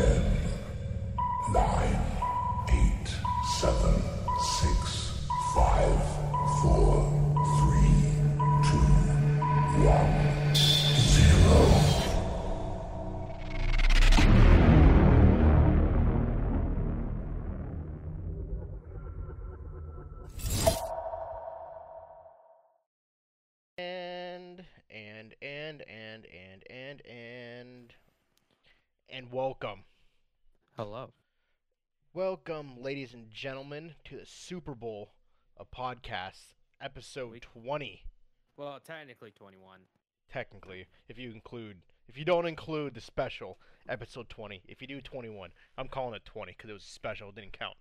Ten, nine, eight, seven, six, five, four, three, two, one, zero. And and and and and and and and welcome. Hello. Welcome, ladies and gentlemen, to the Super Bowl of podcasts, episode We- 20, Well, technically 21. technically, if you include if you don't include the special, episode 20. If you do 21, I'm calling it 20 because it was special, it didn't count.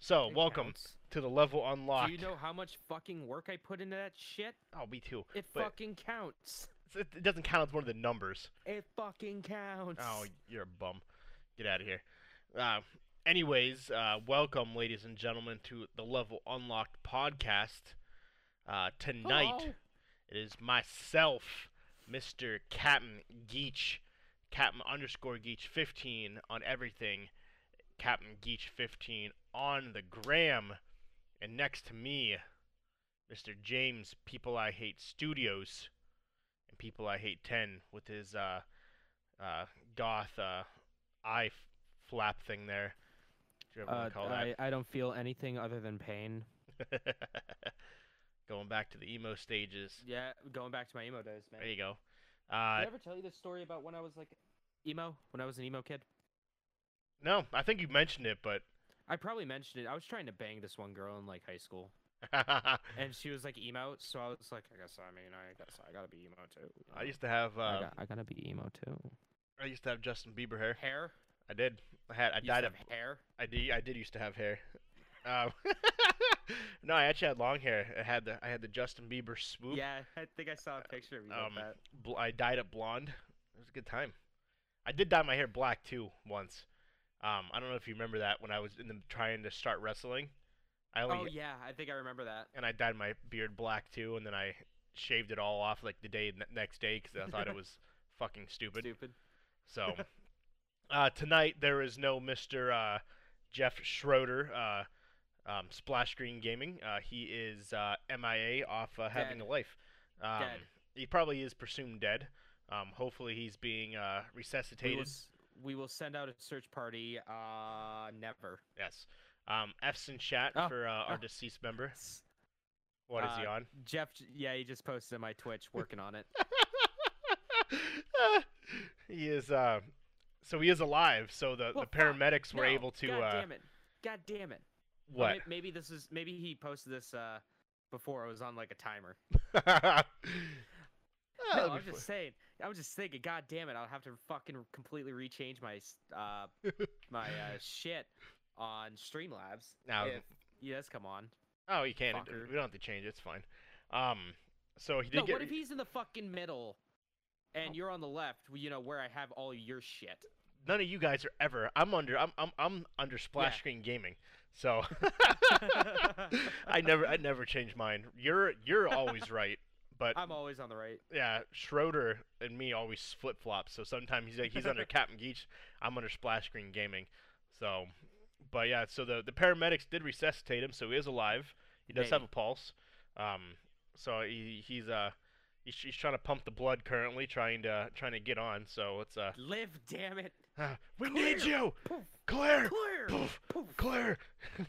So, It welcome counts. to the level unlocked. Do you know how much fucking work I put into that shit? Oh, me too. It But- fucking counts. It, it doesn't count as one of the numbers. It fucking counts. Oh, you're a bum. Get out of here. Uh, anyways, uh, welcome, ladies and gentlemen, to the Level Unlocked podcast. Uh, tonight, Hello. it is myself, Mr. Captain Geach, Captain underscore Geach 15 on everything, Captain Geach 15 on the gram, and next to me, Mr. James People I Hate Studios, and People I Hate 10 with his uh, uh, goth uh, eye f- flap thing there. Do you ever Uh, I, I don't feel anything other than pain. Going back to the emo stages. Yeah, going back to my emo days, man. There you go. Did Uh, I ever tell you this story about when I was like emo? When I was an emo kid? no, I think you mentioned it, but I probably mentioned it. I was trying to bang this one girl in like high school, and she was like emo, so I was like, I guess I mean, I guess I gotta be emo too. I used to have I, uh, got, I gotta be emo too. I used to have Justin Bieber hair. Hair? I did. I had. I You used dyed to it. have hair? I did. I did used to have hair. Um, no, I actually had long hair. I had the. I had the Justin Bieber swoop. Yeah, I think I saw a picture of you Um, with that. bl- I dyed it blonde. It was a good time. I did dye my hair black too once. Um, I don't know if you remember that when I was in the trying to start wrestling. I only Oh yeah, I think I remember that. and I dyed my beard black too, and then I shaved it all off like the day next day because I thought it was fucking stupid. Stupid. So uh, tonight there is no Mr. Uh, Jeff Schroeder, uh, um, Splash Screen Gaming. Uh, he is uh, MIA off uh, having a life. Um, Dead. He probably is presumed dead. Um, hopefully he's being uh, We resuscitated. will, s- we will send out a search party. Uh, never. Yes. Um, F's in chat Oh, for uh, our oh. deceased member. What is he on? Jeff, yeah, he just posted on my Twitch, working on it. he is. So he is alive. So the, Well, the paramedics were able to. God uh, damn it! God damn it! What? may- maybe this is maybe he posted this uh before I was on like a timer. Ah, no, I'm just saying. I was just thinking. God damn it! I'll have to fucking completely rechange my uh my uh, shit on Streamlabs. Now- if yes, come on. Oh, you can't. Fucker. We don't have to change. it, It's fine. Um, so he did No, get. what if he's in the fucking middle, and you're on the left? You know where I have all your shit. None of you guys are ever. I'm under. I'm. I'm. I'm under splash Yeah. screen gaming. So I never. I never change mine. You're. You're always right. But I'm always on the right. yeah, Schroeder and me always flip flop. So sometimes he's like he's under Captain Geach. I'm under splash screen gaming. So, but yeah. So the the paramedics did resuscitate him. So he is alive. He does have a pulse. Um. So he he's uh. He's, he's trying to pump the blood currently, trying to trying to get on. So it's uh, Live, damn it! we need you, Poof, Claire. clear, Poof, poof. Claire.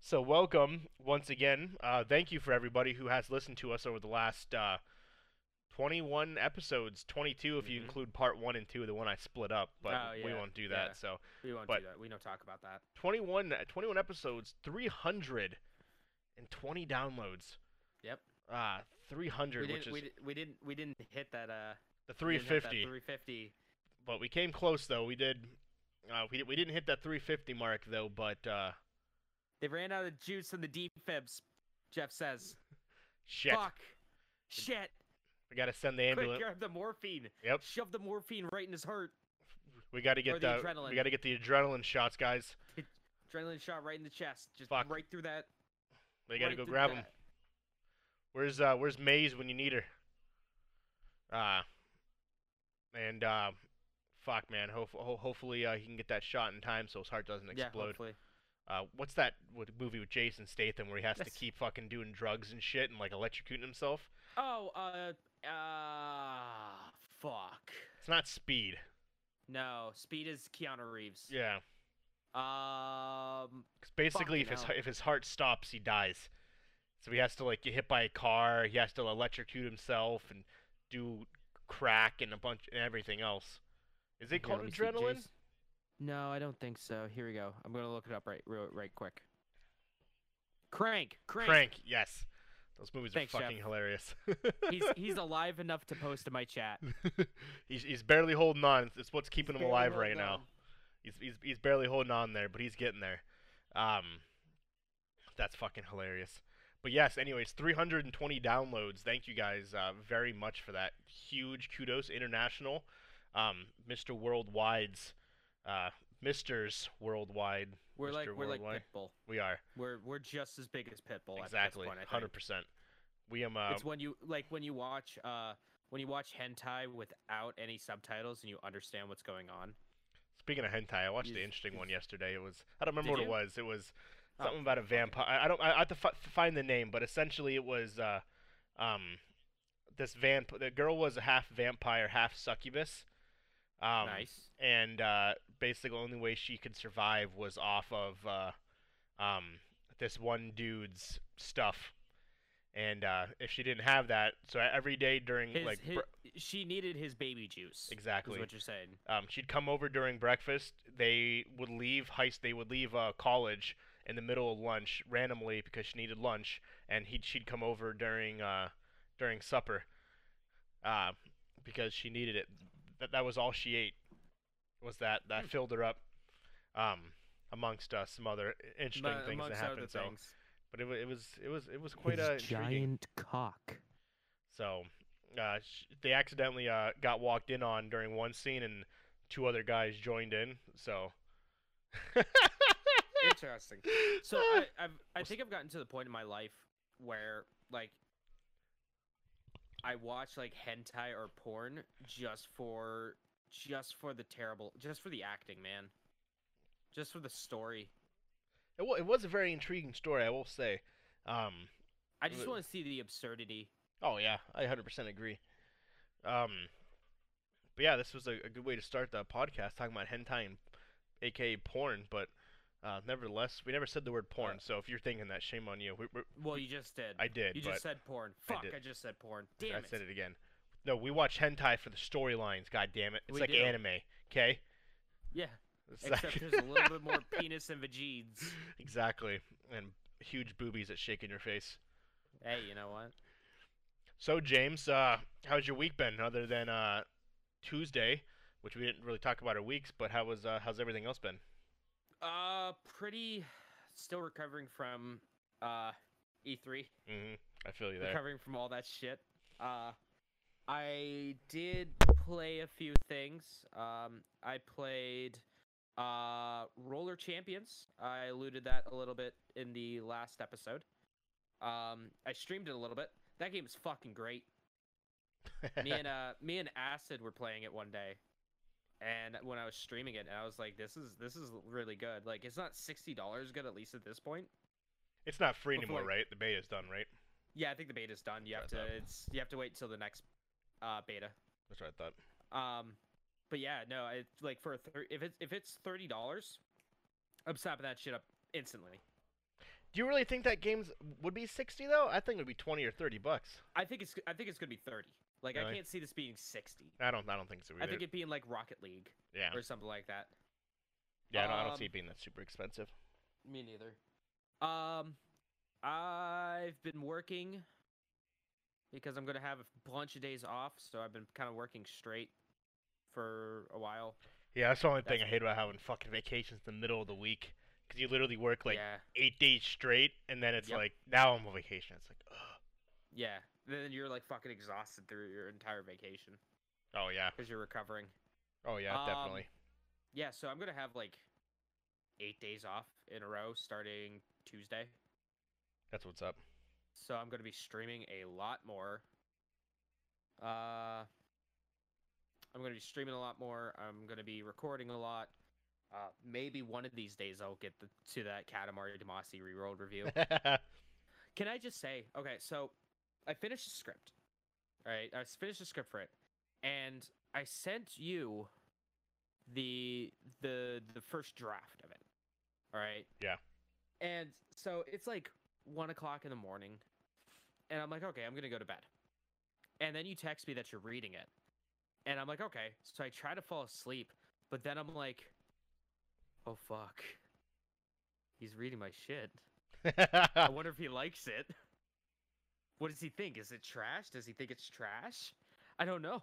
so welcome once again. Uh, thank you for everybody who has listened to us over the last uh, 21 episodes, 22 if you Mhm. include part one and two, the one I split up, but Oh, we won't do that. yeah. So We won't But- do that. We don't talk about that. 21, 21 episodes, 320 downloads. Yep. Uh, 300, We which is We, we didn't. We didn't hit that. Uh. the we didn't hit that 350. 350. But we came close though. We did. Uh, we, we didn't hit that 350 mark though, but uh, They ran out of juice in the deep fibs. Jeff says. shit. Fuck. Shit. We gotta send the Quick, ambulance. grab the morphine. Yep. Shove the morphine right in his heart. We gotta get Or the the, adrenaline. we gotta get the adrenaline shots, guys. Adrenaline shot right in the chest. Just Fuck. right through that. We gotta right go grab him. Where's uh Where's Maze when you need her? Uh, and uh, fuck, man. Ho- ho- hopefully uh, he can get that shot in time so his heart doesn't Yeah, explode. hopefully. uh, what's that with, movie with Jason Statham where he has to keep fucking doing drugs and shit and like electrocuting himself? Oh, uh, uh, fuck. It's not Speed. No, Speed is Keanu Reeves. Yeah. Um, 'Cause basically, if his hell. if his heart stops, he dies. So he has to like get hit by a car. He has to electrocute himself and do crack and a bunch and everything else. Is it called let me see, adrenaline? No, I don't think so. Here we go. I'm gonna look it up right, real, right quick. Crank, crank. Crank. Yes. Those movies Thanks, are Jeff. fucking hilarious. He's he's alive enough to post in my chat. he's he's barely holding on. It's what's keeping him alive right now. He's, he's he's barely holding on there, but he's getting there. Um, that's fucking hilarious. But yes, anyways, 320 downloads. Thank you guys uh, very much for that. Huge kudos, international. Um, Mr. Worldwide's, uh, Mr.'s Worldwide. We're Mr. like we're like Worldwide. Pitbull. We are We're we're just as big as Pitbull. exactly At this point, hundred percent. We am. Uh, It's when you like when you watch uh when you watch hentai without any subtitles and you understand what's going on. speaking of hentai, I watched the You've- interesting one yesterday. It was I don't remember what you? it was. It was Oh, something about a vampire. I, I don't. I, I have to fi- find the name, but essentially it was uh, um, this vamp. The girl was a half vampire, half succubus. Um, nice. And uh, basically, the only way she could survive was off of uh, um, this one dude's stuff. And uh, if she didn't have that, so every day during His, like his, br- she needed his baby juice. Exactly. Is what you're saying. um, she'd come over during breakfast. They would leave heist. They would leave uh, college in the middle of lunch randomly because she needed lunch, and he she'd come over during uh, during supper, uh, because she needed it. That that was all she ate. Was that that Hmm. filled her up, um, amongst uh, some other interesting But things that happened. So, things. but it, it was it was it was quite his uh, intriguing. giant cock. So, uh, sh- they accidentally uh, got walked in on during one scene, and two other guys joined in. So, Interesting. So I, I've, I think I've gotten to the point in my life where like I watch like hentai or porn just for just for the terrible, just for the acting, man. Just for the story. it, it was a very intriguing story, I will say. Um, I just want to see the absurdity. oh yeah, I 100% agree. Um, but yeah, this was a, a good way to start the podcast talking about hentai and aka porn. But uh, nevertheless, we never said the word porn. Uh, so if you're thinking that, shame on you. We, we, Well, you just did. I did, You just said porn. I Fuck, did. I, just said porn. Damn I it. said it again. No, we watch hentai for the storylines. God damn it, it's We like do. anime. Okay. Yeah. It's Except like- there's a little bit more penis and vajeeds. Exactly, and huge boobies that shake in your face. Hey, you know what? So James, uh, how's your week been other than uh, Tuesday, which we didn't really talk about our weeks, but how was uh, how's everything else been? Uh, pretty. Still recovering from uh E3. hmm I feel you there. recovering from all that shit. Uh, I did play a few things. Um, I played uh, Roller Champions. I alluded that a little bit in the last episode. Um, I streamed it a little bit. That game is fucking great. Me and uh, me and Acid were playing it one day, and when I was streaming it, and I was like, "This is this is really good." Like, it's not sixty dollars good at least at this point. it's not free Before- anymore, right? The beta's done, right? Yeah, I think the beta's done. You have to it's you have to wait till the next uh, beta. That's what I thought. Um, but yeah, no, it's like for a thir- if it's if it's thirty dollars, I'm snapping that shit up instantly. Do you really think that games would be sixty though? I think it would be twenty or thirty bucks. I think it's I think it's gonna be thirty. Like I can't see this being sixty. I don't. I don't think so either. I think it being like Rocket League yeah. or something like that. Yeah. I don't, I don't um, see it being that super expensive. Me neither. Um, I've been working because I'm gonna have a bunch of days off, so I've been kind of working straight for a while. Yeah, that's the only thing I hate about having fucking vacations in the middle of the week. Because you literally work like yeah, eight days straight, and then it's Yep. like now I'm on vacation. It's like, ugh. yeah. Then you're like fucking exhausted through your entire vacation oh yeah, because you're recovering. oh yeah, Um, definitely. Yeah, so I'm gonna have like eight days off in a row starting Tuesday. That's what's up. So I'm gonna be streaming a lot more. Uh, I'm gonna be streaming a lot more. I'm gonna be recording a lot. Uh, maybe one of these days I'll get the, to that Katamari Damacy rerolled review. Can I just say, okay, so I finished the script. All right, I finished the script for it, and I sent you the the the first draft of it. All right. Yeah. And so it's like one o'clock in the morning, and I'm like, okay, I'm gonna go to bed. And then you text me that you're reading it, and I'm like, okay. So I try to fall asleep, but then I'm like, oh fuck, he's reading my shit. I wonder if he likes it. What does he think? Is it trash? Does he think it's trash? I don't know.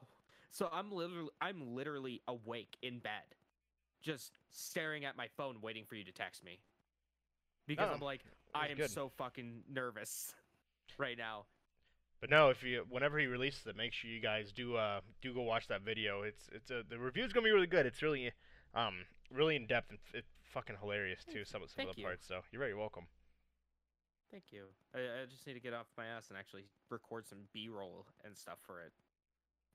So I'm literally I'm literally awake in bed, just staring at my phone, waiting for you to text me. Because Oh, I'm like, I am good. so fucking nervous right now. But no, if you whenever he releases it, make sure you guys do uh do go watch that video. It's it's a the review's gonna be really good. It's really um really in depth and f- fucking hilarious too. Some of some thank of the you. parts. So you're very welcome. Thank you. I, I just need to get off my ass and actually record some B-roll and stuff for it.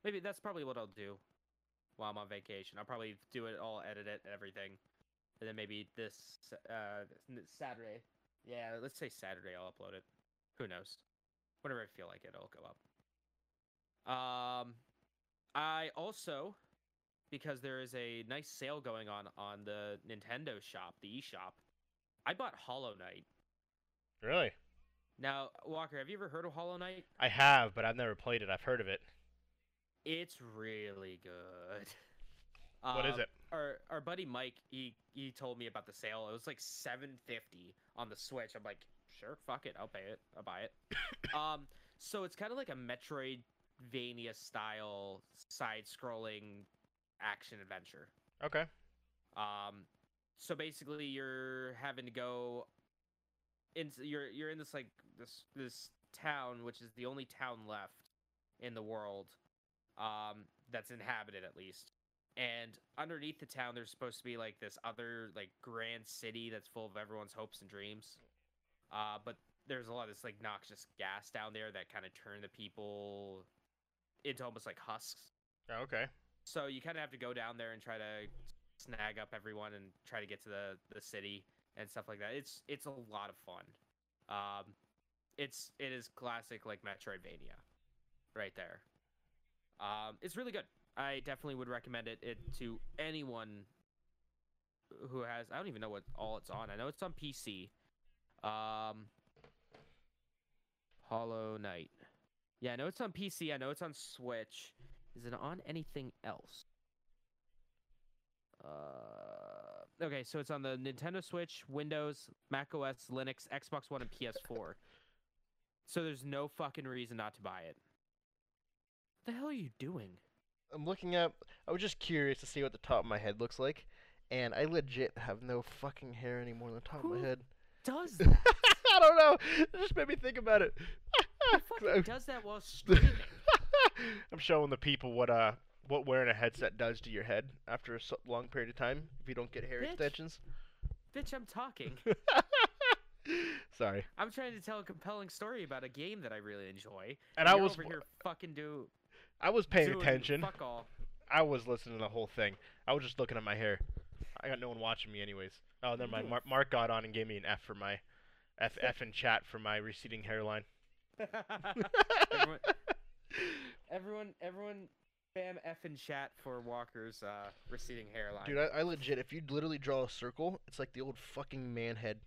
Maybe that's probably what I'll do while I'm on vacation. I'll probably do it all, edit it, and everything, and then maybe this uh Saturday. Yeah, let's say Saturday. I'll upload it. Who knows? Whenever I feel like it, it'll go up. Um, I also, because there is a nice sale going on on the Nintendo shop, the eShop, I bought Hollow Knight. Really? Now, Walker, have you ever heard of Hollow Knight? I have, but I've never played it. I've heard of it. It's really good. What is Um, it? Our our buddy Mike, he he told me about the sale. It was like seven fifty on the Switch. I'm like, sure, fuck it, I'll pay it, I'll buy it. um, so it's kind of like a Metroidvania style side-scrolling action adventure. Okay. Um, so basically, you're having to go into you're you're in this like this this town, which is the only town left in the world, um, that's inhabited at least. And underneath the town, there's supposed to be like this other like grand city that's full of everyone's hopes and dreams. Uh, but there's a lot of this like noxious gas down there that kind of turn the people into almost like husks. Yeah, okay. So you kind of have to go down there and try to snag up everyone and try to get to the the city and stuff like that. It's it's a lot of fun. Um, it's it is classic like Metroidvania, right there. Um, it's really good. I definitely would recommend it, it to anyone who has. I don't even know what all it's on. I know it's on PC. Um, Hollow Knight. Yeah, I know it's on PC. I know it's on Switch. Is it on anything else? Uh, okay, so it's on the Nintendo Switch, Windows, Mac OS, Linux, Xbox One, and PS4. So there's no fucking reason not to buy it. What the hell are you doing? I'm looking up. I was just curious to see what the top of my head looks like, and I legit have no fucking hair anymore on the top of my head. Does that? I don't know. It just made me think about it. Who fucking does that while streaming? I'm showing the people what uh what wearing a headset does to your head after a long period of time if you don't get hair Bitch. extensions. Bitch, I'm talking. Sorry. I'm trying to tell a compelling story about a game that I really enjoy. And I was over here fucking do I was paying attention. Fuck all. I was listening to the whole thing. I was just looking at my hair. I got no one watching me anyways. Oh, never mind. doing? Mark, Mark got on and gave me an F for my F F in chat for my receding hairline. everyone, everyone, everyone, spam F in chat for Walker's uh, receding hairline. Dude, I, I legit, if you literally draw a circle, it's like the old fucking man head.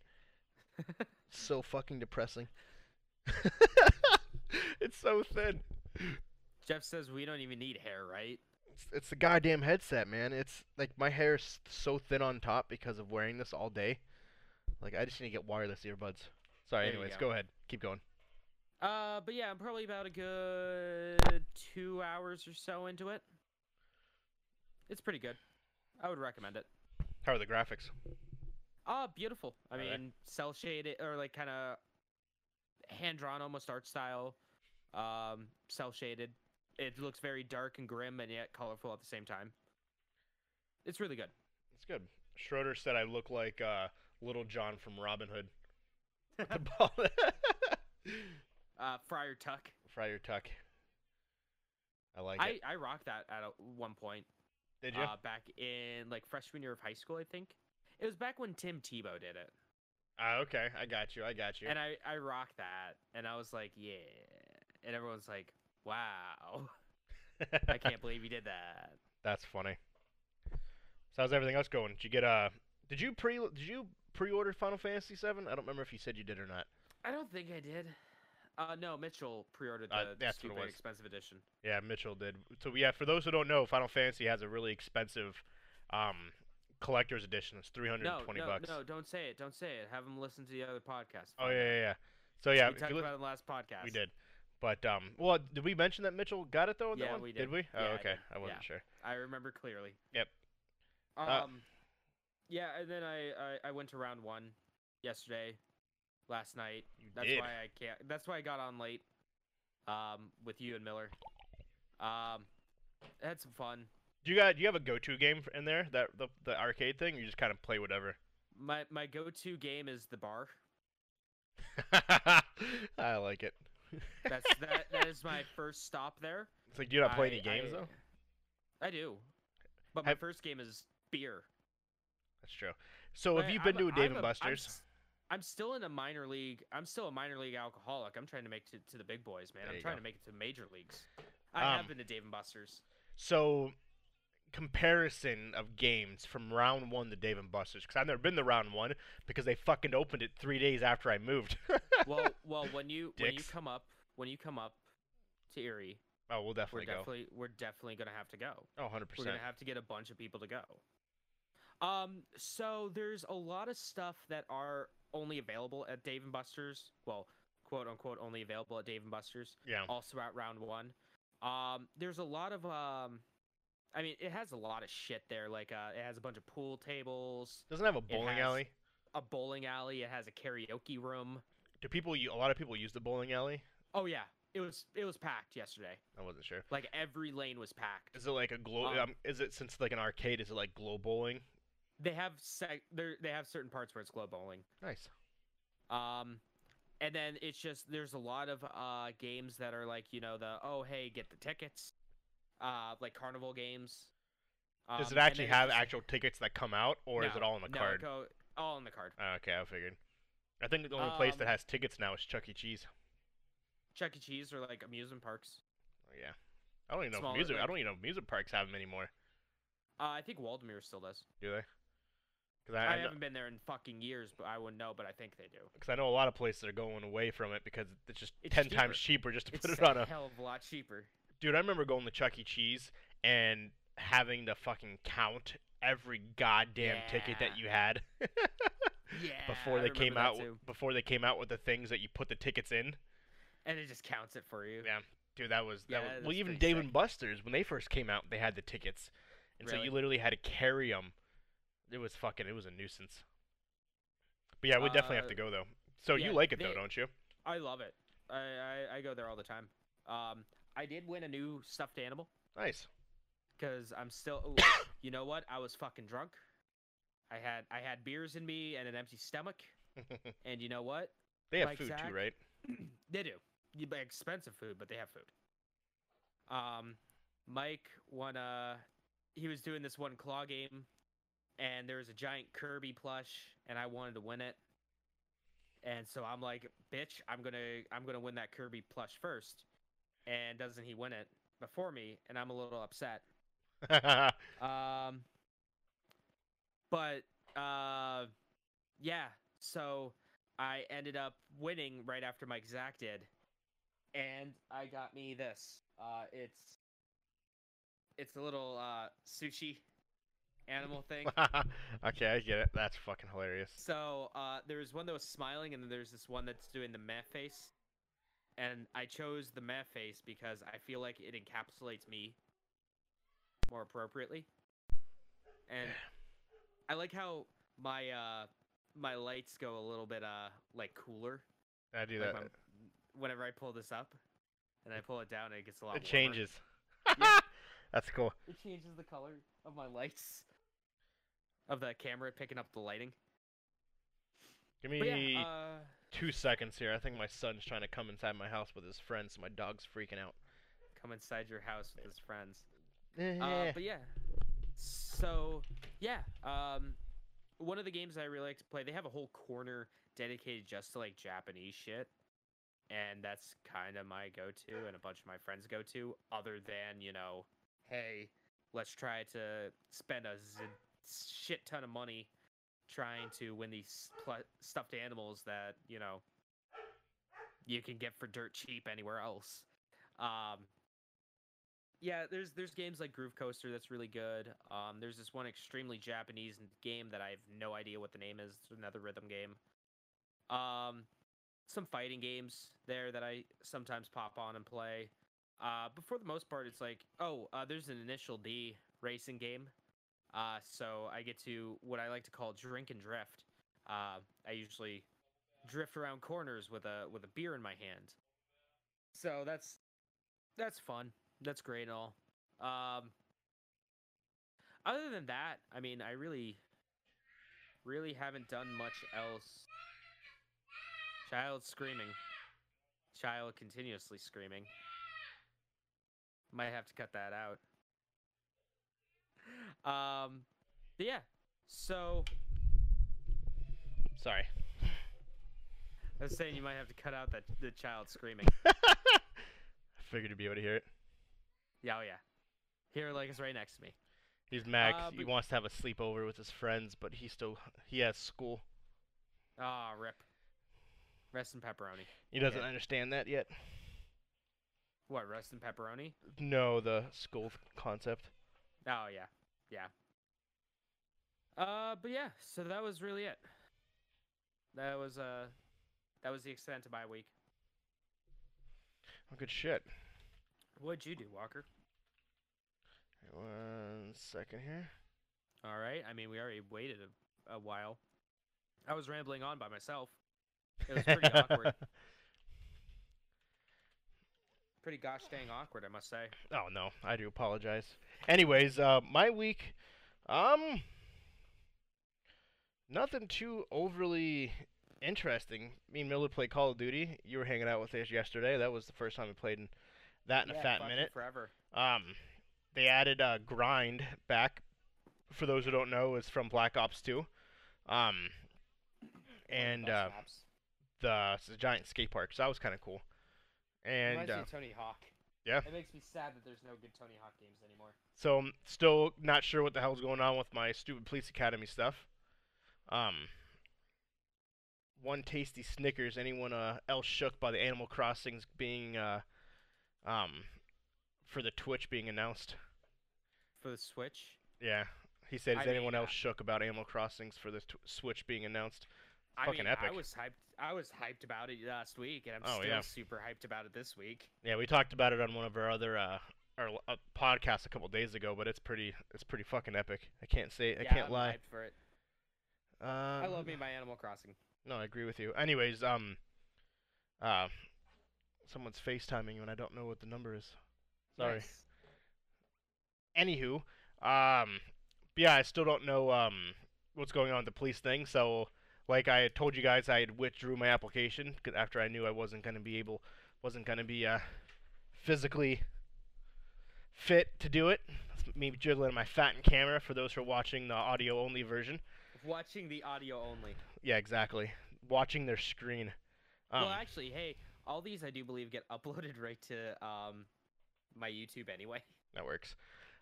so fucking depressing. it's so thin. Jeff says we don't even need hair, right? It's, it's the goddamn headset, man. It's like my hair is so thin on top because of wearing this all day. Like I just need to get wireless earbuds. Sorry. There anyways, go. go ahead. Keep going. Uh, but yeah, I'm probably about a good two hours or so into it. It's pretty good. I would recommend it. How are the graphics? Ah, beautiful. I mean, cell shaded or like kind of hand drawn, almost art style. Um, cell shaded. It looks very dark and grim, and yet colorful at the same time. It's really good. It's good. Schroeder said I look like uh, Little John from Robin Hood. Uh, Friar Tuck. Friar Tuck. I like I it. I rocked that at a, one point. Did you? Uh, back in like freshman year of high school, I think. It was back when Tim Tebow did it, Ah, okay. I got you. I got you. and I I rocked that, and I was like, yeah, and everyone's like, wow, I can't believe you did that. That's funny. So how's everything else going? Did you get uh? Did you pre? Did you pre-order Final Fantasy VII? I don't remember if you said you did or not. I don't think I did. Uh, no, Mitchell pre-ordered the Uh, that's stupid expensive edition. Yeah, Mitchell did. So yeah, for those who don't know, Final Fantasy has a really expensive um collector's edition. It's three hundred No, no, bucks. no, don't say it. Don't say it. Have them listen to the other podcast. Oh yeah, yeah, yeah. So yeah, we talked li- about it last podcast. we did. But um, well, did we mention that Mitchell got it though? Yeah, one? we Did did. we? Oh, Yeah, I okay. did. I wasn't Yeah. sure. I remember clearly. Yep. Um. Uh, yeah, and then I, I I went to round one yesterday, last night. You That's did. why I can't. That's why I got on late. Um, with you and Miller. Um, I had some fun. Do you got? Do you have a go-to game in there? That the the arcade thing? Or you just kind of play whatever. My my go-to game is the bar. I like it. That's that. that is my first stop there. It's like, do you not play I- any games I- though? I do, but my Have- first game is beer. That's true. So have I- you I'm been to a Dave I'm and a- I'm Buster's? I'm still in a minor league. I'm still a minor league alcoholic. I'm trying to make it to, to the big boys, man. There I'm trying go. to make it to major leagues. I Um, have been to Dave and Buster's. So, comparison of games from round one to Dave and Buster's, because I've never been to round one because they fucking opened it three days after I moved. well, well, when you when you come up when you come up to Erie, oh, we'll definitely we're definitely go. definitely we're definitely gonna have to go. Oh, 100 We're gonna have to get a bunch of people to go. Um, so there's a lot of stuff that are only available at Dave and Buster's. Well, quote unquote, only available at Dave and Buster's. Yeah. Also at round one. Um, there's a lot of um, I mean, it has a lot of shit there. Like, uh, it has a bunch of pool tables, Doesn't have a bowling alley? a bowling alley. It has a karaoke room. Do people? A lot of people use the bowling alley. Oh yeah, it was it was packed yesterday. I wasn't sure. Like every lane was packed. Is it like a glow? Um, Um, is it since like an arcade? Is it like glow bowling? They have sec- they they have certain parts where it's glow bowling. Nice. Um, and then it's just there's a lot of uh games that are like you know the oh hey get the tickets, uh like carnival games. Does Um, it actually then it's have just- actual tickets that come out, or is it all in the no, card? go- all in the card. Oh, okay, I figured. I think the only place that Um, has tickets now is Chuck E. Cheese. Chuck E. Cheese or like amusement parks. Oh, yeah. I don't even know Smaller, if music. I don't even know if music parks have them anymore. Uh, I think Waldameer still does. Do they? Because I, I, I, haven't been there in fucking years, but I wouldn't know. But I think they do. Because I know a lot of places are going away from it because it's just It's ten times cheaper just to It's put it a on a. hell of a lot cheaper. Dude, I remember going to Chuck E. Cheese and having to fucking count every goddamn ticket that you had Yeah. before they came out. too. Before they came out with the things that you put the tickets in. and it just counts it for you. Yeah, dude, that was that Yeah, was well. Even Dave sick. and Buster's when they first came out, they had the tickets, and so you literally had to carry them. It was fucking. It was a nuisance. But yeah, we definitely have Uh, to go though. So yeah, you like it though, don't you? I love it. I, I I go there all the time. Um, I did win a new stuffed animal Nice. because I'm still. you know what? I was fucking drunk. I had I had beers in me and an empty stomach. And you know what? they have Like food Zach? too, right? they do. You buy expensive food, but they have food. Um, Mike won a. He was doing this one claw game, and there was a giant Kirby plush, and I wanted to win it. And so I'm like, bitch, I'm gonna I'm gonna win that Kirby plush first. And doesn't he win it before me? And I'm a little upset. Um, but uh, yeah. So I ended up winning right after Mike Zach did, and I got me this. Uh, it's it's a little uh sushi animal thing. okay, I get it. That's fucking hilarious. So uh, there's one that was smiling, and then there's this one that's doing the meh face. And I chose the meh face because I feel like it encapsulates me more appropriately. And I like how my uh, my lights go a little bit uh like cooler. I do Like that. my- whenever I pull this up, and I pull it down, it gets a lot. It warmer. changes. Yeah. That's cool. It changes the color of my lights, of the camera picking up the lighting. Give me yeah, uh, two seconds here. I think my son's trying to come inside my house with his friends, so my dog's freaking out. come inside your house with his friends. Eh, Uh, but yeah. So yeah, um, one of the games I really like to play, they have a whole corner dedicated just to like Japanese shit, and that's kind of my go-to, and a bunch of my friends go to. Other than you know, hey, let's try to spend a shit ton of money trying to win these pl- stuffed animals that you know you can get for dirt cheap anywhere else. Um, yeah, there's there's games like Groove Coaster that's really good. Um, there's this one extremely Japanese game that I have no idea what the name is. It's another rhythm game. Um, some fighting games there that I sometimes pop on and play. Uh, but for the most part, it's like, oh, uh, there's an Initial D racing game. Uh, so I get to what I like to call drink and drift. Uh, I usually drift around corners with a with a beer in my hand. So that's that's fun. That's great and all. Um, other than that, I mean, I really, really haven't done much else. Child screaming. Child continuously screaming. Might have to cut that out. Um, but yeah. So Sorry. I was saying you might have to cut out that the child screaming. I figured you'd be able to hear it. Yeah, oh yeah. Here, like, it's right next to me. He's mad 'cause Uh, he wants to have a sleepover with his friends, but he still he has school. Ah, rip. Rest in pepperoni. He doesn't Yeah. understand that yet. What, rest in pepperoni? No, the school concept. Oh yeah, yeah. Uh, but yeah, so that was really it. That was uh, that was the extent of my week. Oh, good shit. What'd you do, Walker? One second here. All right. I mean, we already waited a, a while. I was rambling on by myself. It was pretty awkward. Pretty gosh dang awkward, I must say. Oh no, I do apologize. Anyways, uh, my week, um, nothing too overly interesting. Me and Miller played Call of Duty. You were hanging out with us yesterday. That was the first time we played in that in a fat minute. Forever. Um, they added uh, grind back. For those who don't know, is from Black Ops 2. Um, One of the and uh, the, it's a giant skate park, so that was kind of cool. And Reminds uh, Tony Hawk. yeah. It makes me sad that there's no good Tony Hawk games anymore. So I'm still not sure what the hell's going on with my stupid police academy stuff. Um, one tasty Snickers. Anyone uh, else shook by the Animal Crossings being uh, um, for the Twitch being announced? For the Switch, Yeah, he said. Is I anyone mean, else uh, shook about Animal Crossings for the tw- Switch being announced? I Fucking mean, epic. I was hyped. I was hyped about it last week, and I'm Oh, still yeah. super hyped about it this week. Yeah, we talked about it on one of our other uh, our uh, podcasts a couple days ago, but it's pretty it's pretty fucking epic. I can't say I yeah, can't I'm lie. hyped for it. Uh, I love me my Animal Crossing. No, I agree with you. Anyways, um, uh, someone's FaceTiming you and I don't know what the number is. Sorry. Nice. Anywho, um, yeah, I still don't know um what's going on with the police thing. So, like I told you guys, I had withdrew my application after I knew I wasn't gonna be able, wasn't gonna be uh physically fit to do it. Me jiggling my fat and camera for those who are watching the audio only version. Watching the audio only. Yeah, exactly. Watching their screen. Um, well, actually, hey, all these I do believe get uploaded right to um my YouTube anyway. That works.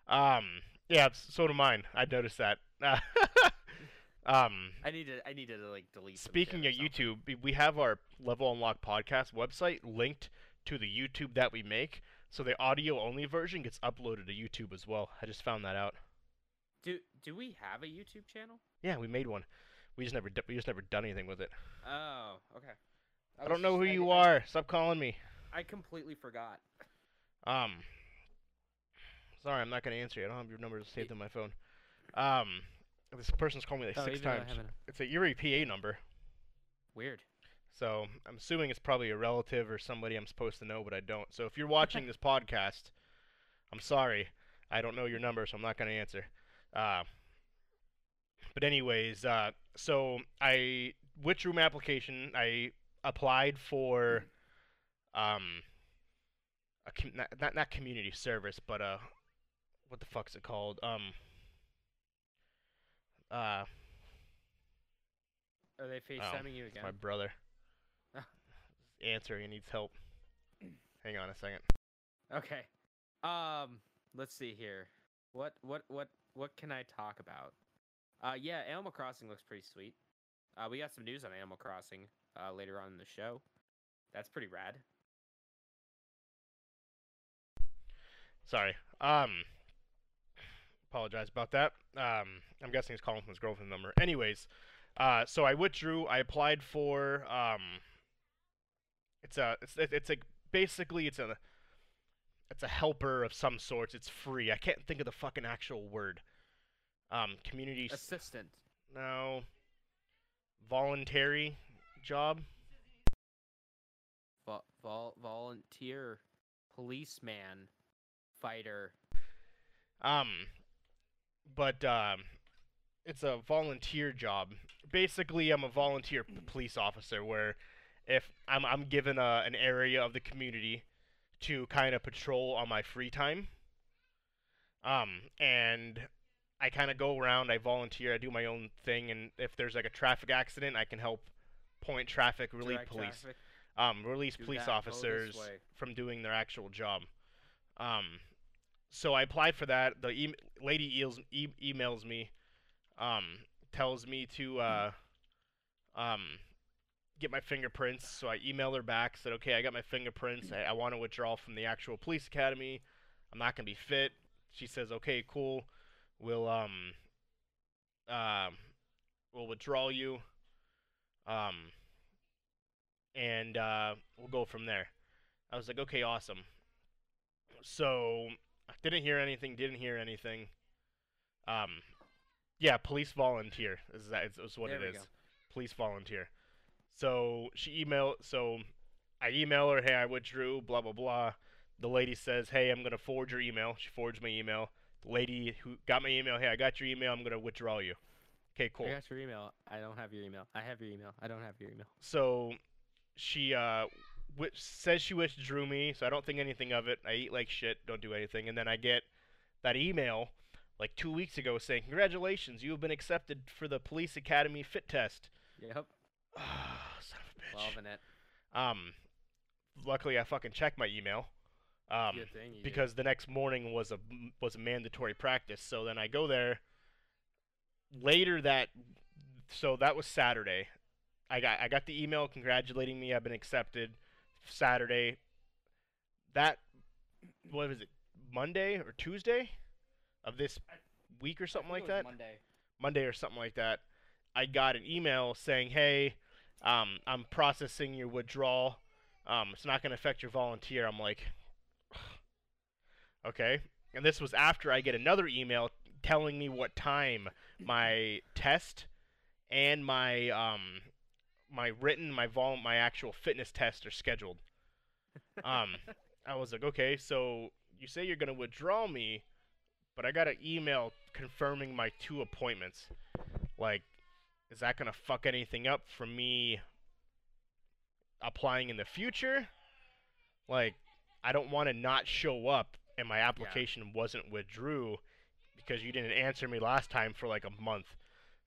Um, yeah, so do mine. I noticed that. um, I need to I need to like delete. speaking of. YouTube, we- have our Level Unlock podcast website linked to the YouTube that we make, so the audio only version gets uploaded to YouTube as well. I just found that out. do do we have a YouTube channel? Yeah, we made one. We just never we just never done anything with it. Oh, okay. I, was don't know who I- you I- are. Stop calling me. I completely forgot. Um, sorry, I'm not gonna answer you. I don't have your number saved on my phone. Um, this person's called me like Oh, six even though I times. It's a Erie PA number. Weird. So I'm assuming it's probably a relative or somebody I'm supposed to know, but I don't. So if you're watching this podcast, I'm sorry. I don't know your number, so I'm not gonna answer. Uh, but anyways, uh, so I withdrew my application. I applied for um, a a com- not, not not community service, but uh, what the fuck's it called? Um, uh, Are they FaceTiming you again? my brother. Ah. Answering, he needs help. Hang on a second. Okay. Um, let's see here. What what what what can I talk about? Uh, yeah, Animal Crossing looks pretty sweet. Uh, we got some news on Animal Crossing uh, later on in the show. That's pretty rad. Sorry. Um, apologize about that. Um, I'm guessing he's calling from his girlfriend's number. Anyways, uh, so I withdrew. I applied for um. It's a it's it's like basically it's a it's a helper of some sorts. It's free. I can't think of the fucking actual word. Um, community s- Assistant. no voluntary job. Vol- vol- volunteer. Policeman. Fighter. Um, but um, it's a volunteer job. Basically, I'm a volunteer police officer where if I'm I'm given a, an area of the community to kind of patrol on my free time. Um, and I kind of go around. I volunteer. I do my own thing, and if there's like a traffic accident, I can help point traffic, relieve direct police, traffic, um, release do police that, officers from doing their actual job. Um, so I applied for that. The e- lady eels, e- emails me, um, tells me to uh, um, get my fingerprints. So I email her back, said, okay, I got my fingerprints. I, I want to withdraw from the actual police academy. I'm not gonna be fit. She says, okay, cool. We'll um, um, we'll withdraw you. Um, and uh, we'll go from there. I was like, okay, awesome. So didn't hear anything. Didn't hear anything. Um, yeah, police volunteer is that is, is what There it is. go. Police volunteer. So she email. So I email her, hey, I withdrew. Blah blah blah. The lady says, hey, I'm gonna forward your email. She forwards my email. The lady who got my email, hey, I got your email. I'm gonna withdraw you. Okay, cool. I got your email. I don't have your email. I have your email. I don't have your email. so she uh wi- says she withdrew me so i don't think anything of it i eat like shit don't do anything and then i get that email like two weeks ago saying congratulations you have been accepted for the police academy fit test Yep. son of a bitch Loving it. um luckily i fucking checked my email um Good thing you did. because the next morning was a was a mandatory practice. So then I go there. Later that, so that was Saturday. I got I got the email congratulating me. I've been accepted. Saturday. That what was it? Monday or Tuesday of this week or something like that. Monday. Monday or something like that, I got an email saying, "Hey, um, I'm processing your withdrawal. Um, it's not going to affect your volunteer." I'm like, "Okay." And this was after I get another email telling me what time my test and my um my written my vol my actual fitness test are scheduled. Um, I was like, "Okay, so you say you're going to withdraw me, but I got an email confirming my two appointments. Like, is that gonna fuck anything up for me applying in the future? Like, I don't want to not show up and my application wasn't withdrew because you didn't answer me last time for like a month.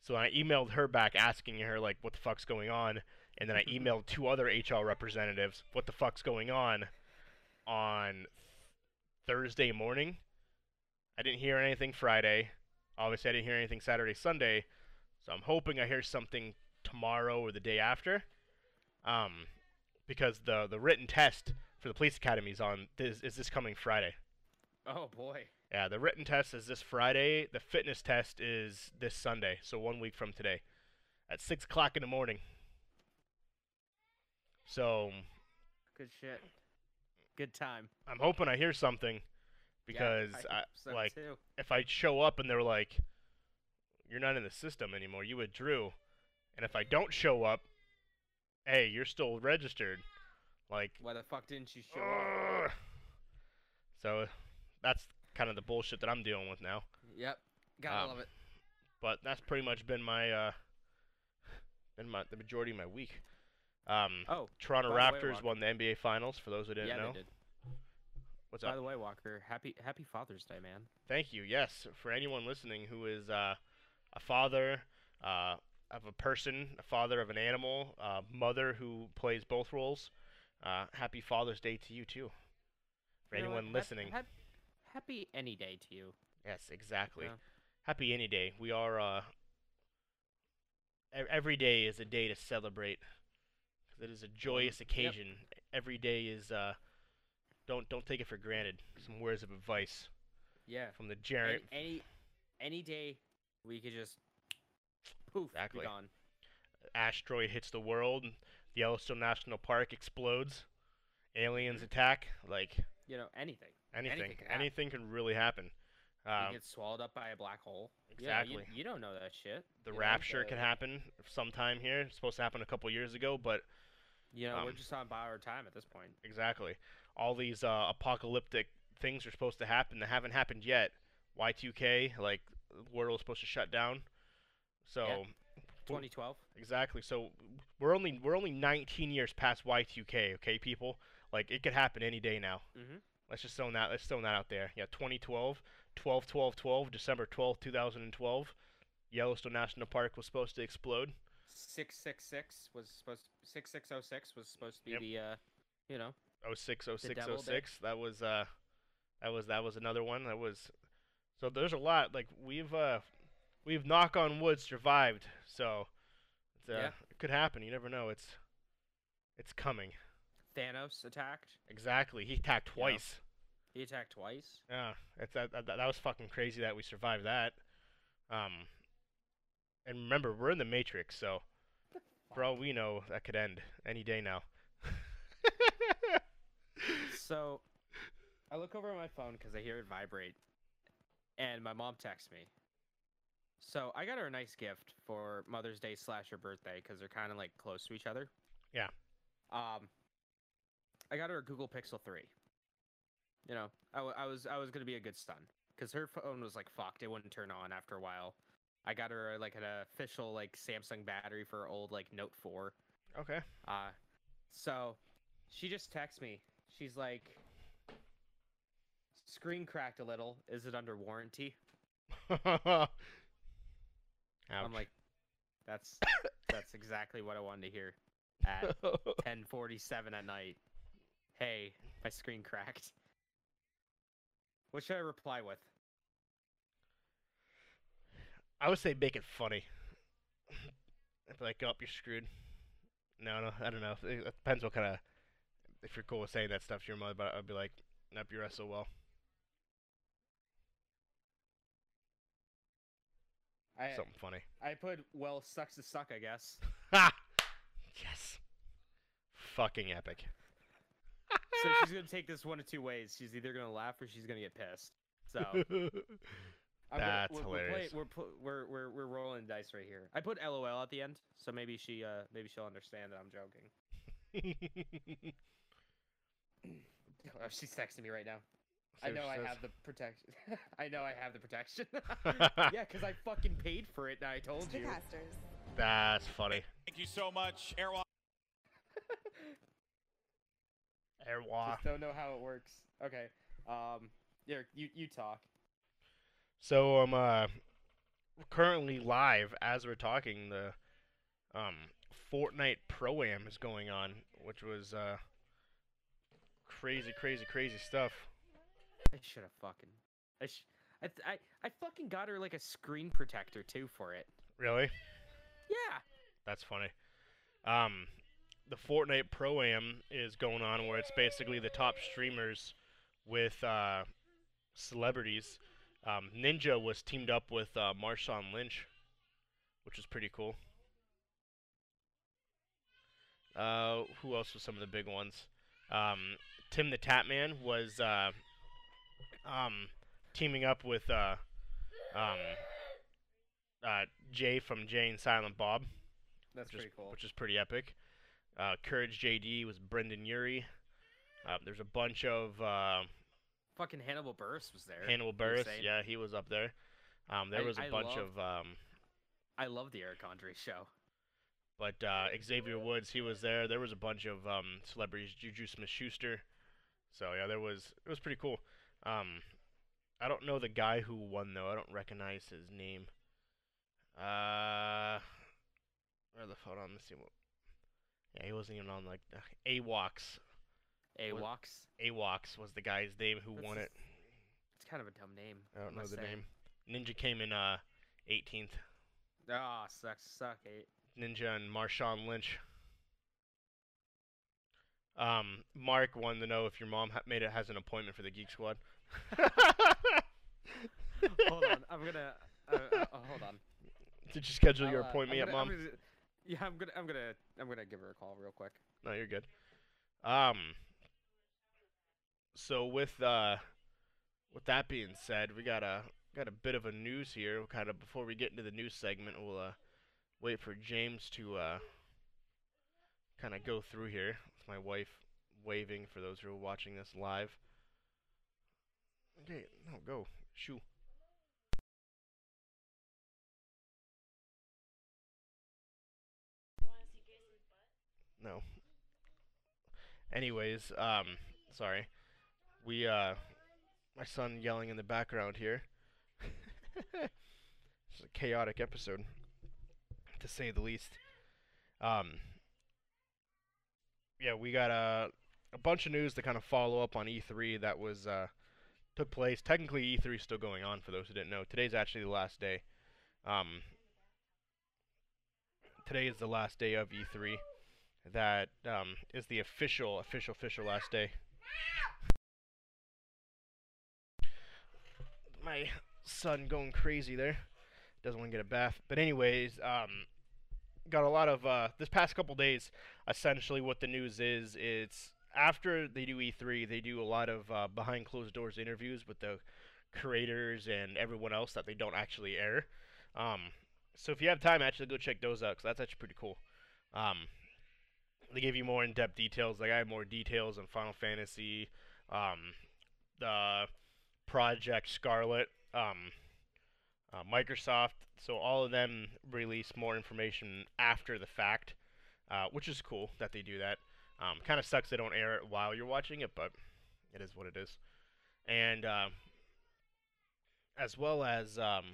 So I emailed her back asking her like what the fuck's going on, and then I emailed two other HR representatives what the fuck's going on on Thursday morning. I didn't hear anything Friday. Obviously, I didn't hear anything Saturday, Sunday. So I'm hoping I hear something tomorrow or the day after. Um, because the the written test for the police academy is on is, is this coming Friday. Oh boy. Yeah, the written test is this Friday. The fitness test is this Sunday, so one week from today, at six o'clock in the morning. So mm, Good shit. Good time. I'm hoping I hear something, because yeah, I, so like too. if I show up and they're like, "You're not in the system anymore. You withdrew," and if I don't show up, hey, you're still registered. Like, Why the fuck didn't you show up? so that's kind of the bullshit that I'm dealing with now. Yep. Gotta Um, love it. But that's pretty much been my uh, been my the majority of my week. Um, Oh, Toronto by the way, Raptors won the NBA Finals. For those who didn't yeah, know, they did. What's up? By up? the way, Walker, happy Happy Father's Day, man. Thank you. Yes, for anyone listening who is uh, a father uh, of a person, a father of an animal, a mother who plays both roles, uh, happy Father's Day to you too. For You what, anyone listening, hap- happy any day to you. yes, exactly. Yeah. Happy any day. We are. Uh, every day is a day to celebrate. It is a joyous occasion. Every day is. Uh, don't don't take it for granted. Some words of advice Yeah. from the Jared. any any day we could just poof Exactly. be gone. asteroid hits the world, Yellowstone National Park explodes, aliens attack, like You know anything. Anything, Anything anything can can, happen. really happen. you Um, get swallowed up by a black hole. Yeah, exactly. you, you don't know that shit. the you know, rapture the- can happen sometime here. It's supposed to happen a couple years ago, but You know, we're um, just on borrowed time at this point. exactly. All these uh, apocalyptic things are supposed to happen that haven't happened yet. Y2K, like the world was supposed to shut down. So Yeah. 2012. Exactly. So we're only we're only 19 years past Y2K. Okay, people. Like it could happen any day now. Mhm. Let's just throw that. Let's throw that out there. Yeah, 2012, 12, 12, 12, December 12, 2012. Yellowstone National Park was supposed to explode. 666 was supposed 6606 was supposed to be Yep. the uh, you know, 06, 06, devil did. 06. That was uh, that was that was another one. That was. So there's a lot. Like we've uh, we've knock on wood survived. So it's, uh, Yeah. it could happen. You never know. It's it's coming. Thanos attacked. Exactly. He attacked twice. He attacked twice. Yeah, it's that, that that was fucking crazy that we survived that. Um, and remember, we're in the Matrix, so for all we know, that could end any day now. So, I look over at my phone because I hear it vibrate, and my mom texts me. So I got her a nice gift for Mother's Day slash her birthday because they're kind of like close to each other. Yeah. Um, I got her a Google Pixel three. You know, I, w- I was I was gonna be a good son because her phone was like fucked; it wouldn't turn on after a while. I got her like an official like Samsung battery for her old like Note four. okay. Uh, so she just texts me. She's like, screen cracked a little. Is it under warranty? I'm like, that's that's exactly what I wanted to hear at 10:47 at night. Hey, my screen cracked. What should I reply with? I would say make it funny. If like, up, you're screwed. No, no, I don't know. It it depends what kind of. If you're cool with saying that stuff to your mother, but I'd be like, nope, you wrestle well. I Something funny. I put well sucks to suck, I guess. Ha! Yes. Fucking epic. So she's gonna take this one of two ways. She's either gonna laugh or she's gonna get pissed. So I'm gonna- That's we're, we're, hilarious. we're, pl- we're we're we're rolling dice right here. I put LOL at the end, so maybe she uh maybe she'll understand that I'm joking. Oh, she's texting me right now. I know I have the protection. I know I have the protection. yeah, because I fucking paid for it and I told you. Casters. That's funny. Thank you so much, Airwalk. Airwalk. Just don't know how it works. Okay. Um. Here, you you talk. So I'm uh currently live as we're talking. The um Fortnite Pro Am is going on, which was uh crazy, crazy, crazy stuff. I should have fucking. I, sh- I th- I I fucking got her like a screen protector too for it. Really? Yeah. That's funny. Um, the Fortnite Pro Am is going on where it's basically the top streamers with uh, celebrities. Um, Ninja was teamed up with uh, Marshawn Lynch, which is pretty cool. Uh, who else was some of the big ones? Um, Tim the Tatman was uh, um, teaming up with uh, um, uh, Jay from Jay and Silent Bob That's which is, pretty cool. which is pretty epic. Uh, Courage JD was Brendon Urie. Uh, there's a bunch of uh, Fucking Hannibal Buress was there. Hannibal you were Buress. saying. Yeah, he was up there. Um, there I- was a I bunch love- of, um, I love the Eric Andre show. but uh, Xavier Woods, he was there. There was a bunch of um, celebrities. Juju Smith-Schuster. So yeah, there was it was pretty cool. Um, I don't know the guy who won though. I don't recognize his name. Uh, where the hold on, let's see what. Yeah, he wasn't even on like AWOX. AWOX. AWOX was the guy's name who That's won a- it. It's kind of a dumb name. I don't know the say. name. Ninja came in uh 18th. Ah, sucks, suck it. Ninja and Marshawn Lynch. Um, Mark wanted to know if your mom ha- made it has an appointment for the Geek Squad. hold on, I'm gonna. Uh, uh, uh, hold on. Did you schedule your I'll, uh, appointment yet, gonna- I'm mom? Yeah, I'm gonna, I'm gonna, I'm gonna give her a call real quick. No, you're good. Um. So with uh, with that being said, we got a got a bit of a news here. Kind of before we get into the news segment, we'll uh wait for James to uh kind of go through here. With my wife waving for those who are watching this live. Okay, no, go shoo. No. Anyways, um, sorry. We, uh, my son yelling in the background here. it's a chaotic episode, to say the least. Um, yeah, we got a, a bunch of news to kind of follow up on E3 that was, uh, took place. Technically, E3 is still going on for those who didn't know. Today's actually the last day. Um, today is the last day of E3 that um, is the official, official, official last day. My son going crazy there. Doesn't want to get a bath. But anyways, um, got a lot of uh, this past couple days. Essentially, what the news is, it's after they do E3, they do a lot of uh, behind closed doors interviews with the creators and everyone else that they don't actually air. Um, so if you have time, actually go check those out. Cause that's actually pretty cool. Um, they give you more in-depth details. Like I have more details on Final Fantasy, um, the Project Scarlett, um, uh, Microsoft. So all of them release more information after the fact, uh, which is cool that they do that. Um, kind of sucks they don't air it while you're watching it, but it is what it is. And uh, as well as, um,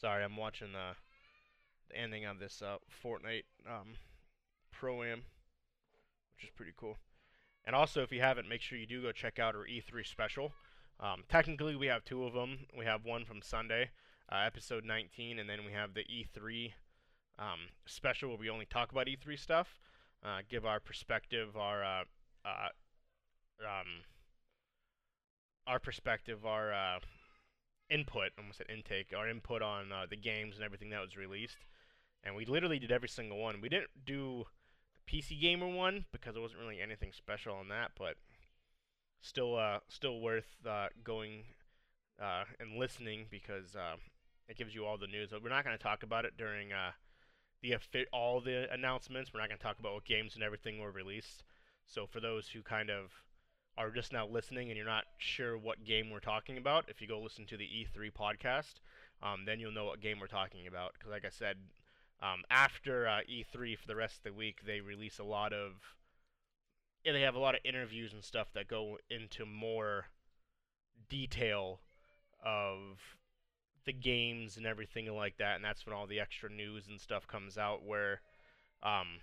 sorry, I'm watching the, the ending of this uh, Fortnite um, Pro Am, which is pretty cool. And also, if you haven't, make sure you do go check out our E3 special. Um, technically, we have two of them. We have one from Sunday, uh, episode 19, and then we have the E3 um, special where we only talk about E3 stuff, uh, give our perspective, our uh, uh, um, our perspective, our uh, input, almost said intake, our input on uh, the games and everything that was released. And we literally did every single one. We didn't do PC Gamer one because there wasn't really anything special on that, but still, uh, still worth uh, going uh, and listening because uh, it gives you all the news. But we're not going to talk about it during uh, the all the announcements. We're not going to talk about what games and everything were released. So for those who kind of are just now listening and you're not sure what game we're talking about, if you go listen to the E3 podcast, um, then you'll know what game we're talking about. Because like I said, um, after uh, E3 for the rest of the week, they release a lot of. Yeah, they have a lot of interviews and stuff that go into more detail of the games and everything like that, and that's when all the extra news and stuff comes out where um,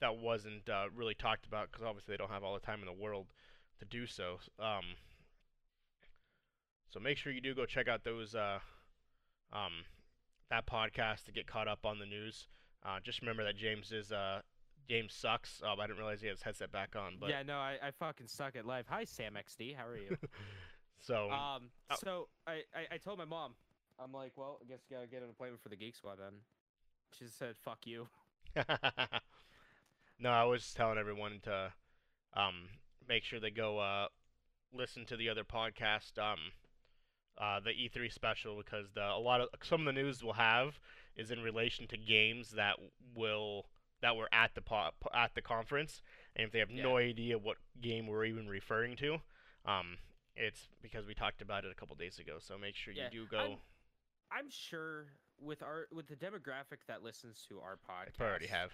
that wasn't uh, really talked about because obviously they don't have all the time in the world to do so. Um, so make sure you do go check out those uh, um, that podcast to get caught up on the news. Uh, just remember that James is uh, James sucks. Um, I didn't realize he had his headset back on, but yeah, no, I, I fucking suck at life. Hi, Sam XD. How are you? so um, oh. so I, I, I told my mom, I'm like, well, I guess you gotta get an appointment for the Geek Squad then. She said, fuck you. no, I was telling everyone to um, make sure they go uh, listen to the other podcast, um, uh, the E3 special, because the, a lot of some of the news we'll have is in relation to games that will that were at the po- at the conference, and if they have no idea what game we're even referring to, um, it's because we talked about it a couple days ago. So make sure Yeah, you do go. I'm- I'm sure with our with the demographic that listens to our podcast, probably already have.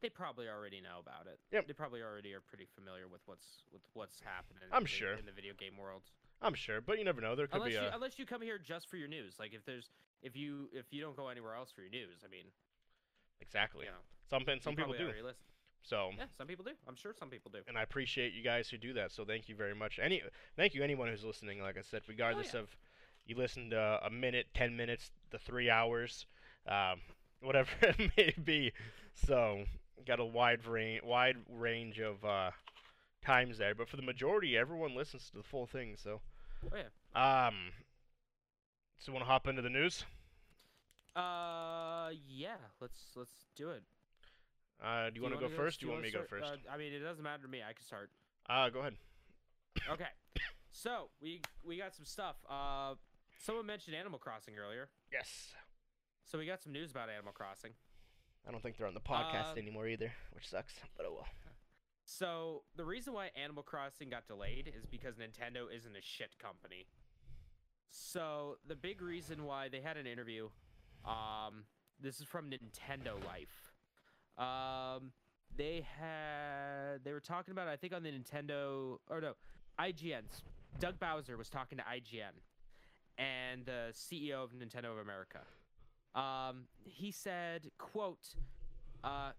they probably already know about it. Yep. They probably already are pretty familiar with what's with what's happening. I'm in sure. in the video game world. I'm sure, but you never know. There could Unless be you, a unless you come here just for your news. Like if there's if you if you don't go anywhere else for your news, I mean, exactly. you know, Some some people do. So Yeah, some people do. I'm sure some people do. and I appreciate you guys who do that. So thank you very much. Any thank you anyone who's listening. Like I said, regardless yeah. of you listened uh, a minute, ten minutes, the three hours, um, whatever it may be. So got a wide range wide range of uh, times there. But for the majority, everyone listens to the full thing. So Oh yeah. um, so you want to hop into the news? Uh, yeah. Let's let's do it. Uh, do you want to wanna go first? do you want me to go first? Uh, I mean, it doesn't matter to me. I can start. Uh, go ahead. Okay. so we we got some stuff. Uh, someone mentioned Animal Crossing earlier. Yes. So we got some news about Animal Crossing. I don't think they're on the podcast Um, anymore either, which sucks. But oh well. So the reason why Animal Crossing got delayed is because Nintendo isn't a shit company. So the big reason why they had an interview, um, this is from Nintendo Life. Um, they had they were talking about I think on the Nintendo or no, IGN's Doug Bowser was talking to IGN and the CEO of Nintendo of America. Um, he said, "quote uh,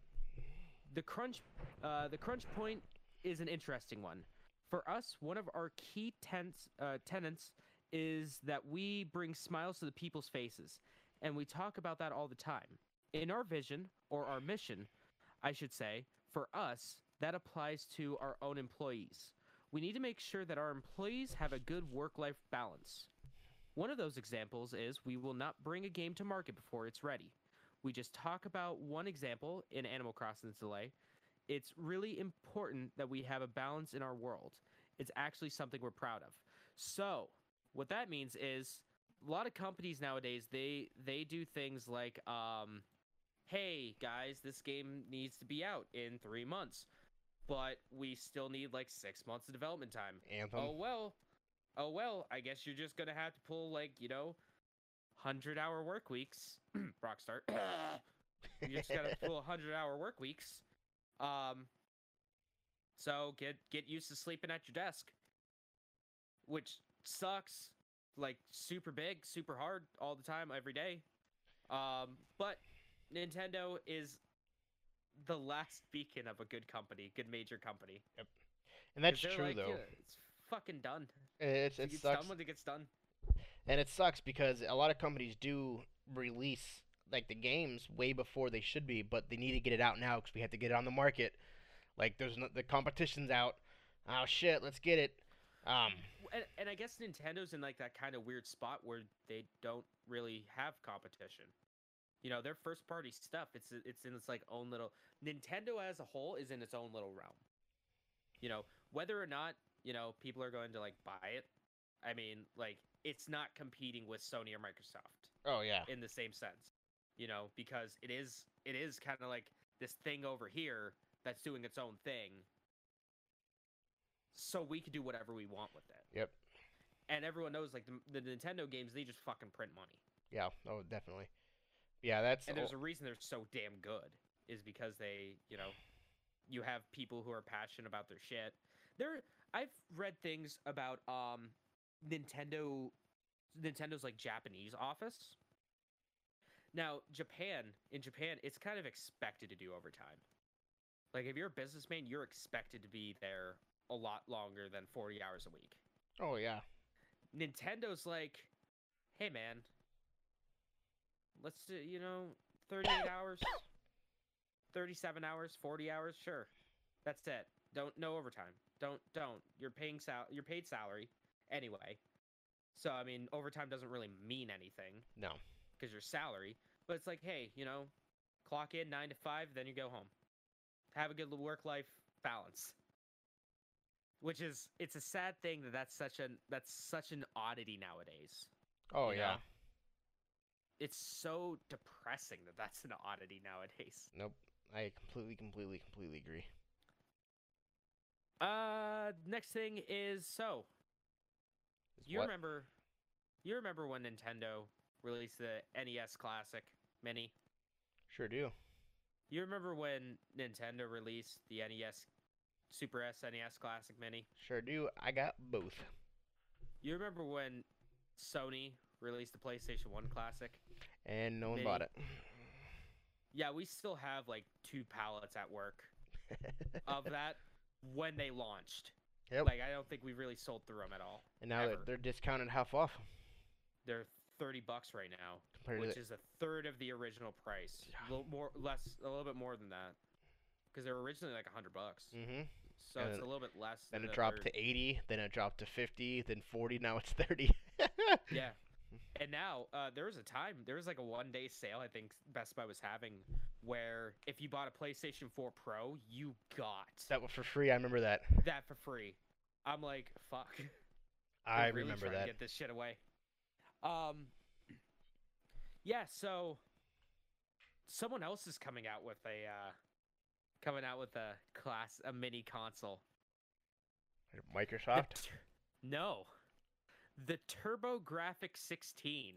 the crunch uh, the crunch point is an interesting one. For us, one of our key tents, uh, tenants is that we bring smiles to the people's faces, and we talk about that all the time. In our vision, or our mission, I should say, for us, that applies to our own employees. We need to make sure that our employees have a good work life balance. One of those examples is we will not bring a game to market before it's ready. We just talk about one example in Animal Crossing's delay. It's really important that we have a balance in our world. It's actually something we're proud of. So, what that means is a lot of companies nowadays they they do things like um hey guys, this game needs to be out in 3 months. But we still need like 6 months of development time. Anthem. Oh well. Oh well, I guess you're just gonna have to pull like, you know, hundred hour work weeks. Rockstar. you just gotta pull hundred hour work weeks. Um so get get used to sleeping at your desk. Which sucks. Like super big, super hard all the time, every day. Um, but Nintendo is the last beacon of a good company, good major company. Yep, and that's true like, though. "Yeah, it's fucking done. It's it sucks, done when it gets done. And it sucks because a lot of companies do release like the games way before they should be, but they need to get it out now because we have to get it on the market. Like there's no, the competition's out. Oh shit, let's get it. Um, And, and I guess Nintendo's in like that kind of weird spot where they don't really have competition. You know, their first party stuff, it's it's in its like own little Nintendo as a whole is in its own little realm. You know, whether or not, you know, people are going to like buy it, I mean, like it's not competing with Sony or Microsoft oh yeah, in the same sense. You know, because it is it is kind of like this thing over here that's doing its own thing. So we can do whatever we want with it yep, and everyone knows like the, the Nintendo games they just fucking print money. yeah, oh definitely. Yeah, that's And there's a reason they're so damn good is because they, you know, you have people who are passionate about their shit. There I've read things about um Nintendo Nintendo's like Japanese office. Now, Japan, in Japan, it's kind of expected to do overtime. Like if you're a businessman, you're expected to be there a lot longer than 40 hours a week. oh yeah, Nintendo's like, hey man, let's do, you know, 38 hours, 37 hours, 40 hours, sure. That's it. Don't no overtime. Don't don't. You're paying sal you're paid salary anyway. So I mean, overtime doesn't really mean anything no, because your salary, but it's like, hey, you know, clock in 9 to 5, then you go home. Have a good work life balance. Which is it's a sad thing that that's such an that's such an oddity nowadays. oh yeah. know? It's so depressing that that's an oddity nowadays. Nope, I completely, completely, completely agree. Uh, next thing is so you what? remember, you remember when Nintendo released the NES Classic Mini? Sure do. You remember when Nintendo released the NES, Super SNES Classic Mini? Sure do. I got both. You remember when Sony released the PlayStation 1 Classic? And no one Mini. bought it. Yeah, we still have like two pallets at work of that when they launched. Yep. Like, I don't think we really sold through them at all. and now ever. they're, they're discounted half off They're 30 bucks right now, compared which is a third of the original price. A little more, less, a little bit more than that. Because they were originally like 100 bucks. Mm-hmm. So And it's a little bit less. Then than it dropped third. to 80. Then it dropped to 50. Then 40. Now it's 30. Yeah. And now uh, there was a time, there was like a one day sale I think Best Buy was having where if you bought a PlayStation 4 Pro, you got that was for free. I remember that. that for free. I'm like, fuck. I really remember that. Get this shit away. Um. Yeah. So. Someone else is coming out with a. Uh, coming out with a class, a mini console. Microsoft. tur- no. The TurboGrafx 16.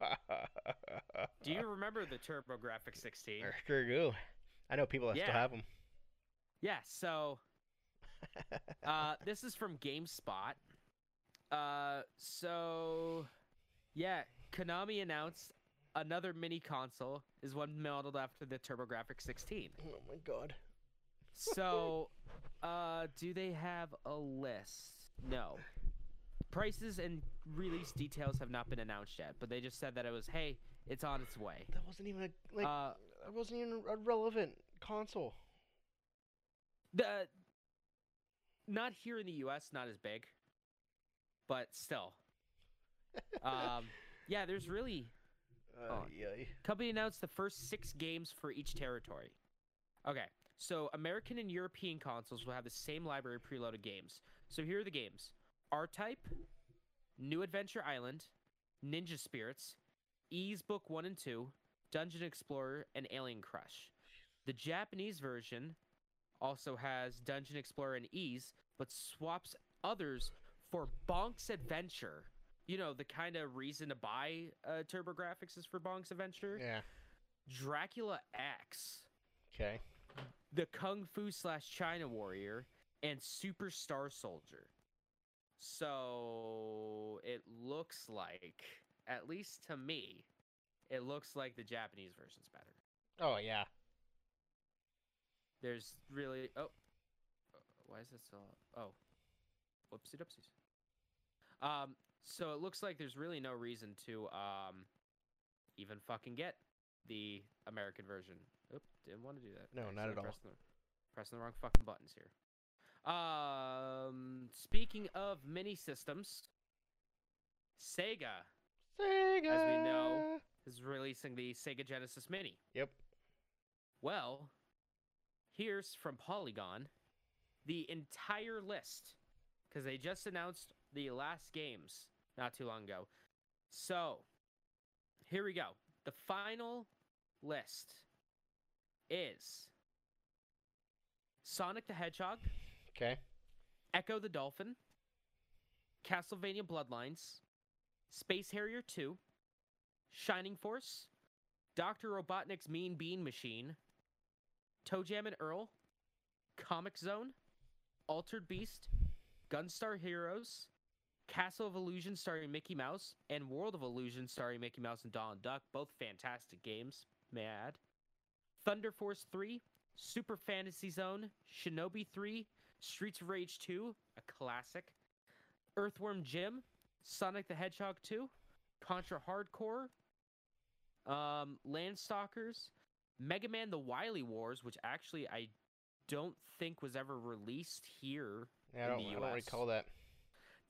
Do you remember the TurboGrafx 16? I sure do. I know people that still have them. Yeah. So. uh, this is from GameSpot. Uh, so yeah, Konami announced another mini console is one modeled after the TurboGrafx 16. oh my god. So, uh, do they have a list? No. Prices and release details have not been announced yet, but they just said that it was, hey, it's on its way. That wasn't even a like. uh, that wasn't even a relevant console. the not here in the U.S., not as big, but still. um, yeah, there's really Uh, Oh. yeah. Company announced the first six games for each territory. Okay, so American and European consoles will have the same library of preloaded games. So here are the games R Type, New Adventure Island, Ninja Spirits, Ys Book 1 and 2, Dungeon Explorer, and Alien Crush. The Japanese version also has Dungeon Explorer and Ys, but swaps others for Bonk's Adventure. You know, the kind of reason to buy uh, TurboGrafx is for Bonk's Adventure. Yeah. Dracula X, Okay. the Kung Fu slash China Warrior, and Super Star Soldier. So it looks like, at least to me, it looks like the Japanese version's better. Oh yeah. There's really oh, uh, why is it still oh, whoopsie doopsies. Um, so it looks like there's really no reason to um, even fucking get the American version. Oop, didn't want to do that. No, not at all. Pressing the, pressing the wrong fucking buttons here. Um, speaking of mini systems, Sega Sega. As we know- is releasing the Sega Genesis Mini. Yep. Well, here's from Polygon the entire list because they just announced the last games not too long ago. So, here we go. The final list is Sonic the Hedgehog, Okay. Ecco the Dolphin, Castlevania Bloodlines, Space Harrier 2, Shining Force, Dr. Robotnik's Mean Bean Machine, Toe Jam and Earl, Comix Zone, Altered Beast, Gunstar Heroes, Castle of Illusion starring Mickey Mouse, and World of Illusion starring Mickey Mouse and Donald Duck, both fantastic games, may I add. Thunder Force 3, Super Fantasy Zone, Shinobi 3, Streets of Rage 2, a classic, Earthworm Jim, Sonic the Hedgehog 2, Contra Hardcore, um, Landstalkers, Mega Man the Wily Wars, which actually I don't think was ever released here. Yeah, I don't, I don't recall that.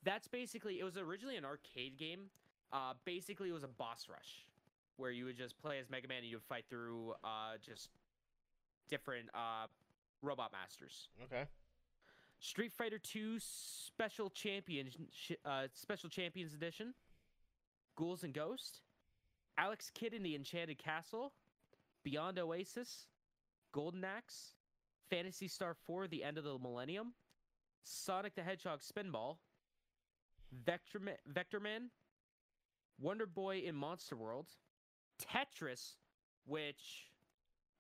That's basically it was originally an arcade game. Uh, basically, it was a boss rush where you would just play as Mega Man and you would fight through uh, just different uh, robot masters. Okay. Street Fighter 2 Special Champion uh, Special Champions Edition, Ghouls and Ghost, Alex Kidd in the Enchanted Castle, Beyond Oasis, Golden Axe, Phantasy Star 4: The End of the Millennium, Sonic the Hedgehog Spinball, Vector Man, Vector Man, Wonder Boy in Monster World, Tetris, which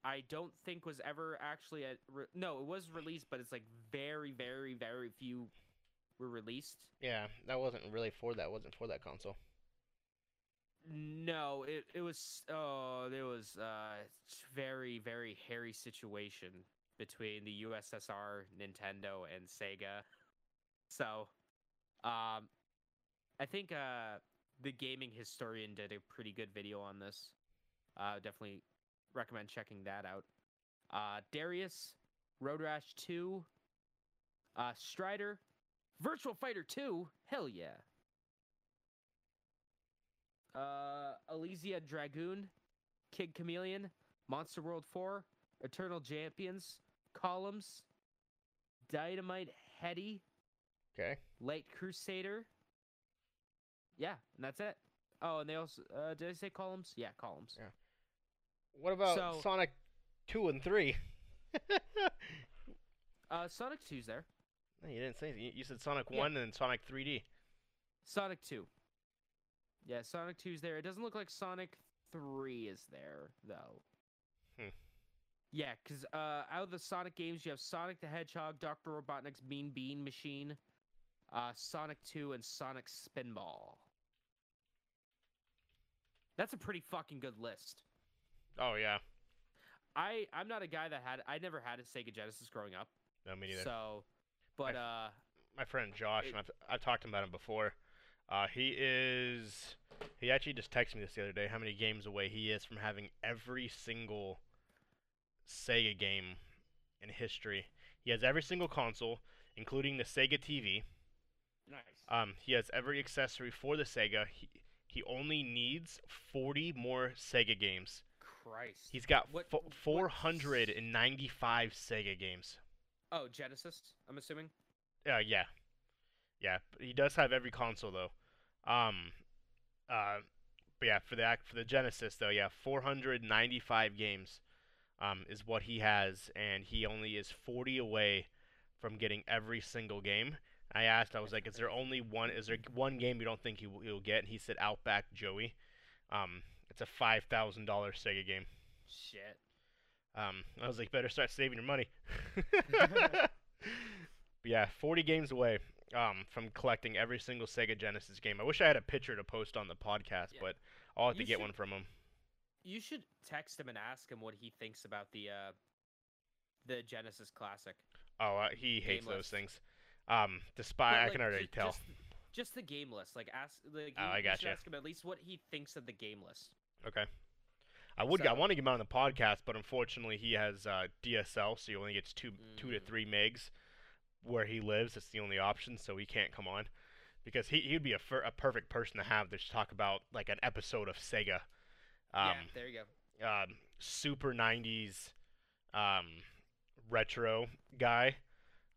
I don't think was ever actually at re- no, it was released, but it's like very, very, very few were released. Yeah, that wasn't really for that. Wasn't for that console. No, it it was oh, there was uh very, very hairy situation between the USSR, Nintendo, and Sega. So, um, I think uh the gaming historian did a pretty good video on this. Uh, definitely recommend checking that out. Uh, Darius, Road Rash 2, uh, Strider, Virtual Fighter 2, hell yeah. Uh, Alisia Dragoon, Kid Chameleon, Monster World 4, Eternal Champions, Columns, Dynamite Headdy, Okay. Light Crusader. Yeah, and that's it. Oh, and they also uh, did I say columns? Yeah, columns. Yeah. What about So- Sonic two and three? Uh, Sonic 2's there. No, you didn't say anything. You- said Sonic Yeah. one and Sonic 3D. Sonic 2. Yeah, Sonic 2's there. It doesn't look like Sonic 3 is there, though. Hmm. Yeah, because uh, out of the Sonic games, you have Sonic the Hedgehog, Dr. Robotnik's Mean Bean Machine, uh, Sonic 2, and Sonic Spinball. That's a pretty fucking good list. Oh yeah. I, I'm not a guy that had, I never had a Sega Genesis growing up. No, me neither. So, but, I- uh, My friend Josh, it- and I've I've talked to him about him before. Uh, he is. He actually just texted me this the other day. How many games away he is from having every single Sega game in history. He has every single console, including the Sega TV. nice. Um, he has every accessory for the Sega. He, he only needs 40 more Sega games. Christ. He's got What- what- 495 Sega games. Oh, Genesis, I'm assuming? Uh, yeah, yeah. He does have every console though. Um, uh, but yeah, for the for the Genesis though, yeah, 495 games, um, is what he has, and he only is 40 away from getting every single game. I asked, I was like, is there only one? Is there one game you don't think he will, he'll get? And he said Outback Joey. Um, it's a five thousand dollar Sega game. Shit. Um, I was like, better start saving your money. yeah, 40 games away um, from collecting every single Sega Genesis game. I wish I had a picture to post on the podcast, Yeah. but I'll have to You get should- one from him. You should text him and ask him what he thinks about the uh the Genesis Classic. Oh, uh, he hates Game those things. Um, despite But, I can already ju- tell. Just, just the game list. Like ask like Oh, you, I you should gotcha. ask him at least what he thinks of the game list. Okay. I would. I want to get him on the podcast, but unfortunately, he has uh, DSL, so he only gets two, two to Mm. three megs where he lives. It's the only option, so he can't come on because he he'd be a, fir- a perfect person to have to just talk about like an episode of Sega. Um, yeah, there you go. um, super 90s um, retro guy.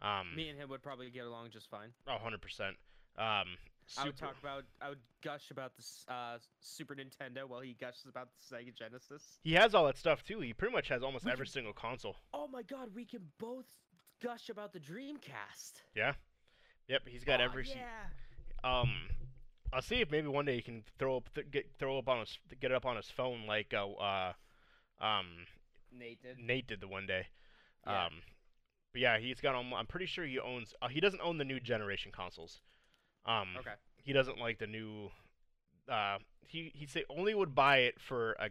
Um, Me and him would probably get along just fine. oh, 100%. Um, I would talk about I would gush about the uh, Super Nintendo while he gushes about the Sega Genesis. He has all that stuff too. He pretty much has almost We every can- single console. Oh my god, we can both gush about the Dreamcast. Yeah. Yep, he's got Aw, every. Yeah. Um, I'll see if maybe one day he can throw up, th- get throw up on his, get it up on his phone like uh, uh um Nate did. Nate did the one day. Yeah. Um, but yeah, he's got. I'm pretty sure he owns. Uh, he doesn't own the new generation consoles. Um, Okay. he doesn't like the new. Uh, he he say only would buy it for a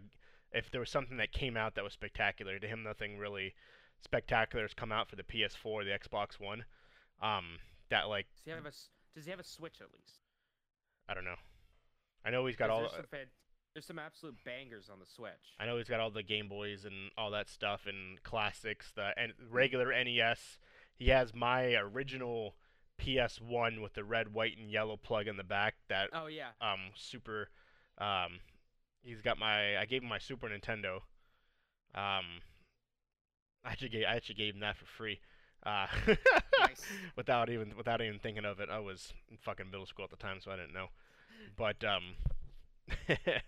if there was something that came out that was spectacular. To him, nothing really spectacular has come out for the PS4, the Xbox One. Um, that like Does he have a Does he have a Switch at least? I don't know. I know he's got all. There's some, fan- there's some absolute bangers on the Switch. I know he's got all the Game Boys and all that stuff and classics, the and regular NES. He has my original PS1 with the red, white, and yellow plug in the back. That Oh yeah. um super. Um, he's got my. I gave him my Super Nintendo. Um, I actually gave I actually gave him that for free. Uh, Nice. without even without even thinking of it. I was in fucking middle school at the time, so I didn't know. But um, but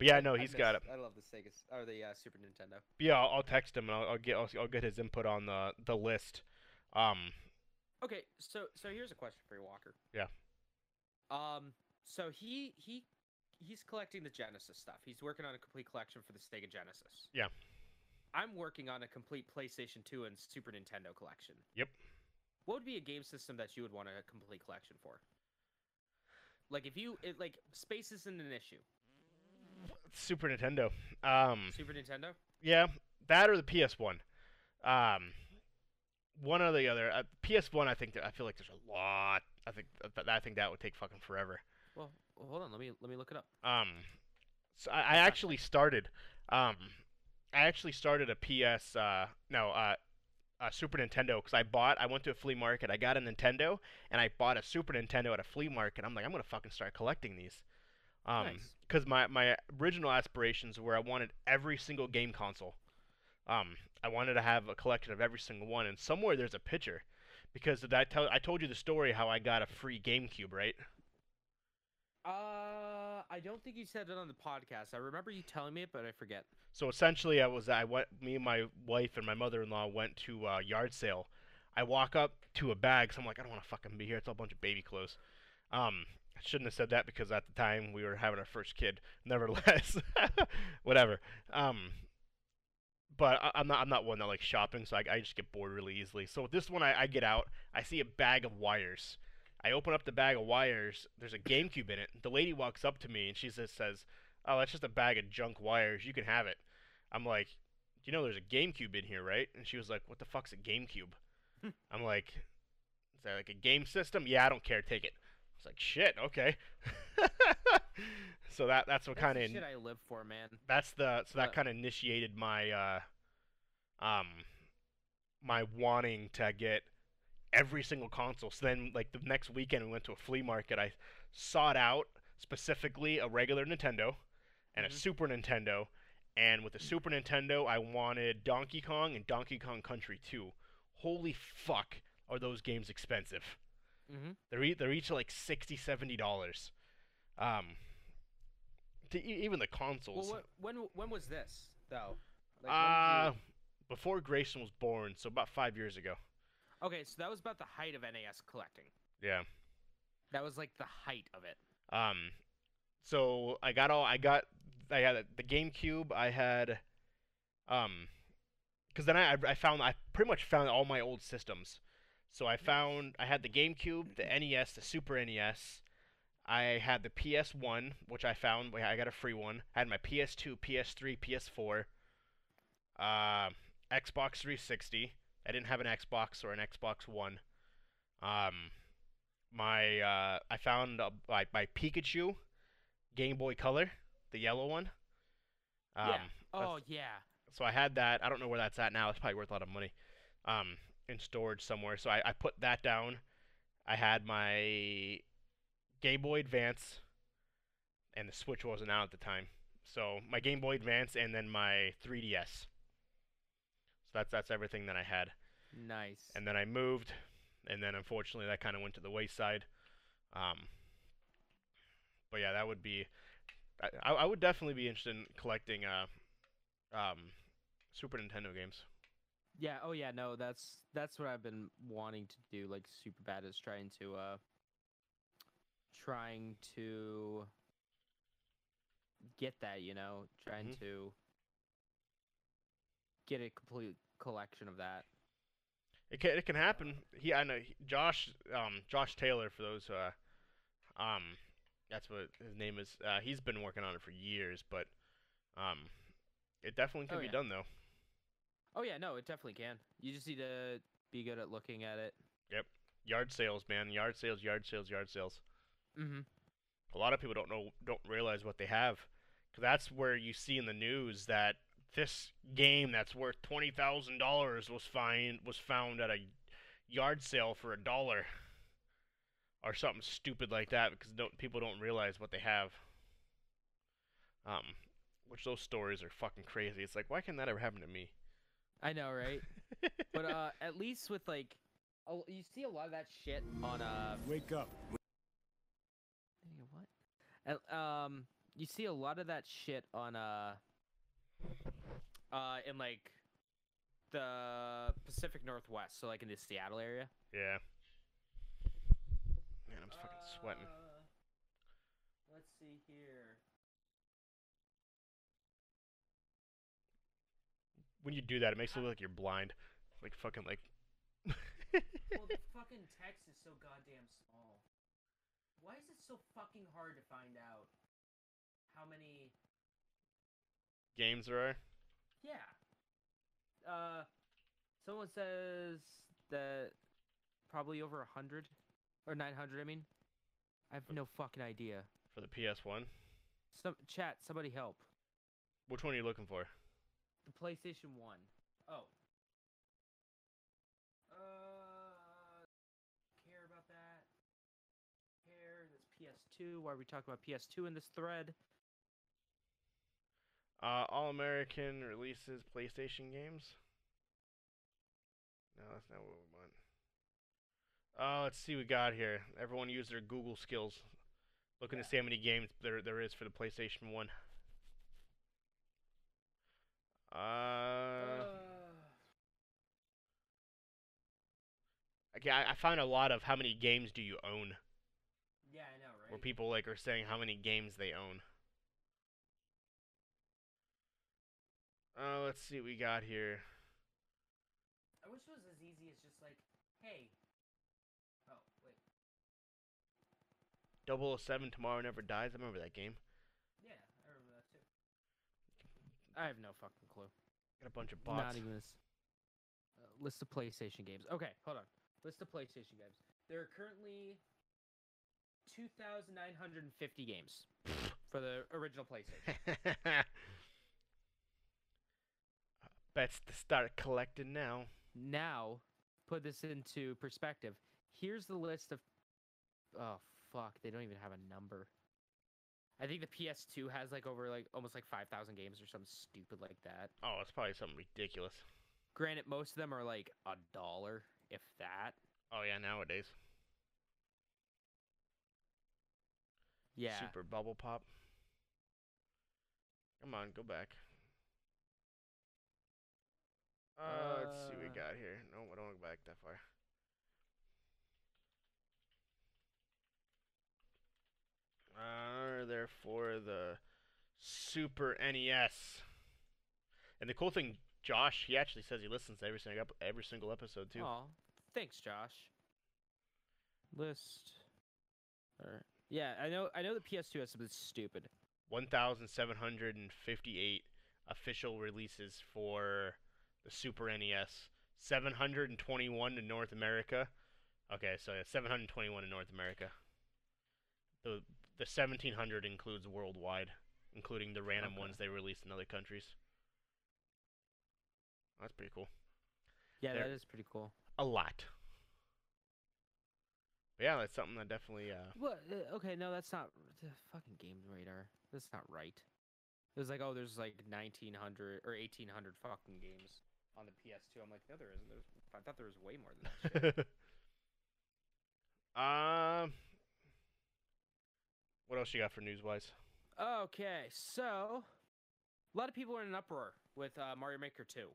yeah, no, I he's miss- got it. I love the Sega or the uh, Super Nintendo. Yeah, I'll, I'll text him and I'll, I'll get I'll, I'll get his input on the the list. Um, Okay, so so here's a question for you, Walker. Yeah. Um. So he he he's collecting the Genesis stuff. He's working on a complete collection for the Sega Genesis. Yeah. I'm working on a complete PlayStation 2 and Super Nintendo collection. Yep. What would be a game system that you would want a complete collection for? Like if you it, like space isn't an issue. Super Nintendo. Um, Super Nintendo. yeah, that or the PS1. Um, one or the other. Uh, PS1, I think that, I feel like there's a lot. I think th- I think that would take fucking forever. Well, hold on. Let me let me look it up. Um, so I, I actually started. Um, I actually started a PS. Uh, no, uh, a Super Nintendo because I bought. I went to a flea market. I got a Nintendo and I bought a Super Nintendo at a flea market. I'm like, I'm gonna fucking start collecting these. Um, Nice. because my my original aspirations were I wanted every single game console. Um, I wanted to have a collection of every single one, and somewhere there's a picture, because did I tell I told you the story how I got a free GameCube, right? Uh, I don't think you said it on the podcast. I remember you telling me it, but I forget. So essentially, I was I went me and my wife and my mother-in-law went to a yard sale. I walk up to a bag, so I'm like, I don't want to fucking be here. It's all a bunch of baby clothes. Um, I shouldn't have said that because at the time we were having our first kid. Nevertheless, whatever. Um, but I, I'm not I'm not one that likes shopping, so I, I just get bored really easily. So with this one, I, I get out. I see a bag of wires. I open up the bag of wires. There's a GameCube in it. The lady walks up to me and she just says, "Oh, that's just a bag of junk wires. You can have it." I'm like, "You know, there's a GameCube in here, right?" And she was like, "What the fuck's a GameCube?" Hmm. I'm like, "Is that like a game system?" Yeah, I don't care. Take it. It's like shit. Okay. so that that's what kind of shit I live for, man. that's the so that Uh, kind of initiated my uh um my wanting to get every single console. So then like the next weekend we went to a flea market. I sought out specifically a regular Nintendo and Mhm. a Super Nintendo. And with the Super Nintendo, I wanted Donkey Kong and Donkey Kong Country 2. Holy fuck, are those games expensive? Mm-hmm. They're e- they're each like 60 70 dollars. Um to e- even the consoles. Well, what, when when was this though? Like, Uh, did before Grayson was born, so about five years ago. Okay, so that was about the height of NES collecting. Yeah. That was like the height of it. Um, so I got all I got. I had the GameCube. I had, um, because then I I found I pretty much found all my old systems. So I found I had the GameCube, the NES, the Super NES. I had the PS1, which I found. I got a free one. I had my PS2, PS3, PS4, uh, Xbox 360. I didn't have an Xbox or an Xbox One. Um, my uh, I found uh, my my Pikachu Game Boy Color, the yellow one. Um, yeah. Oh yeah. so I had that. I don't know where that's at now. It's probably worth a lot of money. Um, in storage somewhere. So I, I put that down. I had my Game Boy Advance, and the Switch wasn't out at the time. So my Game Boy Advance and then my 3DS. So that's that's everything that I had. Nice. And then I moved, and then unfortunately that kind of went to the wayside. Um, but yeah, that would be. I, I would definitely be interested in collecting uh, um, Super Nintendo games. Yeah. Oh yeah. No, that's that's what I've been wanting to do. Like super bad is trying to uh trying to get that. You know, trying Mhm. to get a complete collection of that. It can it can happen. He I know he- Josh um Josh Taylor for those uh um that's what his name is. Uh, he's been working on it for years, but um it definitely can Oh, be yeah. done though. Oh yeah. No, it definitely can. You just need to be good at looking at it. Yep. Yard sales, man. Yard sales, yard sales, yard sales. Mm-hmm. a lot of people don't know don't realize what they have because that's where you see in the news that this game that's worth twenty thousand dollars was find was found at a yard sale for a dollar or something stupid like that because don't, people don't realize what they have. Um, which those stories are fucking crazy. It's like why can that ever happen to me? I know, right? but uh, at least with like, a- you see a lot of that shit on uh. Wake up. Hey, um, you see a lot of that shit on uh. Uh, in like the Pacific Northwest, so like in the Seattle area. yeah. Man, I'm fucking sweating. Uh, let's see here. when you do that, it makes it look like you're blind. Like fucking like. well, the fucking text is so goddamn small. Why is it so fucking hard to find out how many? games there are. Yeah. Uh, someone says that probably over a hundred or nine hundred. I mean, I have no fucking idea. for the PS1. Some chat, somebody help. Which one are you looking for? The PlayStation One. Oh. Why are we talking about PS2 in this thread? Uh, All American releases PlayStation games. No, that's not what we want. Uh, let's see what we got here. Everyone use their Google skills. Looking yeah. to see how many games there there is for the PlayStation 1. Uh. Okay, I, I found a lot of how many games do you own where people like are saying how many games they own. Uh, let's see what we got here. I wish it was as easy as just like, hey. Oh wait. 007 Tomorrow Never Dies. I remember that game. Yeah, I remember that too. I have no fucking clue. Got a bunch of bots. Not even this. Uh, list of PlayStation games. Okay, hold on. List of PlayStation games. There are currently 2,950 games for the original PlayStation. Bets to start collecting now. now, put this into perspective. Here's the list of. Oh fuck! They don't even have a number. I think the PS2 has like over like almost like 5,000 games or something stupid like that. Oh, it's probably something ridiculous. Granted, most of them are like a dollar, if that. Oh yeah, nowadays. Yeah. Super bubble pop. Come on, go back. Uh, let's see what we Uh. got here. No, I don't want to go back that far. Uh, they're for the Super NES. And the cool thing, Josh, he actually says he listens to every single every single episode too. Oh, thanks, Josh. List. Or yeah, I know. I know the PS2 has something stupid. 1,758 official releases for the Super NES. 721 in North America. Okay, so yeah, 721 in North America. The the 1700 includes worldwide, including the random Okay. ones they released in other countries. That's pretty cool. Yeah, There- that is pretty cool. A lot. But yeah, that's something that definitely uh What? Uh, okay, no, that's not the fucking game radar. That's not right. It was like, oh, there's like 1900 or 1800 fucking games on the PS2. I'm like, no, there isn't. There's, I thought there was way more than that. Shit. Um What else you got for news wise? okay, so a lot of people are in an uproar with uh, Mario Maker 2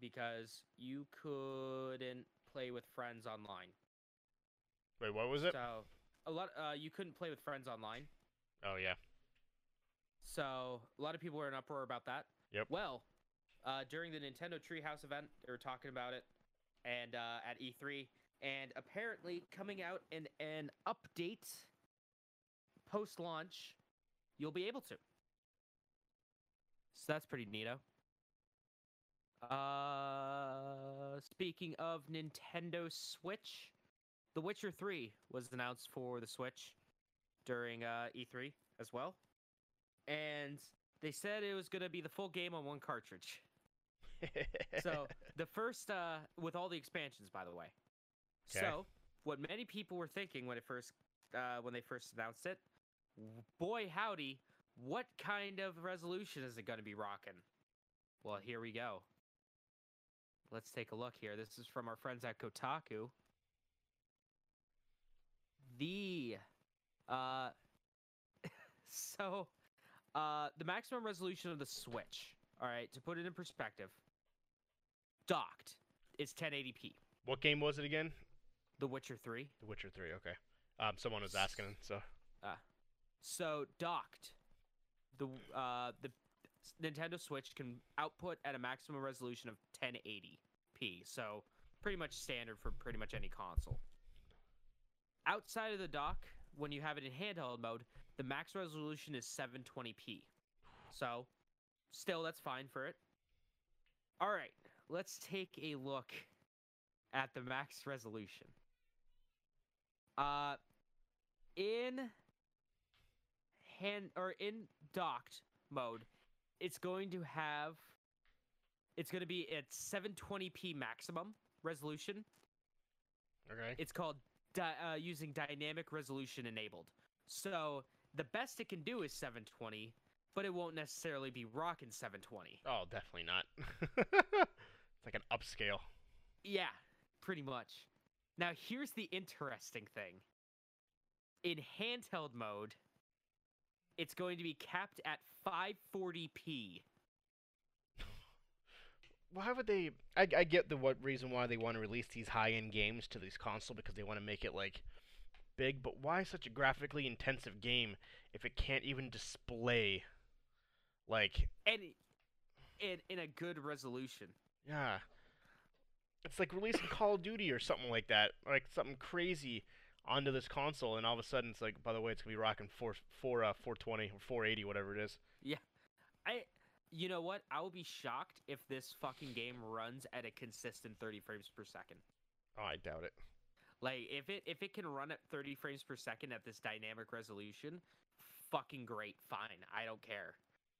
because you couldn't play with friends online. Wait, what was it? So a lot, uh, you couldn't play with friends online. Oh yeah. So a lot of people were in uproar about that. Yep. Well, uh, during the Nintendo Treehouse event, they were talking about it, and uh, at E3, and apparently coming out in an update post launch, you'll be able to. So that's pretty neato. Uh, speaking of Nintendo Switch, The Witcher 3 was announced for the Switch during uh, E3 as well. And they said it was going to be the full game on one cartridge. So the first, uh, with all the expansions, by the way. 'Kay. So what many people were thinking when it first, uh, when they first announced it, boy howdy, what kind of resolution is it going to be rocking? Well, here we go. Let's take a look here. This is from our friends at Kotaku. The, uh, so, uh, the maximum resolution of the Switch. All right, to put it in perspective, docked is 1080p. what game was it again? The Witcher 3. The Witcher 3, okay. Um someone was asking, so uh So docked, the uh the Nintendo Switch can output at a maximum resolution of 1080p, so pretty much standard for pretty much any console. Outside of the dock, when you have it in handheld mode, the max resolution is 720p. So, still that's fine for it. All right, let's take a look at the max resolution. Uh in hand or in docked mode, it's going to have it's going to be at 720p maximum resolution. Okay. It's called di- uh, using dynamic resolution enabled. So the best it can do is 720, but it won't necessarily be rocking 720. Oh, definitely not. it's like an upscale. Yeah, pretty much. Now here's the interesting thing. In handheld mode, it's going to be capped at 540p. Why would they? I, I get the what reason why they want to release these high-end games to this console because they want to make it like big. But why such a graphically intensive game if it can't even display like and in in a good resolution. yeah? It's like releasing Call of Duty or something like that, like something crazy onto this console, and all of a sudden it's like, by the way, it's gonna be rocking four four uh 420 or 480, whatever it is. Yeah, I you know what? I will be shocked if this fucking game runs at a consistent 30 frames per second. Oh, I doubt it. Like if it if it can run at 30 frames per second at this dynamic resolution, fucking great, fine. I don't care.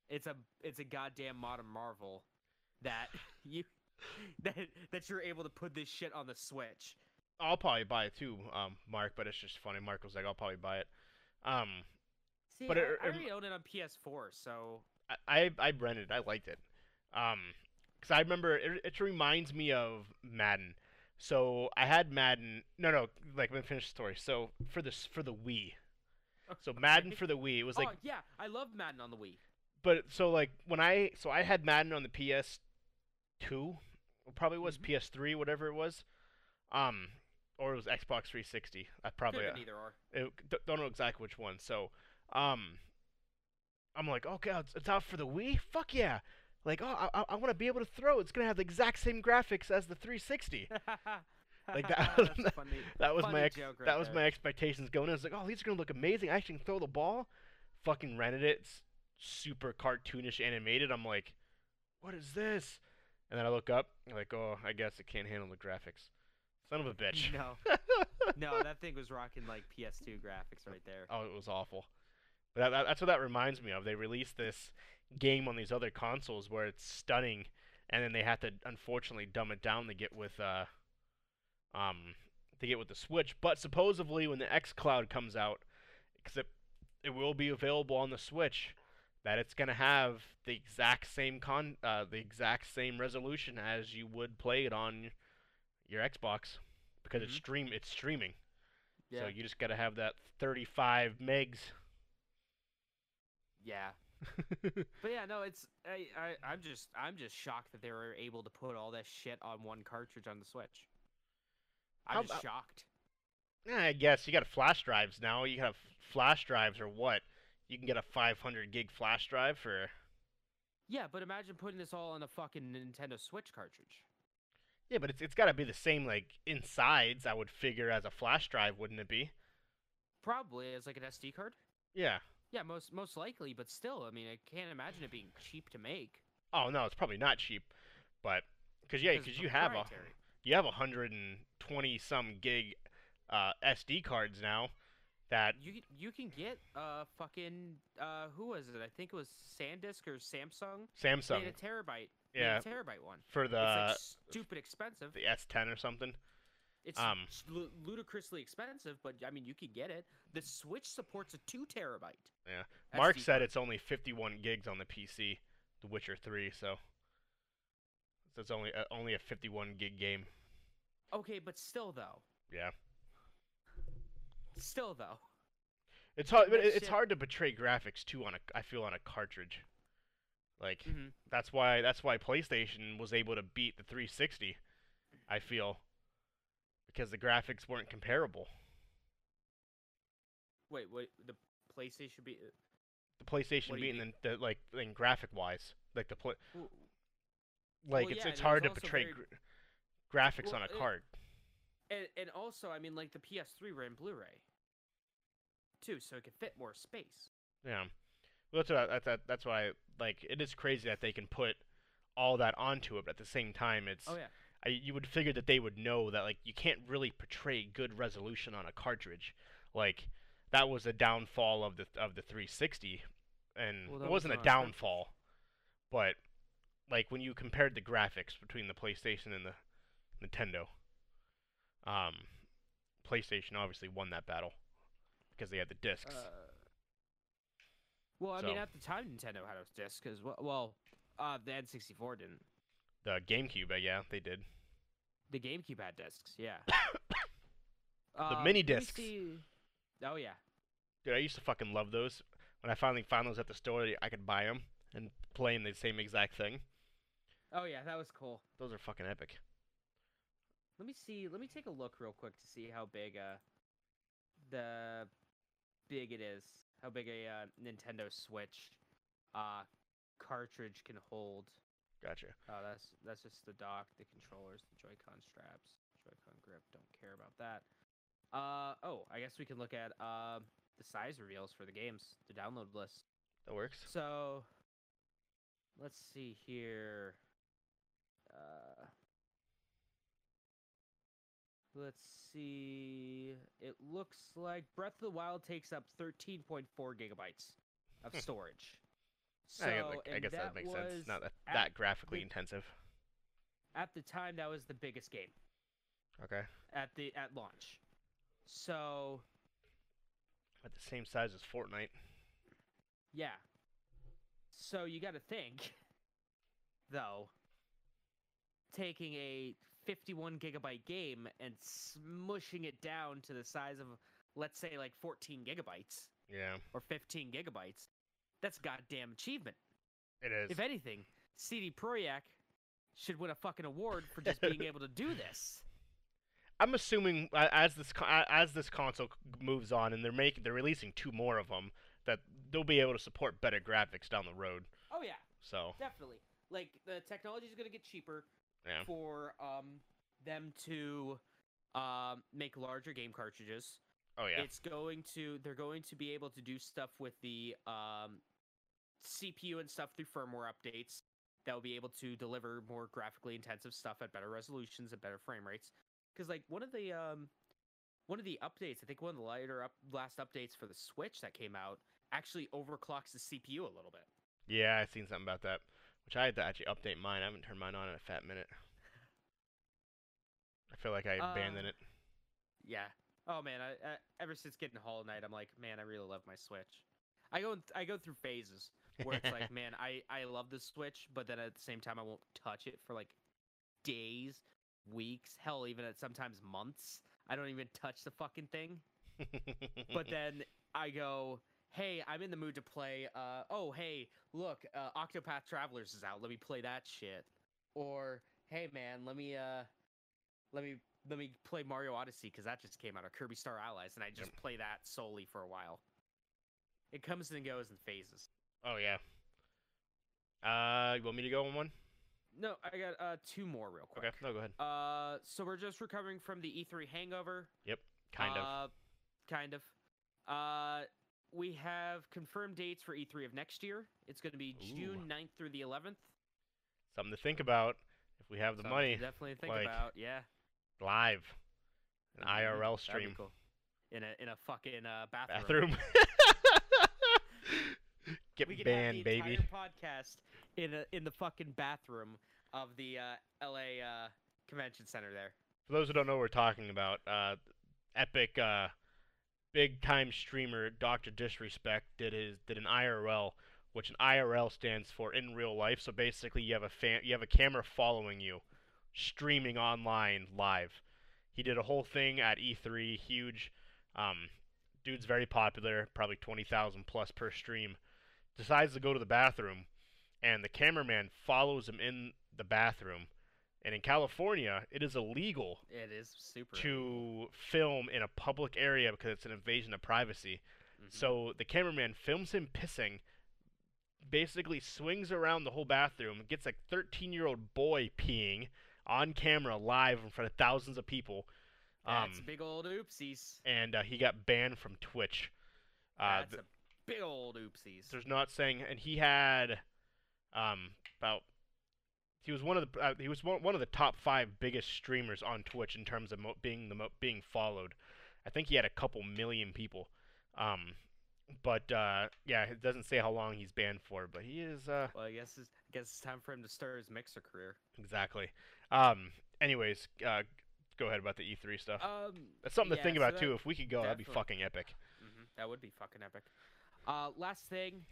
It's a it's a goddamn modern marvel that you that that you're able to put this shit on the Switch. I'll probably buy it too, um, Mark. But it's just funny. Mark was like, "I'll probably buy it." Um, See, But I, it- I it- already own it on PS4, so I I, rented. it. I liked it. Um, because I remember it, it reminds me of Madden. So I had Madden. No, no. Like let me finish the story. So for this for the Wii. So Madden for the Wii. It was like, oh yeah, I love Madden on the Wii. but so like when I so I had Madden on the PS two, probably was Mhm. PS3, whatever it was. Um, or it was Xbox 360. I probably Could've uh, either or. it, don't know exactly which one. So, um, I'm like, oh, okay, it's, it's out for the Wii. Fuck yeah! Like, oh, I, I want to be able to throw. It's gonna have the exact same graphics as the 360. Like that- funny. That was my ex- right that was there. my expectations going in. I was like, oh, these are gonna look amazing. I actually can throw the ball. Fucking rented it. It's super cartoonish animated. I'm like, what is this? And then I look up, I'm like, oh, I guess it can't handle the graphics. Son of a bitch. No, no, that thing was rocking like PS2 graphics right there. Oh, it was awful. That, that, that's what that reminds me of. They released this game on these other consoles where it's stunning, and then they had to unfortunately dumb it down to get with uh, um, to get with the Switch. But supposedly, when the xCloud comes out, because it it will be available on the Switch, that it's gonna have the exact same con uh, the exact same resolution as you would play it on your Xbox, because it's Mhm. stream it's streaming. Yeah, So you just gotta have that 35 megs. Yeah. But yeah, no, it's I, I I'm just I'm just shocked that they were able to put all that shit on one cartridge on the Switch. I'm How just about- shocked. Yeah, I guess you got flash drives now. You have flash drives or what? You can get a 500 gig flash drive for. Yeah, but imagine putting this all on a fucking Nintendo Switch cartridge. Yeah, but it's it's got to be the same like insides. I would figure as a flash drive, wouldn't it be? Probably as like an SD card. Yeah. Yeah, most most likely, but still, I mean, I can't imagine it being cheap to make. Oh no, it's probably not cheap, but because yeah, because you have a you have a 120 some gig uh, SD cards now. That You you can get uh fucking uh who was it? I think it was SanDisk or Samsung. Samsung, Made a terabyte. yeah, Made a terabyte one. for the like stupid expensive. the S10 or something. It's um, ludicrously expensive, but I mean you could get it. The Switch supports a two terabyte. Yeah. Mark SD said card. it's only 51 gigs on the PC, The Witcher 3, so so it's only uh, only a 51 gig game. Okay, but still though, Yeah. still though. It's hard but it's shit- hard to portray graphics too on a I feel on a cartridge. Like hmm that's why that's why PlayStation was able to beat the 360. I feel because the graphics weren't comparable. Wait, wait. The PlayStation be uh, The PlayStation you being the, the like in graphic wise, like the play, W- like Well, it's yeah, it's hard to portray very- gr- graphics Well, on a it- card. And, and also, I mean, like the PS3 ran Blu-ray too, so it could fit more space. Yeah, well, that's what I, that's that, that's why like it is crazy that they can put all that onto it, but at the same time, it's Oh yeah. I, you would figure that they would know that like you can't really portray good resolution on a cartridge. Like that was a downfall of the of the 360, and Well, it wasn't was a downfall, but like when you compared the graphics between the PlayStation and the Nintendo, um, PlayStation obviously won that battle because they had the discs. Uh, well, I mean, at the time, Nintendo had a disc because well, well, uh, the N64 didn't. The GameCube, uh, yeah, they did. The GameCube had discs, yeah. The Uh, mini discs. Oh yeah. Dude, I used to fucking love those. When I finally found those at the store, I could buy them and play in the same exact thing. Oh yeah, that was cool. Those are fucking epic. Let me see. Let me take a look real quick to see how big uh the big it is. How big a uh, Nintendo Switch uh cartridge can hold. Gotcha. Oh, that's that's just the dock, the controllers, the Joy-Con straps, Joy-Con grip. Don't care about that. Uh oh, I guess we can look at uh, the size reveals for the games, the download list. That works. So let's see here. Uh, let's see. It looks like Breath of the Wild takes up 13.4 gigabytes of storage. So, I, like, I guess that, makes sense. Not that, at that graphically the- intensive. At the time, that was the biggest game Okay. at the at launch. So At the same size as Fortnite. Yeah. So you got to think, though, taking a 51 gigabyte game and smushing it down to the size of, let's say, like 14 gigabytes Yeah, or 15 gigabytes, that's goddamn achievement. it is. If anything, CD Projekt should win a fucking award for just being able to do this. I'm assuming uh, as this uh, as this console moves on and they're making they're releasing two more of them that they'll be able to support better graphics down the road. Oh yeah, So definitely. Like the technology is going to get cheaper. yeah, for um them to um make larger game cartridges. oh yeah, It's going to they're going to be able to do stuff with the um CPU and stuff through firmware updates that will be able to deliver more graphically intensive stuff at better resolutions and better frame rates. Because like one of the um one of the updates, I think one of the later up last updates for the Switch that came out actually overclocks the CPU a little bit. yeah. I've seen something about that, which I had to actually update mine. I haven't turned mine on in a fat minute. I feel like I abandoned Uh, it. Yeah. Oh man, I, I ever since getting Hollow Knight, I'm like, man, I really love my Switch. I go I go through phases where it's like, man, I I love the Switch, but then at the same time, I won't touch it for like days, weeks, hell, even at sometimes months. I don't even touch the fucking thing. But then I go, hey, I'm in the mood to play. Uh, oh, hey, look, uh, Octopath Travelers is out. Let me play that shit. Or hey, man, let me uh, let me let me play Mario Odyssey because that just came out, or Kirby Star Allies, and I just play that solely for a while. It comes and goes in phases. Oh yeah. Uh, you want me to go on one? No, I got uh two more real quick. Okay, no, go ahead. Uh, so we're just recovering from the E3 hangover. Yep, kind of. Uh, kind of. Uh, we have confirmed dates for E3 of next year. It's going to be June Ooh. 9th through the 11th. Something to think about if we have the Something money definitely think like, about. Yeah. live, an Mhm, IRL that'd be stream cool. In a in a fucking uh, bathroom. bathroom. Get we could have banned, the baby. entire podcast in a in the fucking bathroom of the uh, LA uh, Convention Center there. For those who don't know what we're talking about, uh, epic, uh, big time streamer Doctor Disrespect did his did an IRL, which an IRL stands for in real life. So basically, you have a fan, you have a camera following you, streaming online live. He did a whole thing at E3, huge. Um, dude's very popular, probably twenty thousand plus per stream. Decides to go to the bathroom, and the cameraman follows him in the bathroom. And in California, it is illegal It is super. to film in a public area because it's an invasion of privacy. Mhm. So the cameraman films him pissing, basically swings around the whole bathroom, gets a 13 year old boy peeing on camera live in front of thousands of people, That's um, big old oopsies. and uh, he got banned from Twitch. Uh, That's th- a big old oopsies. there's not saying, and he had um, about. He was one of the uh, he was one, one of the top five biggest streamers on Twitch in terms of mo- being the mo- being followed. I think he had a couple million people. Um, but uh, yeah, it doesn't say how long he's banned for, but he is uh, Well, I guess it's, I guess it's time for him to start his mixer career. exactly. Um, anyways, uh, go ahead about the E3 stuff. Um, That's something to yeah, think so about that- too. If we could go, that'd be fucking epic. mhm, that would be fucking epic. Uh, last thing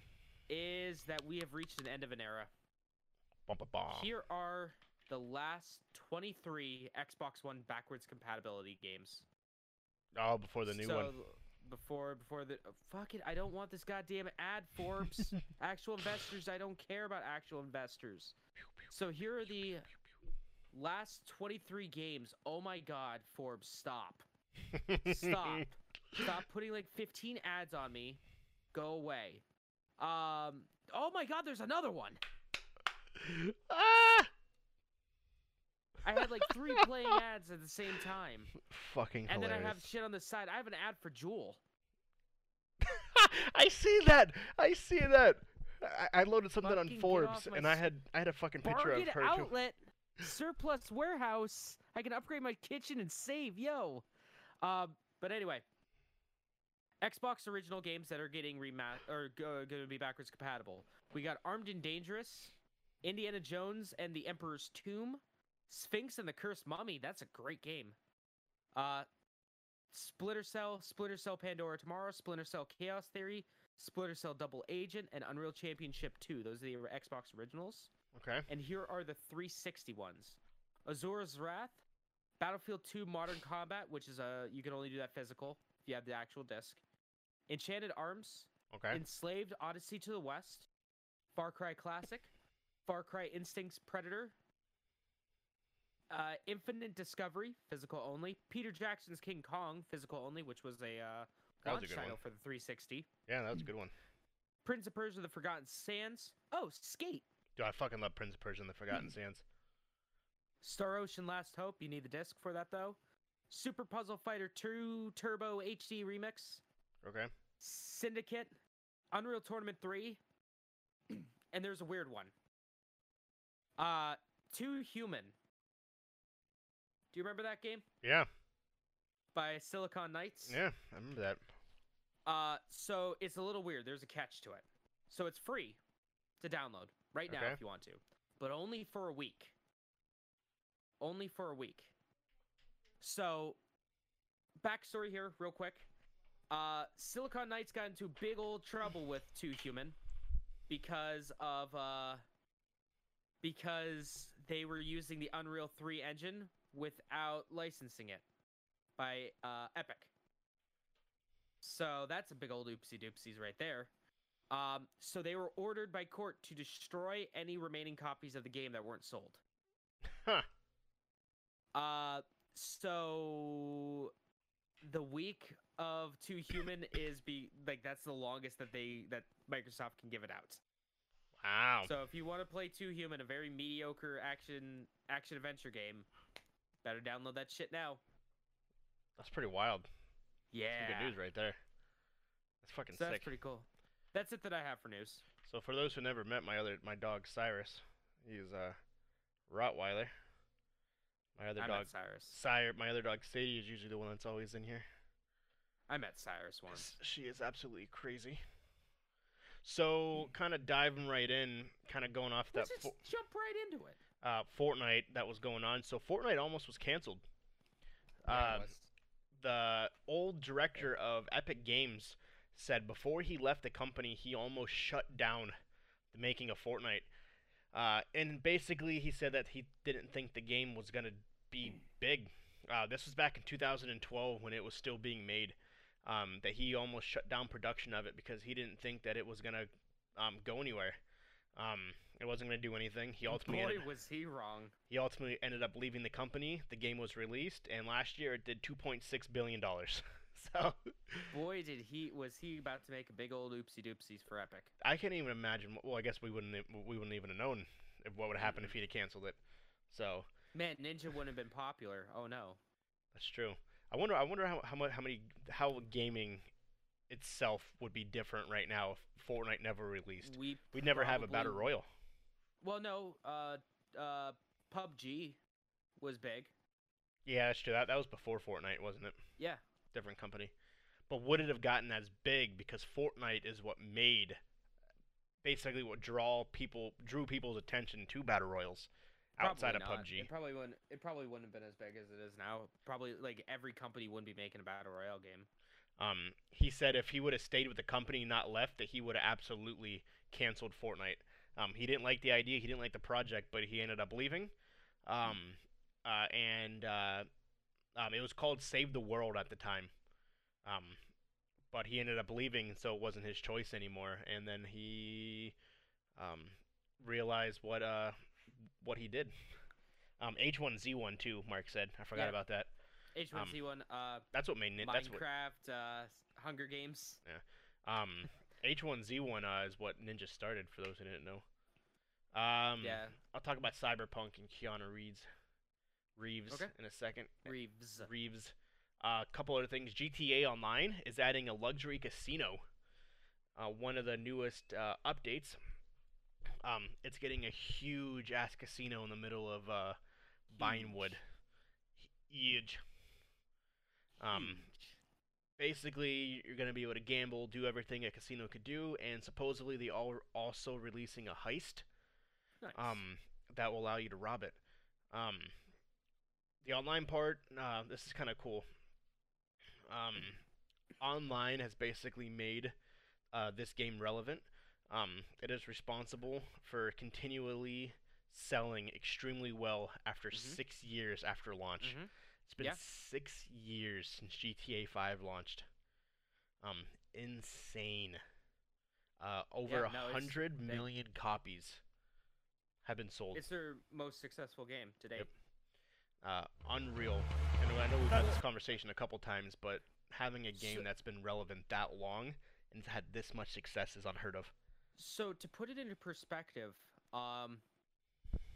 is that we have reached an end of an era. Bum, bum. Here are the last 23 Xbox One backwards compatibility games. Oh, before the new so, one. Before before the uh, fuck it, I don't want this goddamn ad Forbes. actual investors, I don't care about actual investors. So here are the last 23 games. Oh my god, Forbes, stop. Stop. Stop putting like 15 ads on me. Go away. Um Oh my god, there's another one. ah! I had like three playing ads at the same time. Fucking And then. I have shit on the side. I have an ad for Jewel. I see that. I see that. I, I loaded something on Fucking get Forbes, and I had I had a fucking picture of her. outlet, surplus warehouse. I can upgrade my kitchen and save, yo. Um, but anyway, Xbox original games that are getting remat or going to be backwards compatible. We got Armed and Dangerous, Indiana Jones and the Emperor's Tomb, Sphinx and the Cursed Mummy. That's a great game. Uh, Splinter Cell, Splinter Cell Pandora Tomorrow, Splinter Cell Chaos Theory, Splinter Cell Double Agent, and Unreal Championship 2. Those are the Xbox originals. Okay. And here are the 360 ones. Asura's Wrath, Battlefield 2 Modern Combat, which is a you can only do that physical if you have the actual disc. Enchanted Arms, Okay. Enslaved Odyssey to the West, Far Cry Classic, Far Cry Instincts Predator, uh, Infinite Discovery, physical only, Peter Jackson's King Kong, physical only, which was a uh, That was a launch good title one. for the 360. yeah, that was a good one. Prince of Persia: The Forgotten Sands. Oh, Skate. Dude, I fucking love Prince of Persia and the Forgotten Sands. Star Ocean Last Hope. You need the disc for that though. Super Puzzle Fighter 2 Turbo HD Remix. Okay. Syndicate. Unreal Tournament 3. and there's a weird one. Uh, Too Human. Do you remember that game? Yeah. By Silicon Knights? Yeah. I remember that. Uh, so it's a little weird. There's a catch to it. So it's free to download right now Okay. if you want to, but only for a week. Only for a week. So, backstory here, real quick. Uh, Silicon Knights got into big old trouble with Too Human because of uh, because they were using the Unreal 3 engine without licensing it by uh, Epic. So that's a big old oopsie doopsies right there. Um, so they were ordered by court to destroy any remaining copies of the game that weren't sold. Huh. Uh, so the week of Too Human is be like that's the longest that they that Microsoft can give it out. Wow. So if you want to play Too Human, a very mediocre action action adventure game, better download that shit now. That's pretty wild. Yeah, Some good news right there. That's fucking so that's sick. pretty cool. That's it that I have for news. So for those who never met my other my dog Cyrus, he's a Rottweiler. My other I dog met Cyrus. Sire, my other dog Sadie is usually the one that's always in here. I met Cyrus once. She is absolutely crazy. So kind of diving right in, kind of going off that Let's just fo- jump right into it. uh, Fortnite that was going on. So Fortnite almost was canceled. Yeah, Uh, was. the old director of Epic Games said before he left the company, he almost shut down the making of Fortnite. Uh, and basically, he said that he didn't think the game was going to be big. Uh, this was back in 2012 when it was still being made. Um, that he almost shut down production of it because he didn't think that it was going to um, go anywhere. Um, it wasn't going to do anything. He ultimately Boy, ended, was he wrong. he ultimately ended up leaving the company. The game was released, and last year it did 2.6 billion dollars. So Boy, did he was he about to make a big old oopsie doopsies for Epic. I can't even imagine. Well, I guess we wouldn't we wouldn't even have known what would happen if he'd have canceled it. So Man, Ninja wouldn't have been popular. Oh no. that's true. I wonder. I wonder how how much how many how gaming itself would be different right now if Fortnite never released. We We'd never have a battle probably- royal. Well, no. Uh, uh, PUBG was big. Yeah, that's true. That that was before Fortnite, wasn't it? Yeah. Different company. But would it have gotten as big because Fortnite is what made basically what draw people drew people's attention to battle royals outside Probably of not. PUBG. It probably wouldn't. It probably wouldn't have been as big as it is now. Probably like every company wouldn't be making a battle royale game. Um, he said if he would have stayed with the company, not left, that he would have absolutely canceled Fortnite. Um, he didn't like the idea, he didn't like the project, but he ended up leaving. Um, uh, and uh, um, it was called Save the World at the time. Um, but he ended up leaving, so it wasn't his choice anymore. And then he um, realized what uh, what he did. Um, H1Z1 too, Mark said. I forgot Yeah. about that. H1Z1, uh, That's what made Nin- that's what Minecraft, uh, Hunger Games. Yeah. Um, H1Z1 uh, is what Ninja started. For those who didn't know. Um, Yeah. I'll talk about Cyberpunk and Keanu Reeves, Reeves Okay. in a second. Reeves. Reeves. A uh, couple other things. GTA Online is adding a luxury casino. Uh, one of the newest uh, updates. Um, it's getting a huge ass casino in the middle of uh, Vinewood. Huge. Um, Huge. basically you're going to be able to gamble, do everything a casino could do, and supposedly they are also releasing a heist Nice. um, that will allow you to rob it. Um, the online part, uh, this is kind of cool. Um, online has basically made uh, this game relevant. Um, it is responsible for continually selling extremely well after Mhm. six years after launch. Mhm. It's been Yeah. six years since GTA 5 launched. Um, insane. Uh, over a no, it's- hundred million copies have been sold. It's their most successful game to date. Yep. Uh, unreal. And I know we've had this conversation a couple times, but having a game So- that's been relevant that long and had this much success is unheard of. So to put it into perspective, um,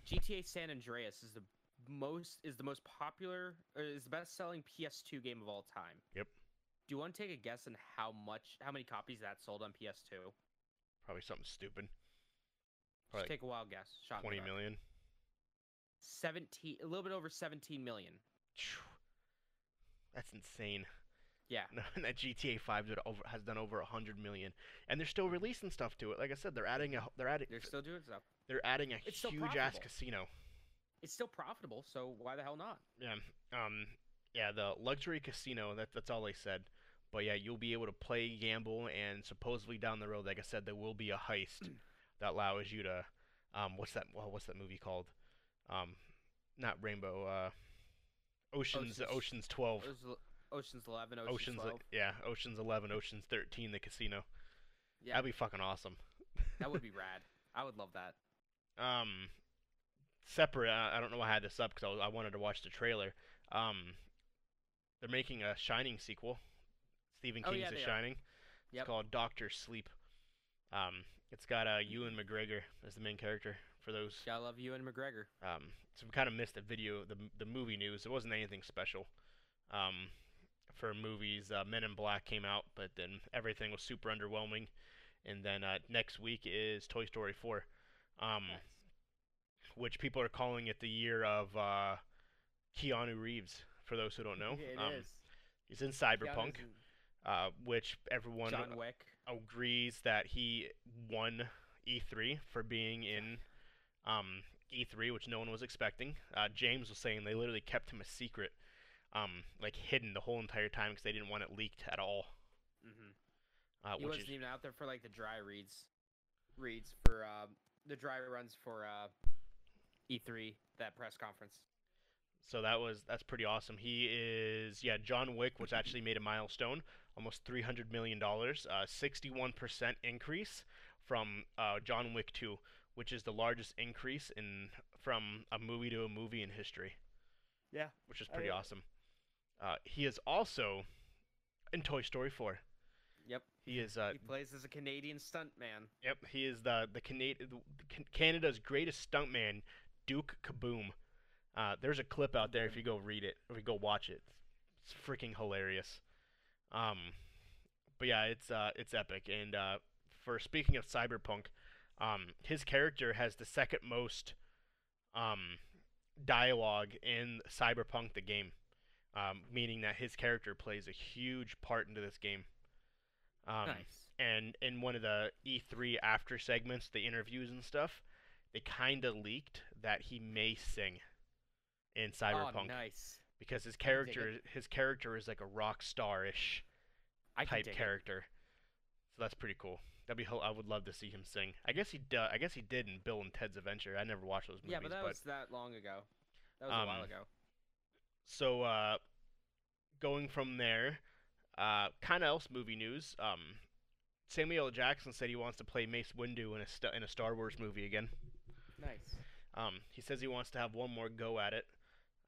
GTA San Andreas is the most is the most popular is the best selling PS2 game of all time. Yep. Do you want to take a guess on how much how many copies that sold on PS2? Probably something stupid. Just Probably take a wild guess. Shot Twenty million. 17 a little bit over 17 million. That's insane. Yeah. and that GTA 5 did over, has done over 100 million, and they're still releasing stuff to it. Like I said, they're adding a they're adding They're still doing stuff. they're adding a It's huge ass casino. It's still profitable, so why the hell not? Yeah. Um. Yeah. The luxury casino. That that's all they said. But yeah, you'll be able to play, gamble, and supposedly down the road, like I said, there will be a heist that allows you to. Um. What's that? Well, what's that movie called? Um. Not Rainbow. Uh. Oceans. Ocean's- Oceans 12. It was L- Ocean's 11, Ocean's, Oceans. 12. Yeah. Oceans 11. Oceans 13. The casino. Yeah, That'd be fucking awesome. that would be rad. I would love that. um separate I, I don't know why I had this up because I, I wanted to watch the trailer um they're making a shining sequel stephen Oh, king's yeah, the are. shining Yep. it's called doctor sleep um it's got uh ewan mcgregor as the main character for those Yeah, I love Ewan McGregor. um so we kind of missed the video the, the movie news it wasn't anything special um for movies uh, men in black came out but then everything was super underwhelming and then uh, next week is toy story 4 um Nice. which people are calling it the year of uh, Keanu Reeves. For those who don't know, It um, is. he's in Cyberpunk, in uh, which everyone John Wick. agrees that he won E3 for being in um, E3, which no one was expecting. Uh, James was saying they literally kept him a secret, um, like hidden the whole entire time because they didn't want it leaked at all. hmm Uh, He wasn't is even out there for like the dry reads, reads for uh, the dry runs for uh, E3 that press conference. So that was that's pretty awesome. He is yeah, John Wick, which actually made a milestone, almost three hundred million dollars, uh, sixty-one percent increase from uh, John Wick Two, which is the largest increase in from a movie to a movie in history. Yeah. which is I pretty mean- awesome. Uh, he is also in Toy Story 4. Yep. He is uh he plays as a Canadian stuntman. yep, he is the the, Cana- Canada's greatest stuntman, Duke Kaboom. Uh, there's a clip out there if you go read it, if you go watch it. It's freaking hilarious. Um, but yeah, it's uh, it's epic. And uh, for speaking of cyberpunk, um, his character has the second most um, dialogue in Cyberpunk the game, um, meaning that his character plays a huge part into this game. Um, nice. and in one of the E3 after segments, the interviews and stuff, they kind of leaked that he may sing in Cyberpunk Oh, nice. because his character his character is like a rock star-ish type dig it. character. So that's pretty cool. That'd be hel- I would love to see him sing. I guess he I guess he did in Bill and Ted's Adventure. I never watched those movies, Yeah, but that was that long ago. That was a while Um, ago. so uh, going from there, uh, kind of else movie news. Um, Samuel L. Jackson said he wants to play Mace Windu in a st- in a Star Wars movie again. Nice. Um, he says he wants to have one more go at it,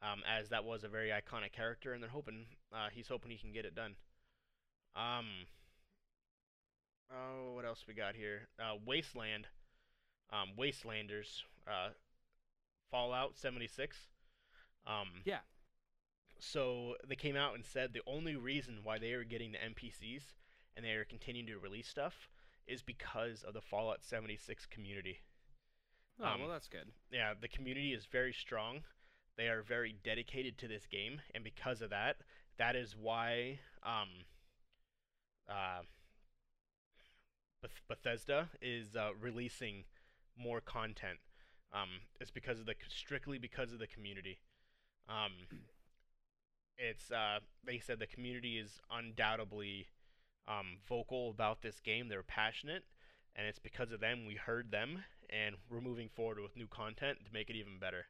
um, as that was a very iconic character, and they're hoping uh, he's hoping he can get it done. Um. Oh, what else we got here? Uh, Wasteland, um, Wastelanders, uh, Fallout 76. Um, Yeah. So they came out and said the only reason why they are getting the NPCs and they are continuing to release stuff is because of the Fallout 76 community Oh, Um, well, that's good. yeah, the community is very strong. They are very dedicated to this game, and because of that, that is why um, uh, Beth- Bethesda is uh, releasing more content. Um, it's because of the strictly because of the community. Um, it's uh, they said the community is undoubtedly um, vocal about this game. They're passionate, and it's because of them we heard them, and we're moving forward with new content to make it even better.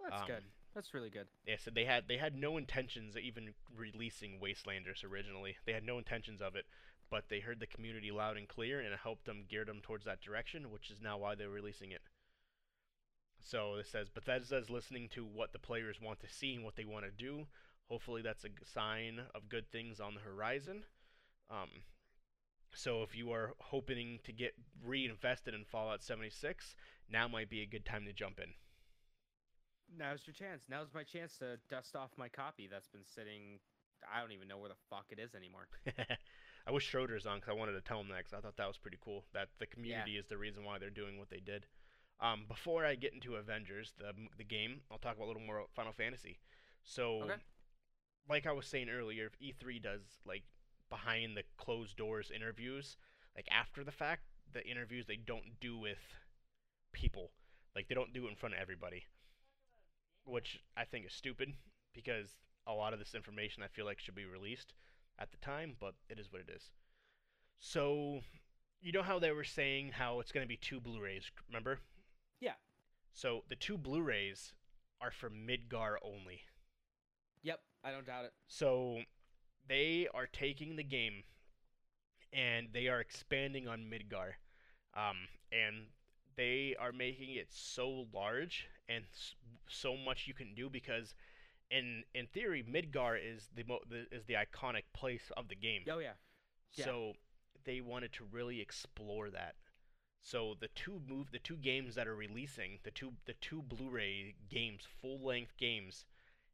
Well, that's um, good. That's really good. They said they had they had no intentions of even releasing Wastelanders originally. They had no intentions of it, but they heard the community loud and clear, and it helped them gear them towards that direction, which is now why they're releasing it. So it says Bethesda is listening to what the players want to see and what they want to do. Hopefully, that's a sign of good things on the horizon. Um, so if you are hoping to get reinvested in Fallout 76, now might be a good time to jump in. Now's your chance. Now's my chance to dust off my copy that's been sitting. I don't even know where the fuck it is anymore. I wish Schroeder's on because I wanted to tell him that 'cause I thought that was pretty cool. That the community is the reason why they're doing what they did. Um, before I get into Avengers, the the game, I'll talk about a little more about Final Fantasy. So, Okay. like I was saying earlier, if E3 does like behind the closed doors interviews, like after the fact, the interviews they don't do with people, like they don't do it in front of everybody, which I think is stupid because a lot of this information I feel like should be released at the time, but it is what it is. So, you know how they were saying how it's going to be two Blu-rays, remember? Yeah. So, the two Blu-rays are for Midgar only. Yep, I don't doubt it. So, they are taking the game and they are expanding on Midgar. Um, and they are making it so large and so much you can do because in in theory Midgar is the, mo- the is the iconic place of the game. Oh yeah. Yeah. So they wanted to really explore that. So the two move the two games that are releasing, the two the two Blu-ray games, full-length games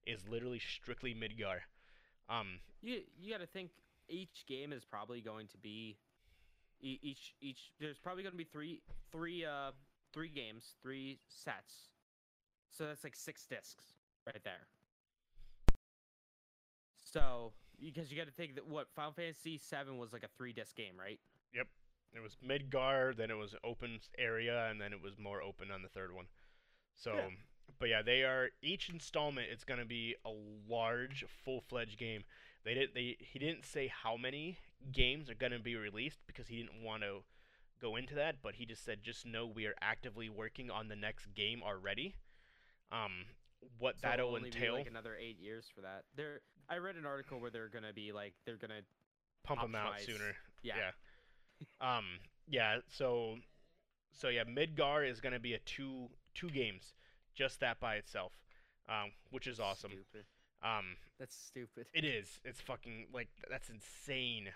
is literally strictly Midgar. Um You you got to think each game is probably going to be each each there's probably going to be three three uh three games, three sets. So that's like six discs right there. So, because you got to think that what Final Fantasy 7 was like a 3 disc game, right? Yep. It was Midgar, then it was open area and then it was more open on the third one. So Yeah. but yeah, they are each installment it's going to be a large full-fledged game. They didn't they he didn't say how many games are going to be released because he didn't want to go into that, but he just said just know we are actively working on the next game already. Um what So that'll entail like another 8 years for that. There I read an article where they're going to be like they're going to pump them out sooner. yeah. Yeah. um. Yeah. So. So yeah, Midgar is gonna be a two two games, just that by itself, um, which is awesome. Stupid. Um, That's stupid. it is. It's fucking like that's insane.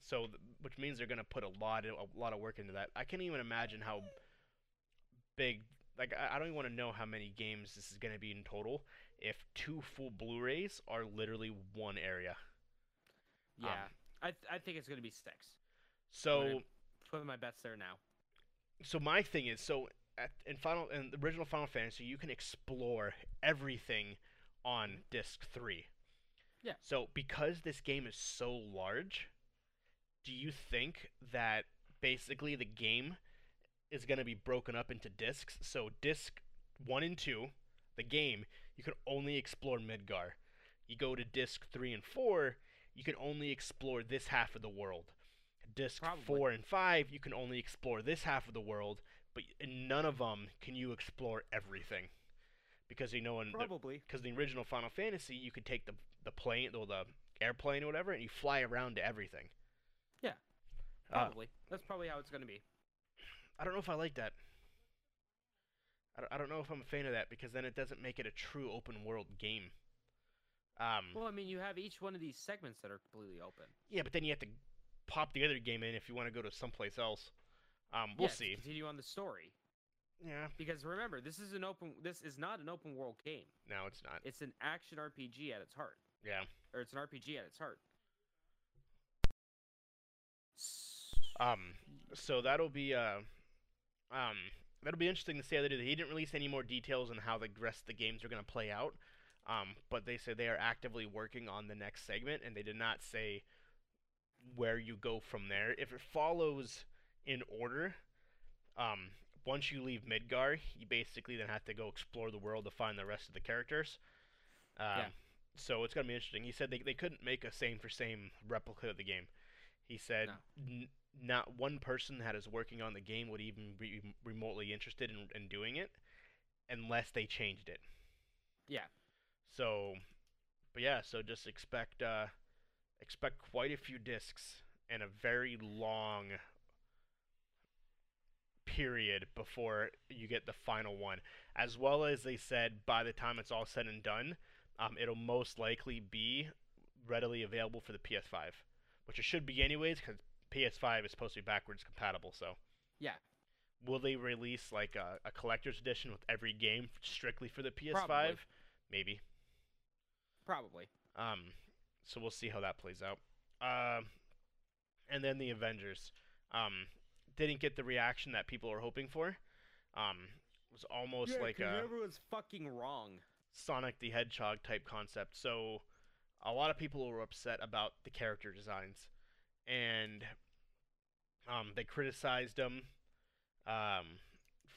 So, which means they're gonna put a lot of a lot of work into that. I can't even imagine how big. Like, I, don't even want to know how many games this is gonna be in total. If two full Blu-rays are literally one area. Yeah, Um, I th- I think it's gonna be six. So. Put my bets there now. so my thing is so at, in final in the original Final Fantasy you can explore everything on disc 3. Yeah. So because this game is so large, do you think that basically the game is going to be broken up into discs? So disc 1 and 2, the game, you can only explore Midgar. You go to disc 3 and 4, you can only explore this half of the world. Disc Probably. 4 and 5, you can only explore this half of the world, but in none of them can you explore everything. Because you know in Probably. because the original Final Fantasy, you could take the the plane or the airplane or whatever, and you fly around to everything. Yeah. Uh, Probably. That's probably how it's gonna be. I don't know if I like that. I don't, I don't know if I'm a fan of that because then it doesn't make it a true open world game. Um, Well, I mean, you have each one of these segments that are completely open. yeah, but then you have to pop the other game in if you want to go to someplace else. Um, we'll Yeah, see. Continue on the story Yeah, because remember, this is an open. This is not an open world game. no, it's not. It's an action RPG at its heart, Yeah. or it's an RPG at its heart. Um, so that'll be uh, um, that'll be interesting to see how they do. He didn't release any more details on how the rest of the games are going to play out. Um, but they said they are actively working on the next segment, and they did not say where you go from there. If it follows in order, um, once you leave Midgar, you basically then have to go explore the world to find the rest of the characters. Um, Yeah. So it's gonna be interesting. He said they they couldn't make a same for same replica of the game. He said No. n- not one person that is working on the game would even be remotely interested in, in doing it unless they changed it. Yeah. So, but yeah, so just expect uh, expect quite a few discs and a very long period before you get the final one. As well as they said, by the time it's all said and done, um, it'll most likely be readily available for the PS5, which it should be anyways, because PS5 is supposed to be backwards compatible. So, Yeah. will they release like a, a collector's edition with every game strictly for the PS5? Probably. Maybe. Probably. Um, so we'll see how that plays out. Um, and then the Avengers. Um, didn't get the reaction that people were hoping for. Um, it was almost like a everyone's fucking wrong. Sonic the Hedgehog type concept. So a lot of people were upset about the character designs, and um, they criticized them. Um,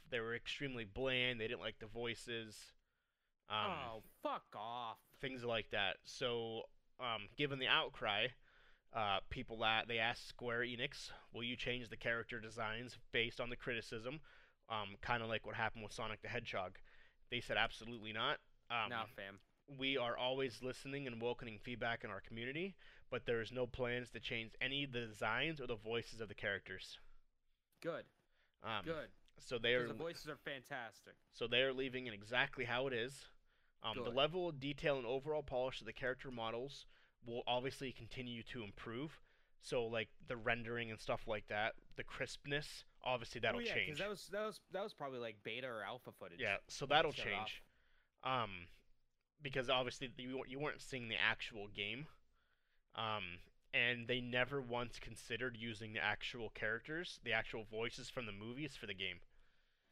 they were extremely bland. They didn't like the voices. Um, oh, fuck off. things like that. So, um, given the outcry, uh, people that they asked Square Enix, "Will you change the character designs based on the criticism?" Um, kind of like what happened with Sonic the Hedgehog. They said absolutely not. Um, no, fam. we are always listening and welcoming feedback in our community, but there is no plans to change any of the designs or the voices of the characters. Good. Um, Good. So they are the voices are fantastic. so they are leaving it exactly how it is. Um, the level of detail and overall polish of the character models will obviously continue to improve. So like the rendering and stuff like that, the crispness, obviously that'll oh, yeah, change. that was that was that was probably like beta or alpha footage. yeah, so that'll shut off. change. Um, because obviously you you weren't seeing the actual game. Um, and they never once considered using the actual characters, the actual voices from the movies for the game.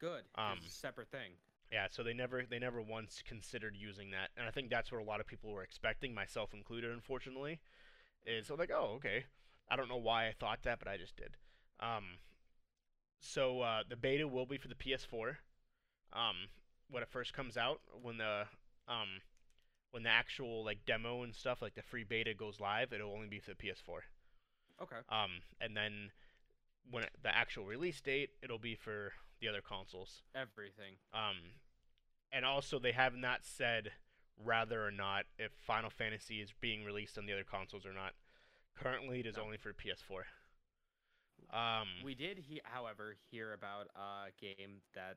Good. Um, it's a separate thing. Yeah, so they never they never once considered using that, and I think that's what a lot of people were expecting, myself included, unfortunately. Is so like, oh, okay. I don't know why I thought that, but I just did. Um, so uh, the beta will be for the PS4. Um, when it first comes out, when the um, when the actual like demo and stuff, like the free beta goes live, it'll only be for the PS4. Okay. Um, and then when it, the actual release date, it'll be for the other consoles. Everything. Um, and also they have not said rather or not if Final Fantasy is being released on the other consoles or not. Currently, it is No. only for PS4. Um, We did, he- however, hear about a game that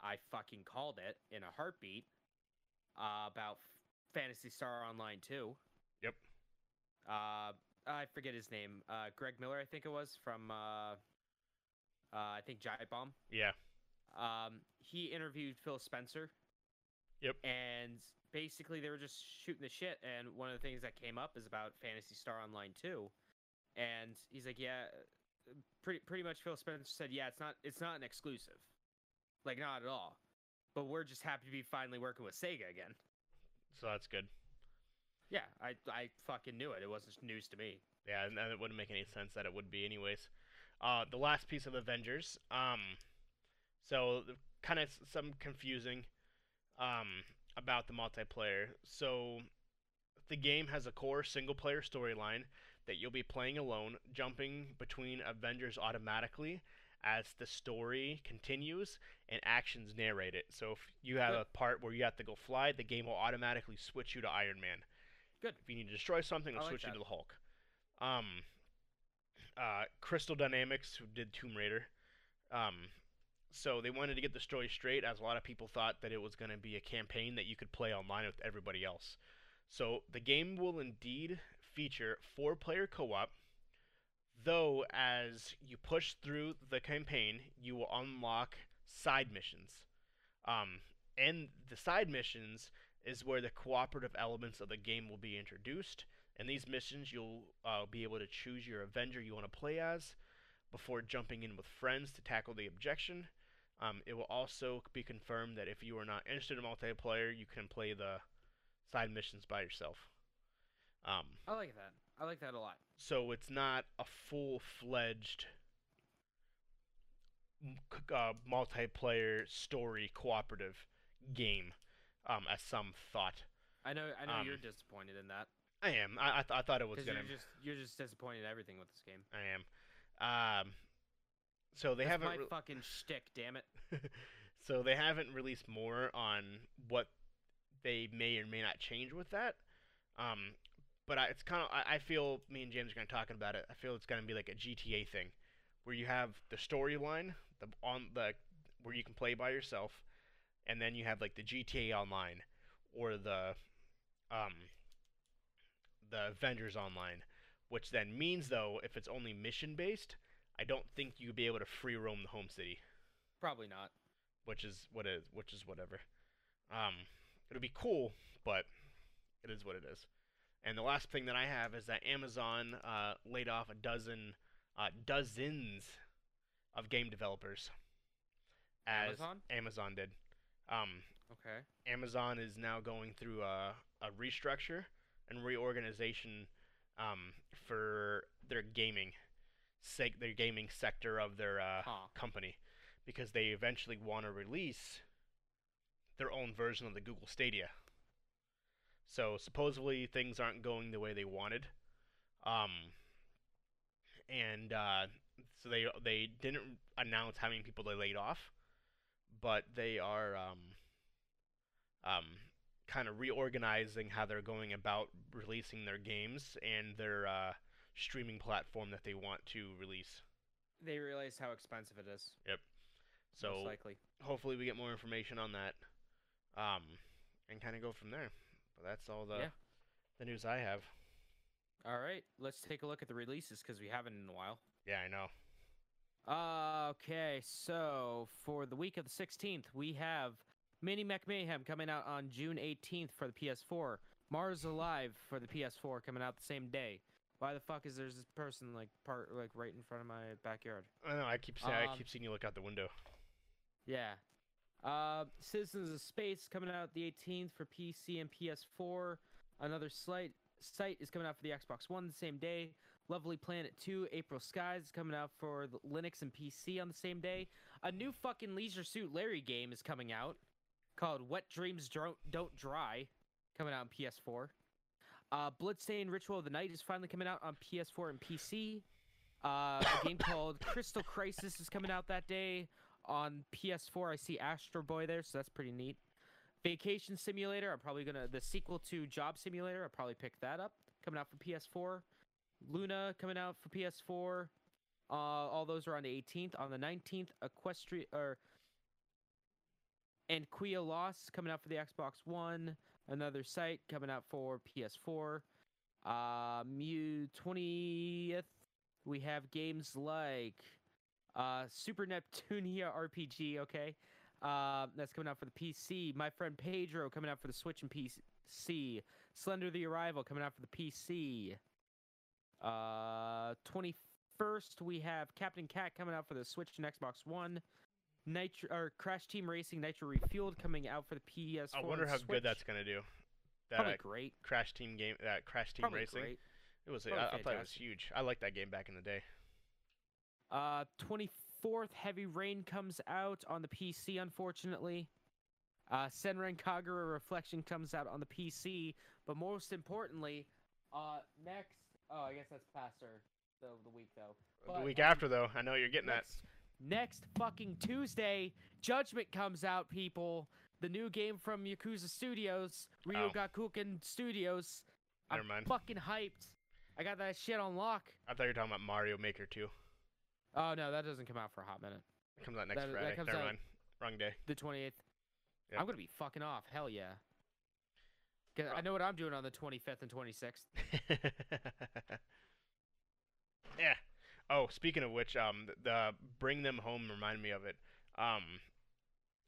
I fucking called it in a heartbeat uh, about Phantasy Star Online 2. Yep. Uh, I forget his name. Uh, Greg Miller, I think it was from. Uh, uh, I think Giant Bomb. Yeah. Um, he interviewed Phil Spencer. Yep. And basically, they were just shooting the shit. And one of the things that came up is about Phantasy Star Online 2. And he's like, yeah, pretty pretty much. Phil Spencer said, yeah, it's not it's not an exclusive, like not at all. But we're just happy to be finally working with Sega again. So that's good. Yeah, I I fucking knew it. It wasn't news to me. Yeah, and it wouldn't make any sense that it would be anyways. Uh, the last piece of Avengers. Um, so kind of some confusing um, about the multiplayer. So the game has a core single player storyline that you'll be playing alone, jumping between Avengers automatically as the story continues and actions narrate it. So if you have Good. a part where you have to go fly, the game will automatically switch you to Iron Man. Good. If you need to destroy something, it'll like switch you to the Hulk. Um, uh, Crystal Dynamics, who did Tomb Raider, um, so they wanted to get the story straight, as a lot of people thought that it was going to be a campaign that you could play online with everybody else. So the game will indeed feature four-player co-op, though as you push through the campaign, you will unlock side missions. Um, and the side missions is where the cooperative elements of the game will be introduced. And these missions, you'll uh, be able to choose your Avenger you want to play as before jumping in with friends to tackle the objection. Um, it will also be confirmed that if you are not interested in multiplayer, you can play the side missions by yourself. Um, I like that. I like that a lot. so it's not a full-fledged uh, multiplayer story cooperative game, um, as some thought. I know. I know Um, you're disappointed in that I am. I I, th- I thought it was gonna. you're just you're just disappointed in everything with this game. I am. Um, so they That's haven't. my re- fucking shtick. Damn it. so they haven't released more on what they may or may not change with that. Um, but I, it's kind of I, I feel me and James are going to talking about it. I feel it's going to be like a GTA thing, where you have the storyline, the on the where you can play by yourself, and then you have like the GTA Online or the um the Avengers Online, which then means though if it's only mission based, I don't think you'd be able to free roam the home city Probably not. which is what is which is whatever. Um, it'll be cool, but it is what it is. And the last thing that I have is that Amazon uh, laid off a dozen, uh, dozens of game developers. As Amazon? Amazon did. Um, Okay. Amazon is now going through a, a restructure and reorganization um, for their gaming, seg- their gaming sector of their uh, Huh. company, because they eventually want to release their own version of the Google Stadia. So supposedly things aren't going the way they wanted, um, and uh, so they they didn't announce how many people they laid off, but they are um, um, kind of reorganizing how they're going about releasing their games and their uh, streaming platform that they want to release. They realize how expensive it is. Yep. So most likely. hopefully we get more information on that, um, and kind of go from there. But that's all the Yeah. the news I have. All right. Let's take a look at the releases because we haven't in a while. Yeah, I know. Uh, okay, so for the week of the 16th, we have Mini Mech Mayhem coming out on June 18th for the PS4. Mars Alive for the PS4 coming out the same day. Why the fuck is there this person like part like right in front of my backyard? I know. I keep saying I Um, keep seeing you look out the window. Yeah. Uh, Citizens of Space coming out the 18th for PC and PS4. Another slight site is coming out for the Xbox One the same day. Lovely Planet 2, April Skies is coming out for Linux and PC on the same day. A new fucking Leisure Suit Larry game is coming out called Wet Dreams Don't Dry, coming out on PS4. Uh, Bloodstained Ritual of the Night is finally coming out on PS4 and PC. Uh, a game called Crystal Crisis is coming out that day on PS4. I see Astro Boy there, so that's pretty neat. Vacation Simulator, I'm probably gonna the sequel to Job Simulator. I'll probably pick that up. Coming out for PS4. Luna coming out for PS4. Uh, all those are on the 18th. On the 19th, Equestria or and Quia Lost coming out for the Xbox One. another Sight coming out for PS4. Uh, Mew 20th, we have games like uh, Super Neptunia RPG, okay? Uh, that's coming out for the PC. My friend Pedro coming out for the Switch and PC. Slender the Arrival coming out for the PC. Uh, 21st, we have Captain Cat coming out for the Switch and Xbox One. Nitro or Crash Team Racing Nitro Refueled coming out for the PS4. I wonder how Switch. good that's gonna do. That Probably uh, great. Crash Team game, that Crash Team Probably Racing. great. It was. I, I thought it was huge. I liked that game back in the day. Uh, 24th, Heavy Rain comes out on the PC, unfortunately. Uh, Senran Kagura Reflection comes out on the PC, but most importantly, uh, next. Oh, I guess that's Pastor the, the week though. the week after, though, I know you're getting that. next, next fucking Tuesday, Judgment comes out, people. The new game from Yakuza Studios, Oh. Ryugakuken Studios. Never I'm mind. fucking hyped. I got that shit on lock. I thought you were talking about Mario Maker 2. Oh no, that doesn't come out for a hot minute. It comes out next That- that Friday. comes Never out- mind. Wrong day. The 28th. Yep. I'm gonna be fucking off. Hell yeah. 'Cause I know what I'm doing on the 25th and 26th. yeah. Oh, speaking of which, um, th- the Bring Them Home reminded me of it. Um,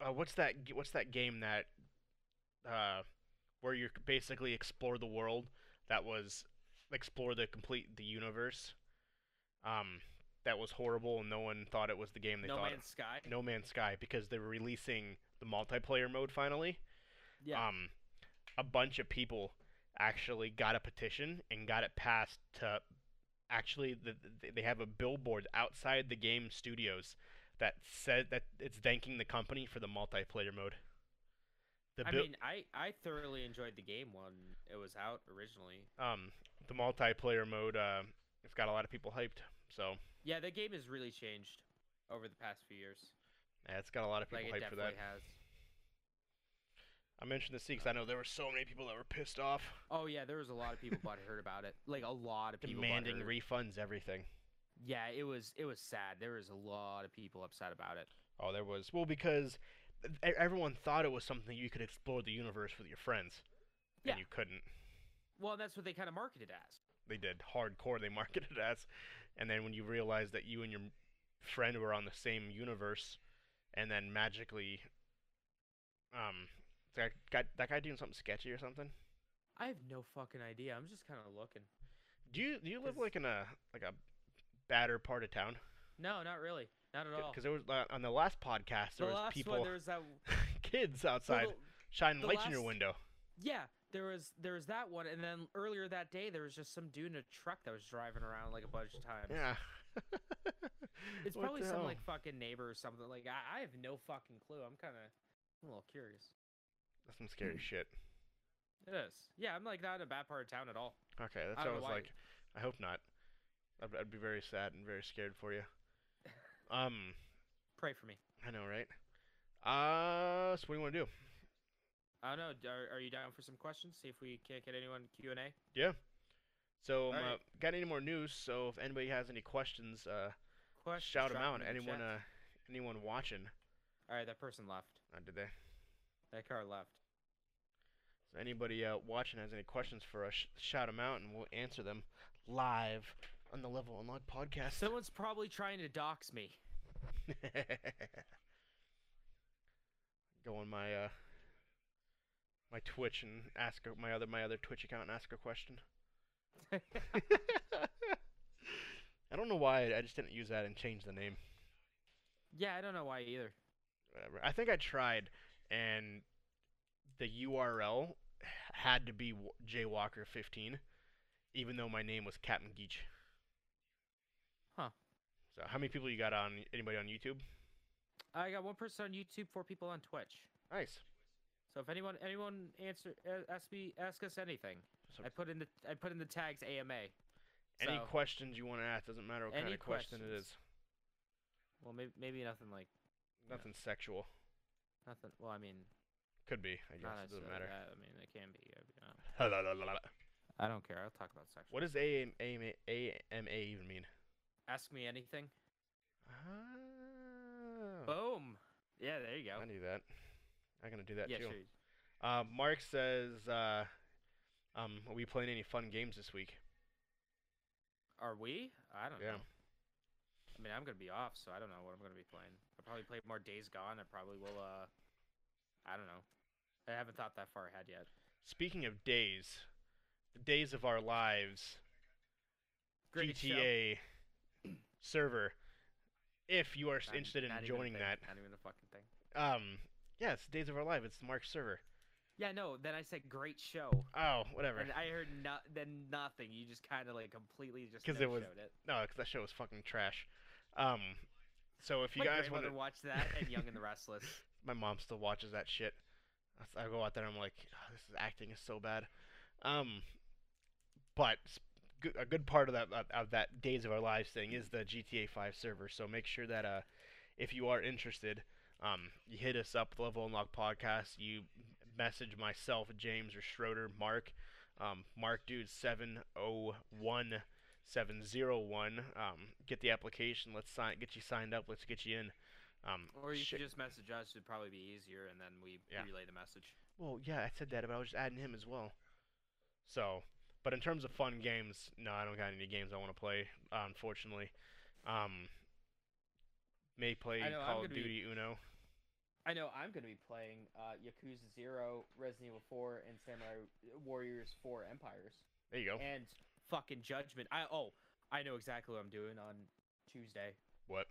uh, what's that? What's that game that, uh, where you basically explore the world? That was explore the complete the universe. Um, that was horrible, and no one thought it was the game they no thought. No Man's Sky. No Man's Sky because they were releasing the multiplayer mode finally. Yeah. Um, a bunch of people actually got a petition and got it passed to actually the, the, they have a billboard outside the game studios that said that it's thanking the company for the multiplayer mode. The I mean, I I thoroughly enjoyed the game when it was out originally. um the multiplayer mode uh it's got a lot of people hyped. So, Yeah, the game has really changed over the past few years. yeah, it's got a lot of people it hyped for that. has. I mentioned this because I know there were so many people that were pissed off, Oh yeah, there was a lot of people but heard about it. Like a lot of people demanding refunds, everything. Yeah, it was it was sad. There was a lot of people upset about it. Oh, there was. Well, because everyone thought it was something you could explore the universe with your friends, Yeah. and you couldn't. Well, that's what they kind of marketed as. They did hardcore. They marketed as, and then when you realize that you and your friend were on the same universe, and then magically, um, that guy, that guy doing something sketchy or something. I have no fucking idea. I'm just kind of looking. Do you do you live like in a like a badder part of town? No, not really. Not at all. Because there was uh, on the last podcast The there was last people, one, there was that. kids outside the- shining the lights in your window. Yeah, there was there was that one, and then earlier that day there was just some dude in a truck that was driving around like a bunch of times. Yeah. It's What probably some hell? like fucking neighbor or something. Like I, I have no fucking clue. I'm kind of a little curious. That's some scary shit. It is. Yeah, I'm like not in a bad part of town at all. Okay, that's I what I was why- like. I hope not. I'd, I'd be very sad and very scared for you. Um, Pray for me. I know, right? Uh, so what do you want to do? I don't know. Are, are you down for some questions? See if we can't get anyone Q and A. Yeah. So, um, uh, got any more news? So, if anybody has any questions, uh, Questions? shout them out. out. 'em the Anyone, uh, anyone watching? All right, that person left. Uh, did they? That car left. So anybody uh, watching has any questions for us? Shout them out, and we'll answer them live on the Level Unlock podcast. Someone's probably trying to dox me. Go on my uh my Twitch and ask my other my other Twitch account and ask a question. I don't know why I just didn't use that and change the name. yeah, I don't know why either. Whatever. I think I tried, and the URL had to be w- Jaywalker15, even though my name was Captain Geach. Huh. So how many people you got on? Anybody on YouTube? I got one person on YouTube, four people on Twitch. Nice. So if anyone anyone answer ask me ask us anything, I put in the I put in the tags AMA. any So, questions you want to ask? Doesn't matter what kind of question it is. well, maybe maybe nothing like. Nothing sexual. nothing. Well, I mean, Could be. I guess it doesn't matter. that. I mean, it can be. You know. I don't care. I'll talk about sex. What does AMA, AMA, AMA even mean? Ask me anything. Ah, Boom. Yeah, there you go. I knew that. I'm gonna do that yeah, too. sure. Uh, Mark says, uh, um, are we playing any fun games this week? Are we? I don't Yeah. know. I mean, I'm gonna be off, so I don't know what I'm gonna be playing. I'll probably play more Days Gone. I probably will. Uh, I don't know. I haven't thought that far ahead yet. Speaking of days, the days of our lives, Great show. GTA server. If you are Not- interested in not even a joining that, Not even a fucking thing. um, yeah, it's Days of Our Life. It's Mark's server. Yeah, no. Then I said great show, Oh, whatever. and I heard no, then nothing. You just kind of like completely just because it was- showed it. No, because that show was fucking trash. Um, so if you My guys want to, watch that and Young and the Restless. my mom still watches that shit. I go out there and I'm like, "Ah, this is acting is so bad. Um, but a good part of that of- of that Days of Our Lives thing is the GTA 5 server. So make sure that uh, if you are interested, um, you hit us up, Level Unlock Podcast. You message myself, James or Schroeder, Mark, um, Mark Dude seven oh one seven zero one. Um, get the application. Let's sign. Get you signed up. Let's get you in. Um, Or you shit- could just message us. It'd probably be easier, and then we Yeah. relay the message. Well, yeah, I said that, but I was just adding him as well. So, but in terms of fun games, no, I don't got any games I want to play. Uh, unfortunately, um, may play know, Call of gonna be- Duty Uno. I know I'm going to be playing uh, Yakuza Zero, Resident Evil 4, and Samurai Warriors 4 Empires, There you go. and fucking Judgment. I oh, I know exactly what I'm doing on Tuesday. What?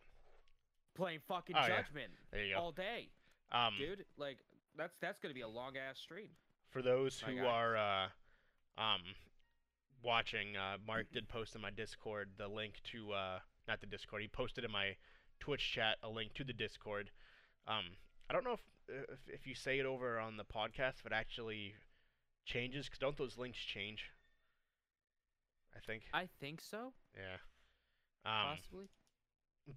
Playing fucking Oh, yeah. Judgment There you go. all day, Um, dude. Like that's that's going to be a long ass stream. for those who are uh, um, watching, uh, Mark did post in my Discord the link to uh, not the Discord. He posted in my Twitch chat a link to the Discord. Um, I don't know if if, if you say it over on the podcast, if it actually changes. Cause don't those links change? I think. I think so, Yeah. Um, possibly.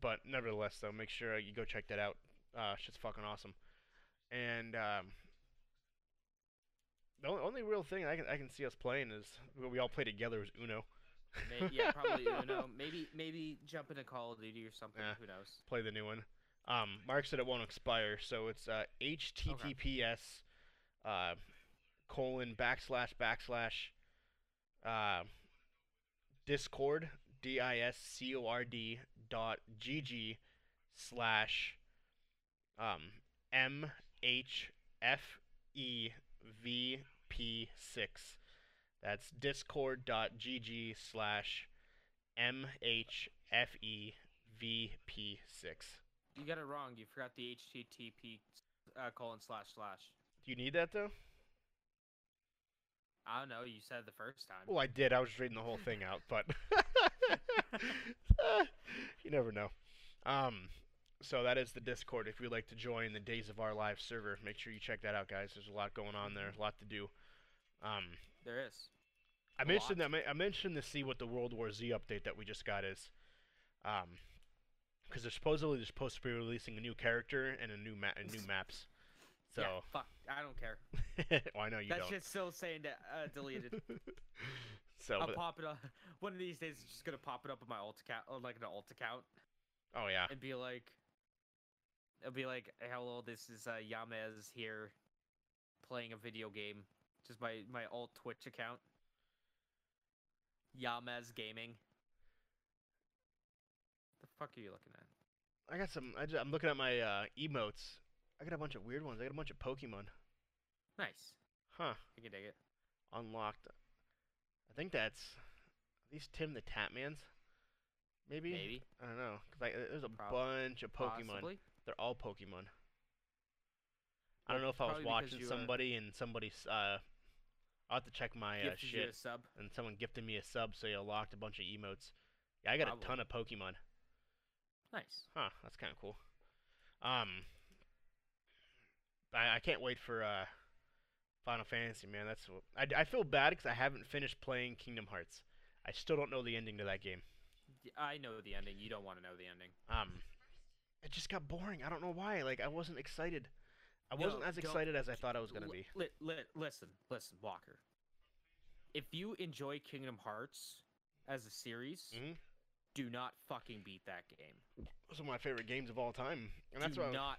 but nevertheless, though, make sure you go check that out. Uh, shit's fucking awesome. And um, the only, real thing I can I can see us playing is what we all play together is Uno. May- yeah, probably Uno. Maybe maybe jump into Call of Duty or something. Yeah. Who knows? Play the new one. Um, Mark said it won't expire, so it's uh, HTTPS uh, colon backslash backslash uh, Discord D I S C O R D dot GG slash um, M H F E V P six. That's discord dot GG slash M H F E V P six. You got it wrong. You forgot the HTTP uh, colon slash slash. Do you need that though? I don't know. You said it the first time. Well, I did. I was just reading the whole thing out, but you never know. Um, so that is the Discord. If you'd like to join the Days of Our Lives server, make sure you check that out, guys. There's a lot going on there, a lot to do. Um, There is. I mentioned lot. that. I mentioned to see what the World War Z update that we just got is, um, because they're supposedly they're supposed to be releasing a new character and a new map and new maps. So, yeah, fuck. I don't care. well, I know you that don't. shit's still saying that uh, deleted. so, I'll but- pop it up. One of these days, it's just gonna pop it up on my alt account, like an alt account, oh yeah. and be like, it'll be like, "Hello, this is uh, Yamez here, playing a video game." Just my my alt Twitch account. Yamez Gaming. Fuck are you looking at? I got some. I am looking at my uh, emotes. I got a bunch of weird ones. I got a bunch of Pokemon. Nice. Huh. I can dig it. Unlocked. I think that's at least Tim the Tatmans. Maybe. Maybe. I don't know. 'cause I, there's a Prob- bunch of Pokemon. Possibly. They're all Pokemon. I don't know if I was watching uh, somebody and somebody's. Uh, I'll have to check my uh, shit. a sub. And someone gifted me a sub, so you unlocked a bunch of emotes. Yeah, I got a ton of Pokemon. Nice. Huh, that's kind of cool. Um, I, I can't wait for uh, Final Fantasy, man. That's what, I, I feel bad because I haven't finished playing Kingdom Hearts. I still don't know the ending to that game. I know the ending. You don't want to know the ending. Um, it just got boring. I don't know why. Like I wasn't excited. I No, wasn't as excited as I thought I was gonna be. Li- li- listen, listen, Walker. If you enjoy Kingdom Hearts as a series, Mhm. Do not fucking beat that game. Those are my favorite games of all time, and that's do I- not,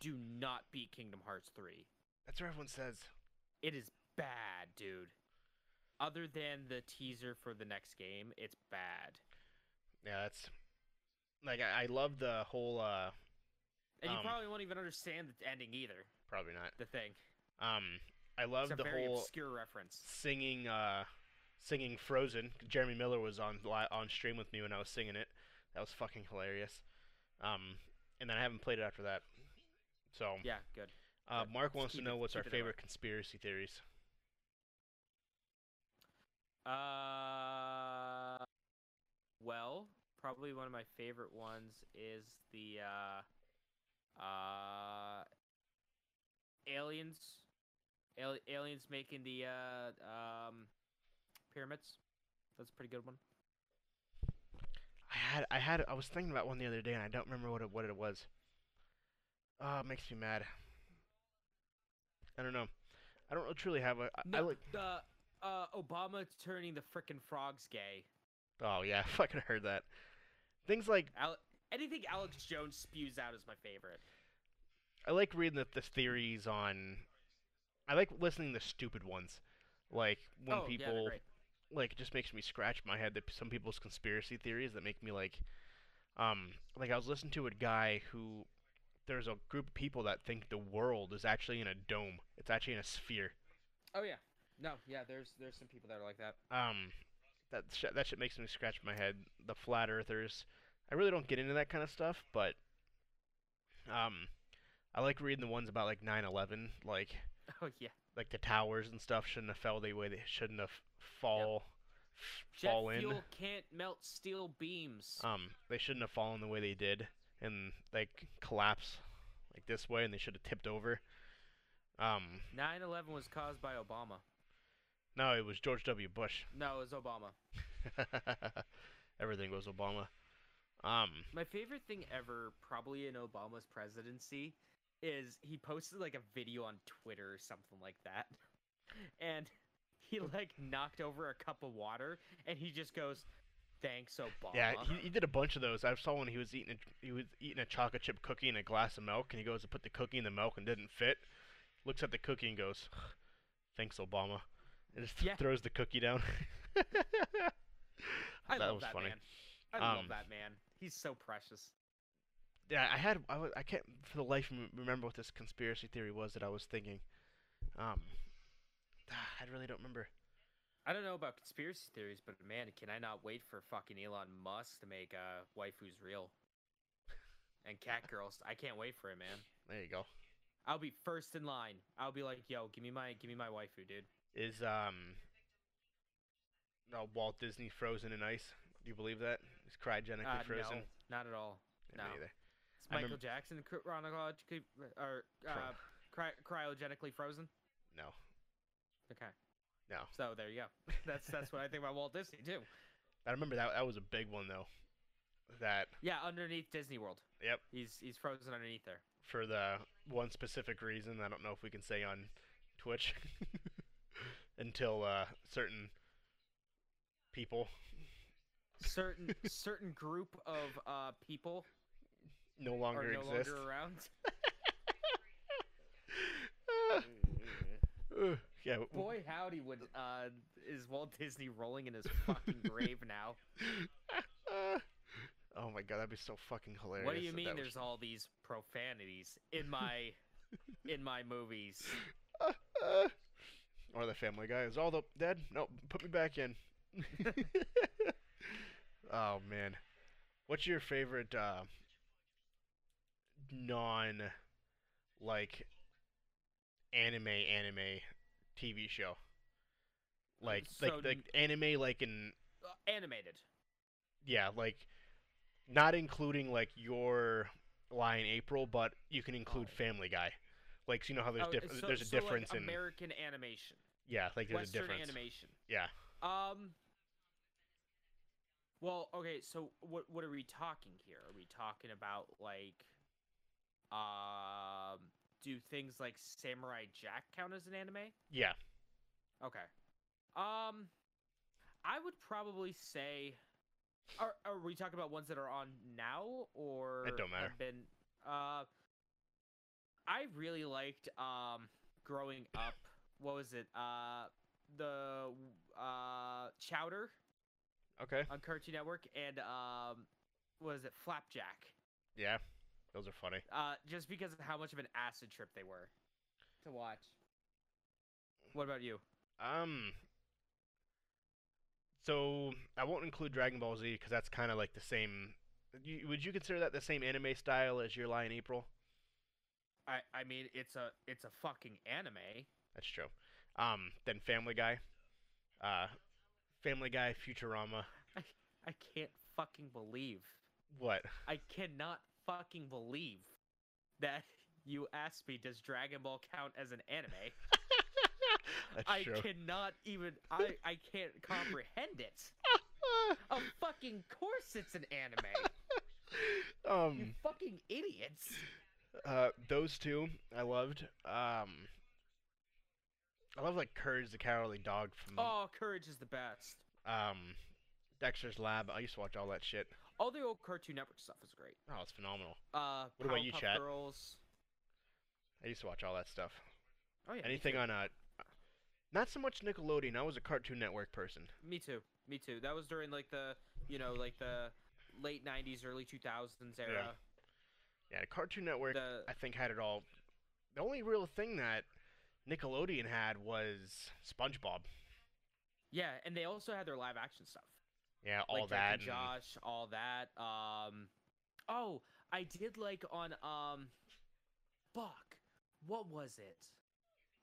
do not beat Kingdom Hearts three. that's what everyone says. it is bad, dude. Other than the teaser for the next game, it's bad. Yeah, that's like I, I love the whole. uh And you Um, probably won't even understand the ending either. Probably not. The thing. Um, I love It's a the very whole obscure reference. singing uh singing Frozen. Jeremy Miller was on on stream with me when I was singing it. That was fucking hilarious. Um, and then I haven't played it after that. So, Yeah, good. uh, good. Mark wants to know it- what's our favorite conspiracy theories. Uh, well, probably one of my favorite ones is the uh, uh, aliens, Ali- aliens making the uh, um, pyramids. That's a pretty good one. I had I had I was thinking about one the other day and I don't remember what it what it was. Oh, it makes me mad. I don't know. I don't truly have a. I- I No, like. the uh, Obama turning the frickin' frogs gay. Oh yeah, I fucking heard that. Things like Ale- anything Alex Jones spews out is my favorite. I like reading the, the theories on. I like listening to stupid ones, like when oh, yeah, they're people great. Like it just makes me scratch my head that some people's conspiracy theories that make me like, um, like I was listening to a guy who there's a group of people that think the world is actually in a dome. It's actually in a sphere. Oh yeah. No, yeah. There's there's some people that are like that. Um, that sh- that shit makes me scratch my head. The flat earthers. I really don't get into that kind of stuff, but um, I like reading the ones about like 9/11, like Oh yeah. like the towers and stuff shouldn't have fell the way they shouldn't have fall Jet fall in. fuel can't melt steel beams. Um, they shouldn't have fallen the way they did and like collapse like this way, and they should have tipped over. Um, 9/11 was caused by Obama. no, it was George W. Bush. No, it was Obama. Everything was Obama. Um, My favorite thing ever, probably in Obama's presidency, is he posted like a video on Twitter or something like that, and he like knocked over a cup of water, and he just goes, "Thanks, Obama." yeah, he, he did a bunch of those. I saw when he was eating a, he was eating a chocolate chip cookie and a glass of milk, and he goes to put the cookie in the milk and didn't fit. Looks at the cookie and goes, "Thanks, Obama," and just Yeah. throws the cookie down. I that love was that funny. man. I love Um, that man. He's so precious. Yeah, I had I, wa- I can't for the life remember what this conspiracy theory was that I was thinking. Um, I really don't remember. I don't know about conspiracy theories, but man, can I not wait for fucking Elon Musk to make uh, Waifu's real and cat girls. I can't wait for it, man. There you go. I'll be first in line. I'll be like, yo, give me my give me my waifu, dude. Is um, no Walt Disney frozen in ice? Do you believe that? He's cryogenically Uh, frozen. no, not at all. No. either. It's I Michael remember- Jackson chronologically or uh, cry- cryogenically frozen. No, Okay, no. so there you go. That's that's what I think about Walt Disney too. I remember that that was a big one though. That Yeah, underneath Disney World. Yep. He's he's frozen underneath there. for the one specific reason I don't know if we can say on Twitch until uh, certain people Certain certain group of uh people no are longer no exist. longer around. Ugh, yeah. Boy, howdy, would uh is Walt Disney rolling in his fucking grave now? oh my god, that'd be so fucking hilarious. What do you mean? was- There's all these profanities in my in my movies. or the Family Guy is all the dead? No, put me back in. oh man, what's your favorite uh, non like anime anime TV show? Like so like like anime like in Uh, animated. yeah like not including like your Lie in April, but you can include Oh. Family Guy. Like so you know how there's Oh, diff- so- there's a so, like, difference in American animation, yeah like there's Western a difference. animation. Yeah. Um. Well, okay. So, what what are we talking here? Are we talking about like, um, do things like Samurai Jack count as an anime? Yeah. Okay. Um, I would probably say, are are we talking about ones that are on now or It don't matter. have been? Uh, I really liked um growing up what was it? Uh, the uh Chowder Okay. on Cartoon Network and um, what is it? Flapjack. Yeah. Those are funny. Uh, just because of how much of an acid trip they were to watch. What about you? Um. So I won't include Dragon Ball Z because that's kind of like the same. You, would you consider that the same anime style as Your Lie in April? I I mean, it's a it's a fucking anime. That's true. Um. Then Family Guy. Uh, Family Guy, Futurama. I I can't fucking believe. What? I cannot fucking believe that you asked me does Dragon Ball count as an anime? I true. cannot even I I can't comprehend it. Of fucking course it's an anime. Um, You fucking idiots. Uh, those two I loved. Um. I love like Courage the Cowardly Dog from Oh, Courage is the best. um Dexter's Lab. I used to watch all that shit. All the old Cartoon Network stuff is great. Oh, it's phenomenal. Uh, What about you, Chad? Girls. I used to watch all that stuff. Oh yeah. Anything on uh not so much Nickelodeon. I was a Cartoon Network person. Me too. Me too. That was during like the you know like the late '90s, early 2000s era. Yeah, Cartoon Network The I think had it all. The only real thing that Nickelodeon had was SpongeBob. yeah, and they also had their live action stuff. Yeah, all like that. and Josh, all that. Um, oh, I did like on um, fuck, what was it?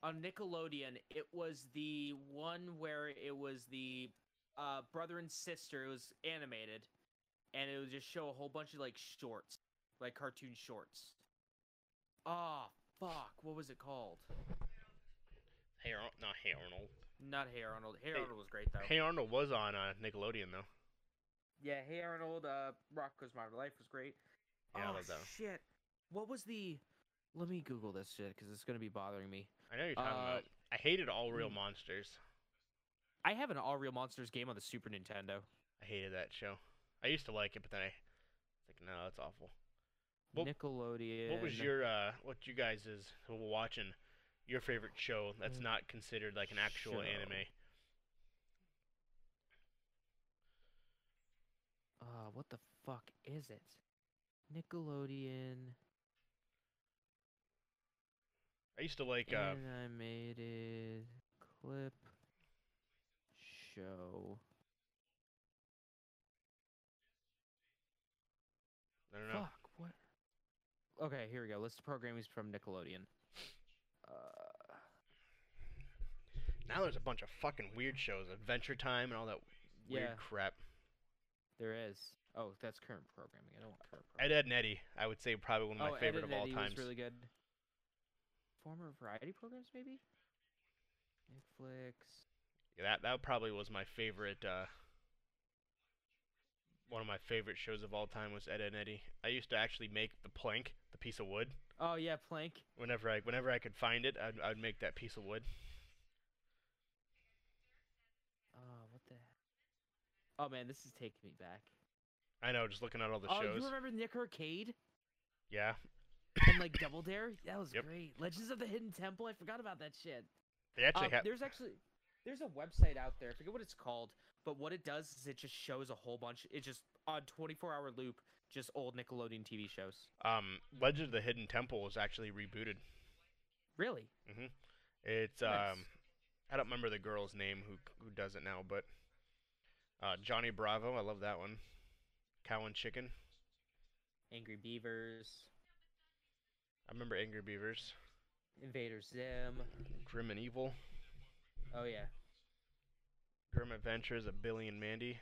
On Nickelodeon, it was the one where it was the uh brother and sister. It was animated, and it would just show a whole bunch of like shorts, like cartoon shorts. Oh fuck, what was it called? Hey, Ar- not Hey Arnold. Not Hey Arnold. Hey, Hey- Arnold was great though. Hey Arnold was on uh, Nickelodeon though. Yeah, Hey Arnold, uh, Rocko's Modern Life was great. Yeah, oh shit! What was the? Let me Google this shit because it's gonna be bothering me. I know you're talking Uh, about. I hated Aaahh!!! Real mm. Monsters. I have an Aaahh!!! Real Monsters game on the Super Nintendo. I hated that show. I used to like it, but then I was like, no, that's awful. What- Nickelodeon. What was your uh what you guys is watching your favorite show that's Mm. not considered like an actual Show. anime? Uh, what the fuck is it? Nickelodeon I used to like uh animated clip show. I don't know. Fuck what? Okay, here we go. List of programming from Nickelodeon. Uh, Now there's a bunch of fucking weird shows, Adventure Time and all that weird Yeah. crap. there is. Oh, that's current programming. I don't want current Ed, programming. Ed and Eddie, I would say probably one of my oh, favorite Ed of all Eddie times. was really good. Former variety programs, maybe. Netflix. Yeah, that that probably was my favorite. uh One of my favorite shows of all time was Ed, Edd n Eddy. I used to actually make the plank, the piece of wood. Oh yeah, Plank. Whenever I whenever I could find it, I'd I'd make that piece of wood. Oh, what the? Oh man, this is taking me back. I know, just looking at all the oh, shows. you remember Nick Arcade Yeah, and like Double Dare? That was Yep. great. Legends of the Hidden Temple. I forgot about that shit. they actually Um, have. there's actually there's a website out there. I forget what it's called, but what it does is it just shows a whole bunch. It just on 24 hour loop, just old Nickelodeon TV shows. Um, Legend of the Hidden Temple was actually rebooted. Really? It's Nice. um, I don't remember the girl's name who who does it now, but uh, Johnny Bravo, I love that one. Cow and Chicken, Angry Beavers, I remember Angry Beavers, Invader Zim. Grim and Evil, Oh yeah. Grim Adventures of Billy and Mandy.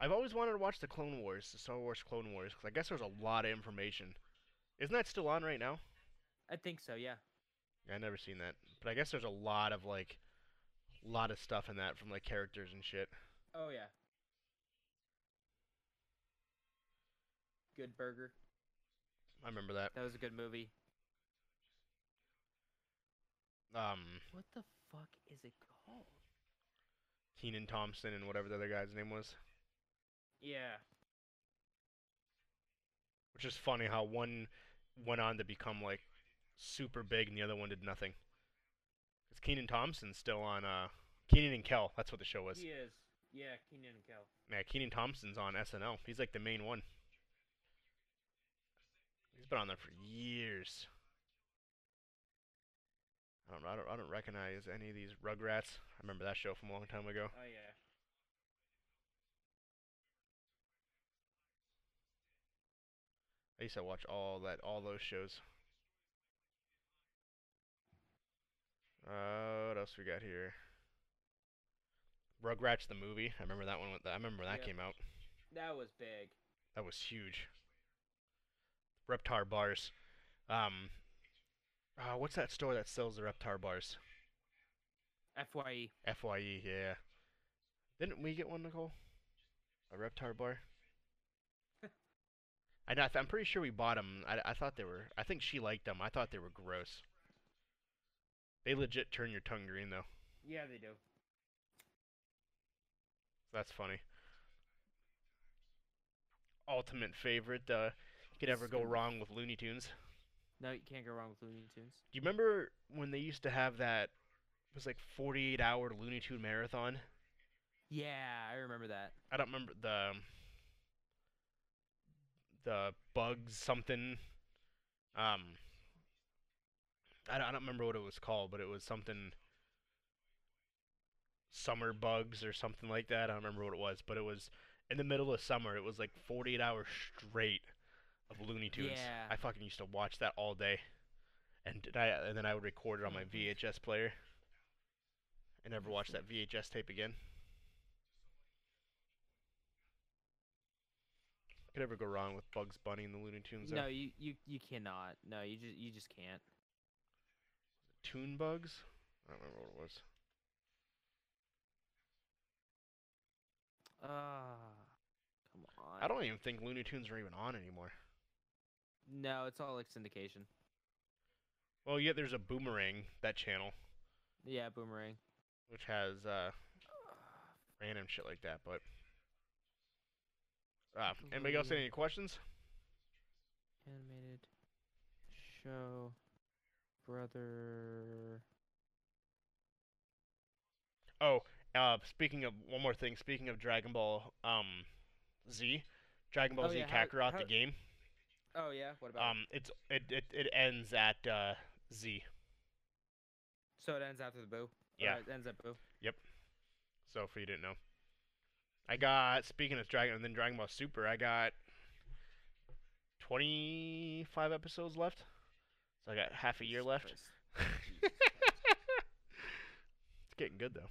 I've always wanted to watch the Clone Wars, the Star Wars Clone Wars, because I guess there's a lot of information. Isn't that still on right now? I think so. Yeah. Yeah, I never seen that, but I guess there's a lot of like, lot of stuff in that from like characters and shit. Oh yeah. Good Burger. I remember that. That was a good movie. Um, What the fuck is it called? Kenan Thompson and whatever the other guy's name was. Yeah. Which is funny how one went on to become like super big and the other one did nothing. Kenan Thompson still on uh Kenan and Kel. That's what the show was. He is. Yeah, Kenan and Kel. Yeah, Kenan Thompson's on SNL. He's like the main one. He's been on there for years. I don't, I don't, I don't recognize any of these Rugrats. I remember that show from a long time ago. Oh yeah. I used to watch all that, all those shows. Uh, what else we got here? Rugrats the movie. I remember that one. with- I remember when that came out. That was big. That was huge. Reptar bars. Um. Uh, what's that store that sells the Reptar bars? Fye. Fye. Yeah. Didn't we get one, Nicole? A Reptar bar. I know, I th- I'm pretty sure we bought them. I, I thought they were. I think she liked them. I thought they were gross. They legit turn your tongue green though. Yeah, they do. That's funny. Ultimate favorite. Uh, you could ever go wrong with Looney Tunes. No, you can't go wrong with Looney Tunes. Do you remember when they used to have that? It was like 48 hour Looney Tune marathon. Yeah, I remember that. I don't remember the the bugs something. Um, I don't, I don't remember what it was called, but it was something summer bugs or something like that. I don't remember what it was, but it was in the middle of summer. It was like 48 hours straight of Looney Tunes. Yeah. I fucking used to watch that all day, and I and then I would record it on my VHS player. and never watch that VHS tape again. Could ever go wrong with Bugs Bunny and the Looney Tunes? No, you, you you cannot. No, you just you just can't. Toon Bugs? I don't remember what it was. Ah, come on. I don't even think Looney Tunes are even on anymore. No, it's all like syndication. Well, yeah, there's a Boomerang that channel, Yeah, Boomerang. which has uh, random shit like that. But uh, anybody else have any questions? Animated show, brother. Oh, uh, speaking of one more thing. Speaking of Dragon Ball um, Z, Dragon Ball Oh, Z yeah, how- Kakarot the game. Oh yeah, what about? Um, it's it it, it ends at uh, Z. so it ends after the Buu. Yeah. it ends at Buu. Yep. So for you didn't know, I got speaking of Dragon and then Dragon Ball Super, I got twenty five episodes left. So I got half a year left. It's getting good though.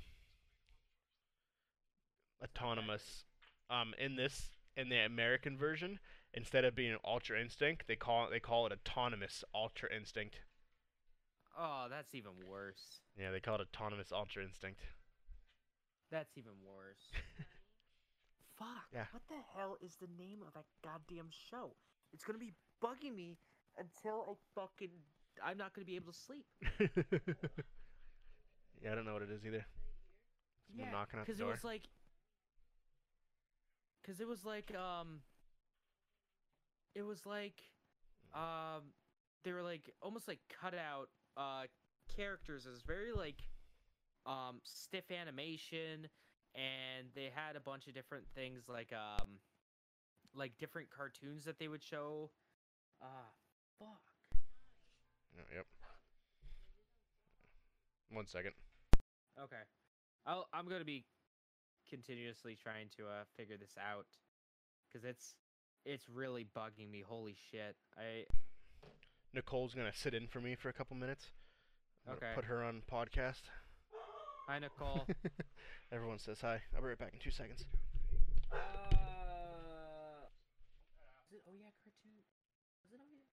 Autonomous. Um, in this in the American version, instead of being an Ultra Instinct, they call it they call it Autonomous Ultra Instinct. Oh, that's even worse. Yeah, they call it Autonomous Ultra Instinct. That's even worse. Fuck. Yeah. What the hell is the name of that goddamn show? It's gonna be bugging me until I fucking. I'm not gonna be able to sleep. yeah, I don't know what it is either. Someone knocking at the it was like, because it was like, um, it was like, um, they were like almost like cut out uh characters. It was very like, um, stiff animation, and they had a bunch of different things like, um, like different cartoons that they would show. Ah, fuck. Oh, yep. One second. Okay. I'll I'm gonna be continuously trying to uh figure this out because it's it's really bugging me. Holy shit! I Nicole's gonna sit in for me for a couple minutes. I'm Okay. Put her on podcast. hi Nicole. Everyone says hi. I'll be right back in two seconds. uh, is it, oh yeah, cartoon. Was it on here?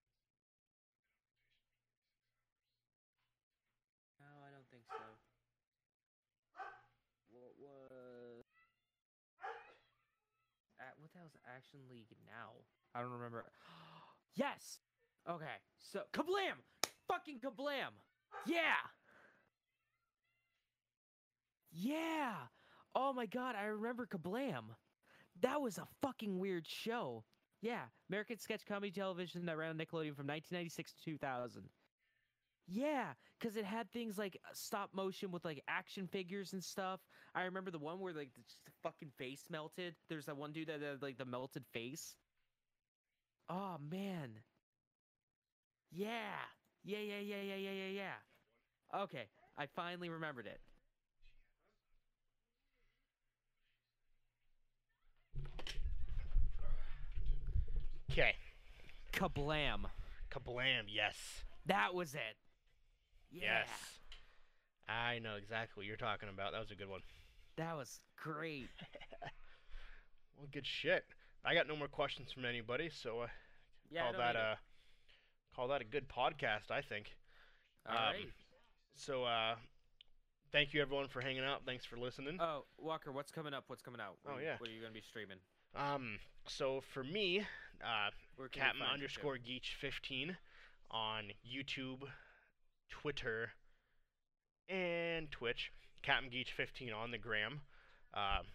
No, I don't think so. What was? At, what the hell's Action League now? I don't remember. yes. Okay. So kablam! Fucking kablam! Yeah. Yeah. Oh my god, I remember Kablam. That was a fucking weird show. Yeah, American sketch comedy television that ran on Nickelodeon from 1996 to 2000. Yeah, because it had things like uh, stop motion with like action figures and stuff. I remember the one where like the the fucking face melted. There's that one dude that had like the melted face. Oh man. Yeah. Yeah, yeah, yeah, yeah, yeah, yeah, yeah. Okay, I finally remembered it. Okay. Kablam. Kablam. Yes. That was it. Yeah. Yes. I know exactly what you're talking about. That was a good one. That was great. Well, good shit. I got no more questions from anybody, so uh, Yeah, call that a call that a good podcast. I think. All um, right. So, uh, thank you everyone for hanging out. Thanks for listening. Oh, Walker, what's coming up? What's coming out? Oh, What- yeah. What are you gonna be streaming? Um, so for me, uh, Where can we Captain underscore Geach fifteen on YouTube, Twitter, and Twitch. Captain Geach fifteen on the gram. Um,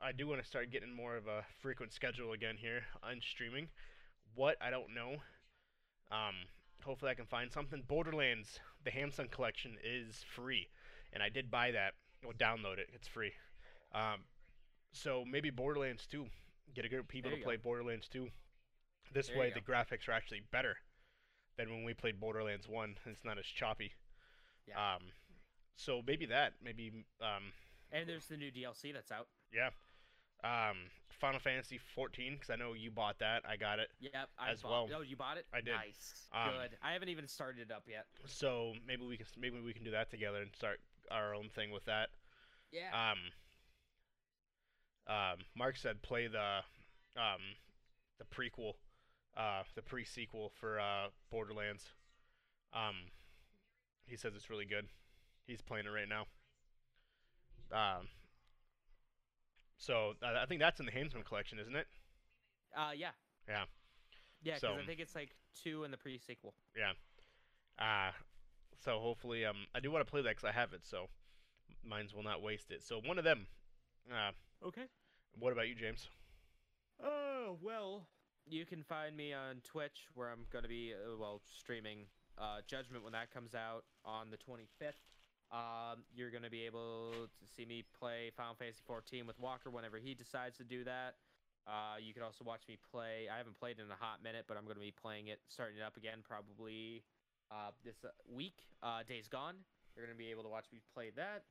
I do want to start getting more of a frequent schedule again here on streaming. What I don't know. Um, hopefully I can find something. Borderlands, the Handsome collection is free, and I did buy that. Or download it. It's free. Um, so maybe Borderlands 2. Get a group of people to play Borderlands 2. This There way, the graphics are actually better than when we played Borderlands 1. It's not as choppy. Yeah. Um, so maybe that. Maybe um, And there's the new DLC that's out. yeah. Um, Final Fantasy 14 because I know you bought that. I got it. Yep. I As bought, well. Oh, you bought it? I did. Nice. Um, Good. I haven't even started it up yet. So maybe we can maybe we can do that together and start our own thing with that. Yeah. Um, um, Mark said play the um, the prequel, uh, the pre-sequel for uh, Borderlands. Um, he says it's really good. He's playing it right now. Um, so uh, I think that's in the Handsome collection, isn't it? Uh, yeah. Yeah. Yeah, because So- I think it's like two in the pre-sequel. Yeah. Uh, so hopefully, um, I do want to play that because I have it. So mines will not waste it. So one of them. Uh, Okay. what about you, James? Oh well, you can find me on Twitch where I'm gonna be uh, well streaming uh, Judgment when that comes out on the 25th. Um, you're gonna be able to see me play Final Fantasy 14 with Walker whenever he decides to do that. Uh, you can also watch me play. I haven't played in a hot minute, but I'm gonna be playing it, starting it up again probably uh, this uh, week. Uh, Days Gone. You're gonna be able to watch me play that.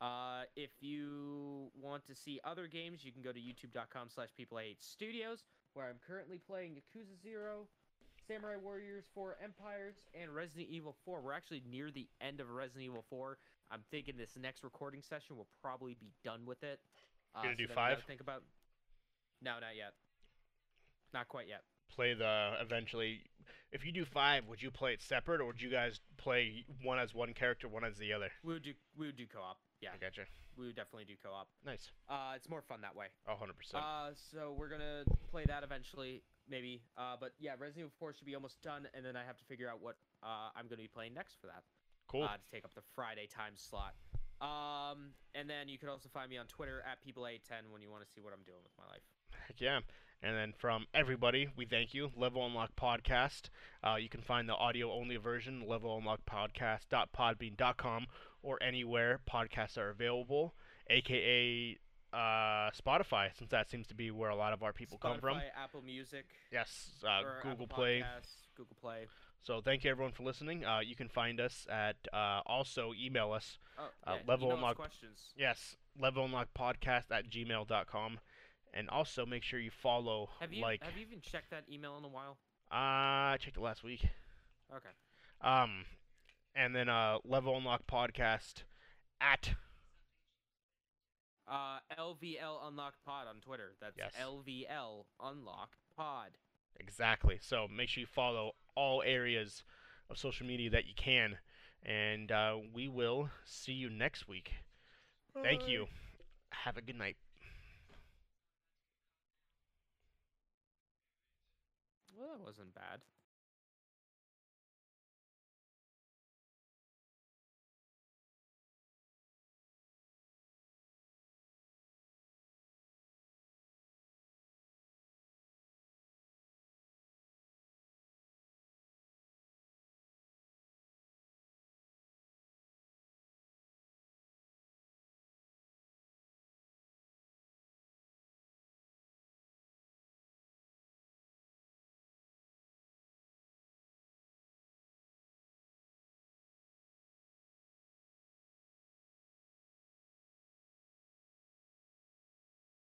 Uh, if you want to see other games, you can go to youtube.com slash people I hate studios, where I'm currently playing Yakuza Zero, Samurai Warriors 4 Empires, and Resident Evil 4. We're actually near the end of Resident Evil 4. I'm thinking this next recording session will probably be done with it. Uh, gonna do then we gotta five? Think about. No, not yet. Not quite yet. Play the eventually. If you do five, would you play it separate, or would you guys play one as one character, one as the other? We would do we would do co-op. Yeah, I gotcha. we would definitely do co-op. Nice. Uh, it's more fun that way. Oh, 100 percent. Uh, so we're gonna play that eventually, maybe. Uh, but yeah, Resident Evil 4 should be almost done, and then I have to figure out what uh, I'm gonna be playing next for that. Cool. Uh, to take up the Friday time slot. Um, and then you can also find me on Twitter at people810 when you want to see what I'm doing with my life. Heck yeah. And then from everybody, we thank you. Level Unlock Podcast. Uh, you can find the audio only version, levelunlockpodcast.podbean.com, or anywhere podcasts are available, aka uh, Spotify, since that seems to be where a lot of our people come from. Spotify, Apple Music, Yes, uh, Google Play. Podcasts, Google Play. So thank you everyone for listening. Uh, you can find us at uh, also email us. Oh, Uh, yeah, Level email Unlock- questions. Yes, levelunlockpodcast at gmail.com. And also make sure you follow, Have you like, have you even checked that email in a while? uh, I checked it last week. Okay. Um, and then uh, Level Unlock Podcast at Uh, LVL Unlocked Pod on Twitter. That's Yes. LVL Unlocked Pod. exactly. So make sure you follow all areas of social media that you can, and uh, we will see you next week. Thank you. Have a good night. Well, that wasn't bad.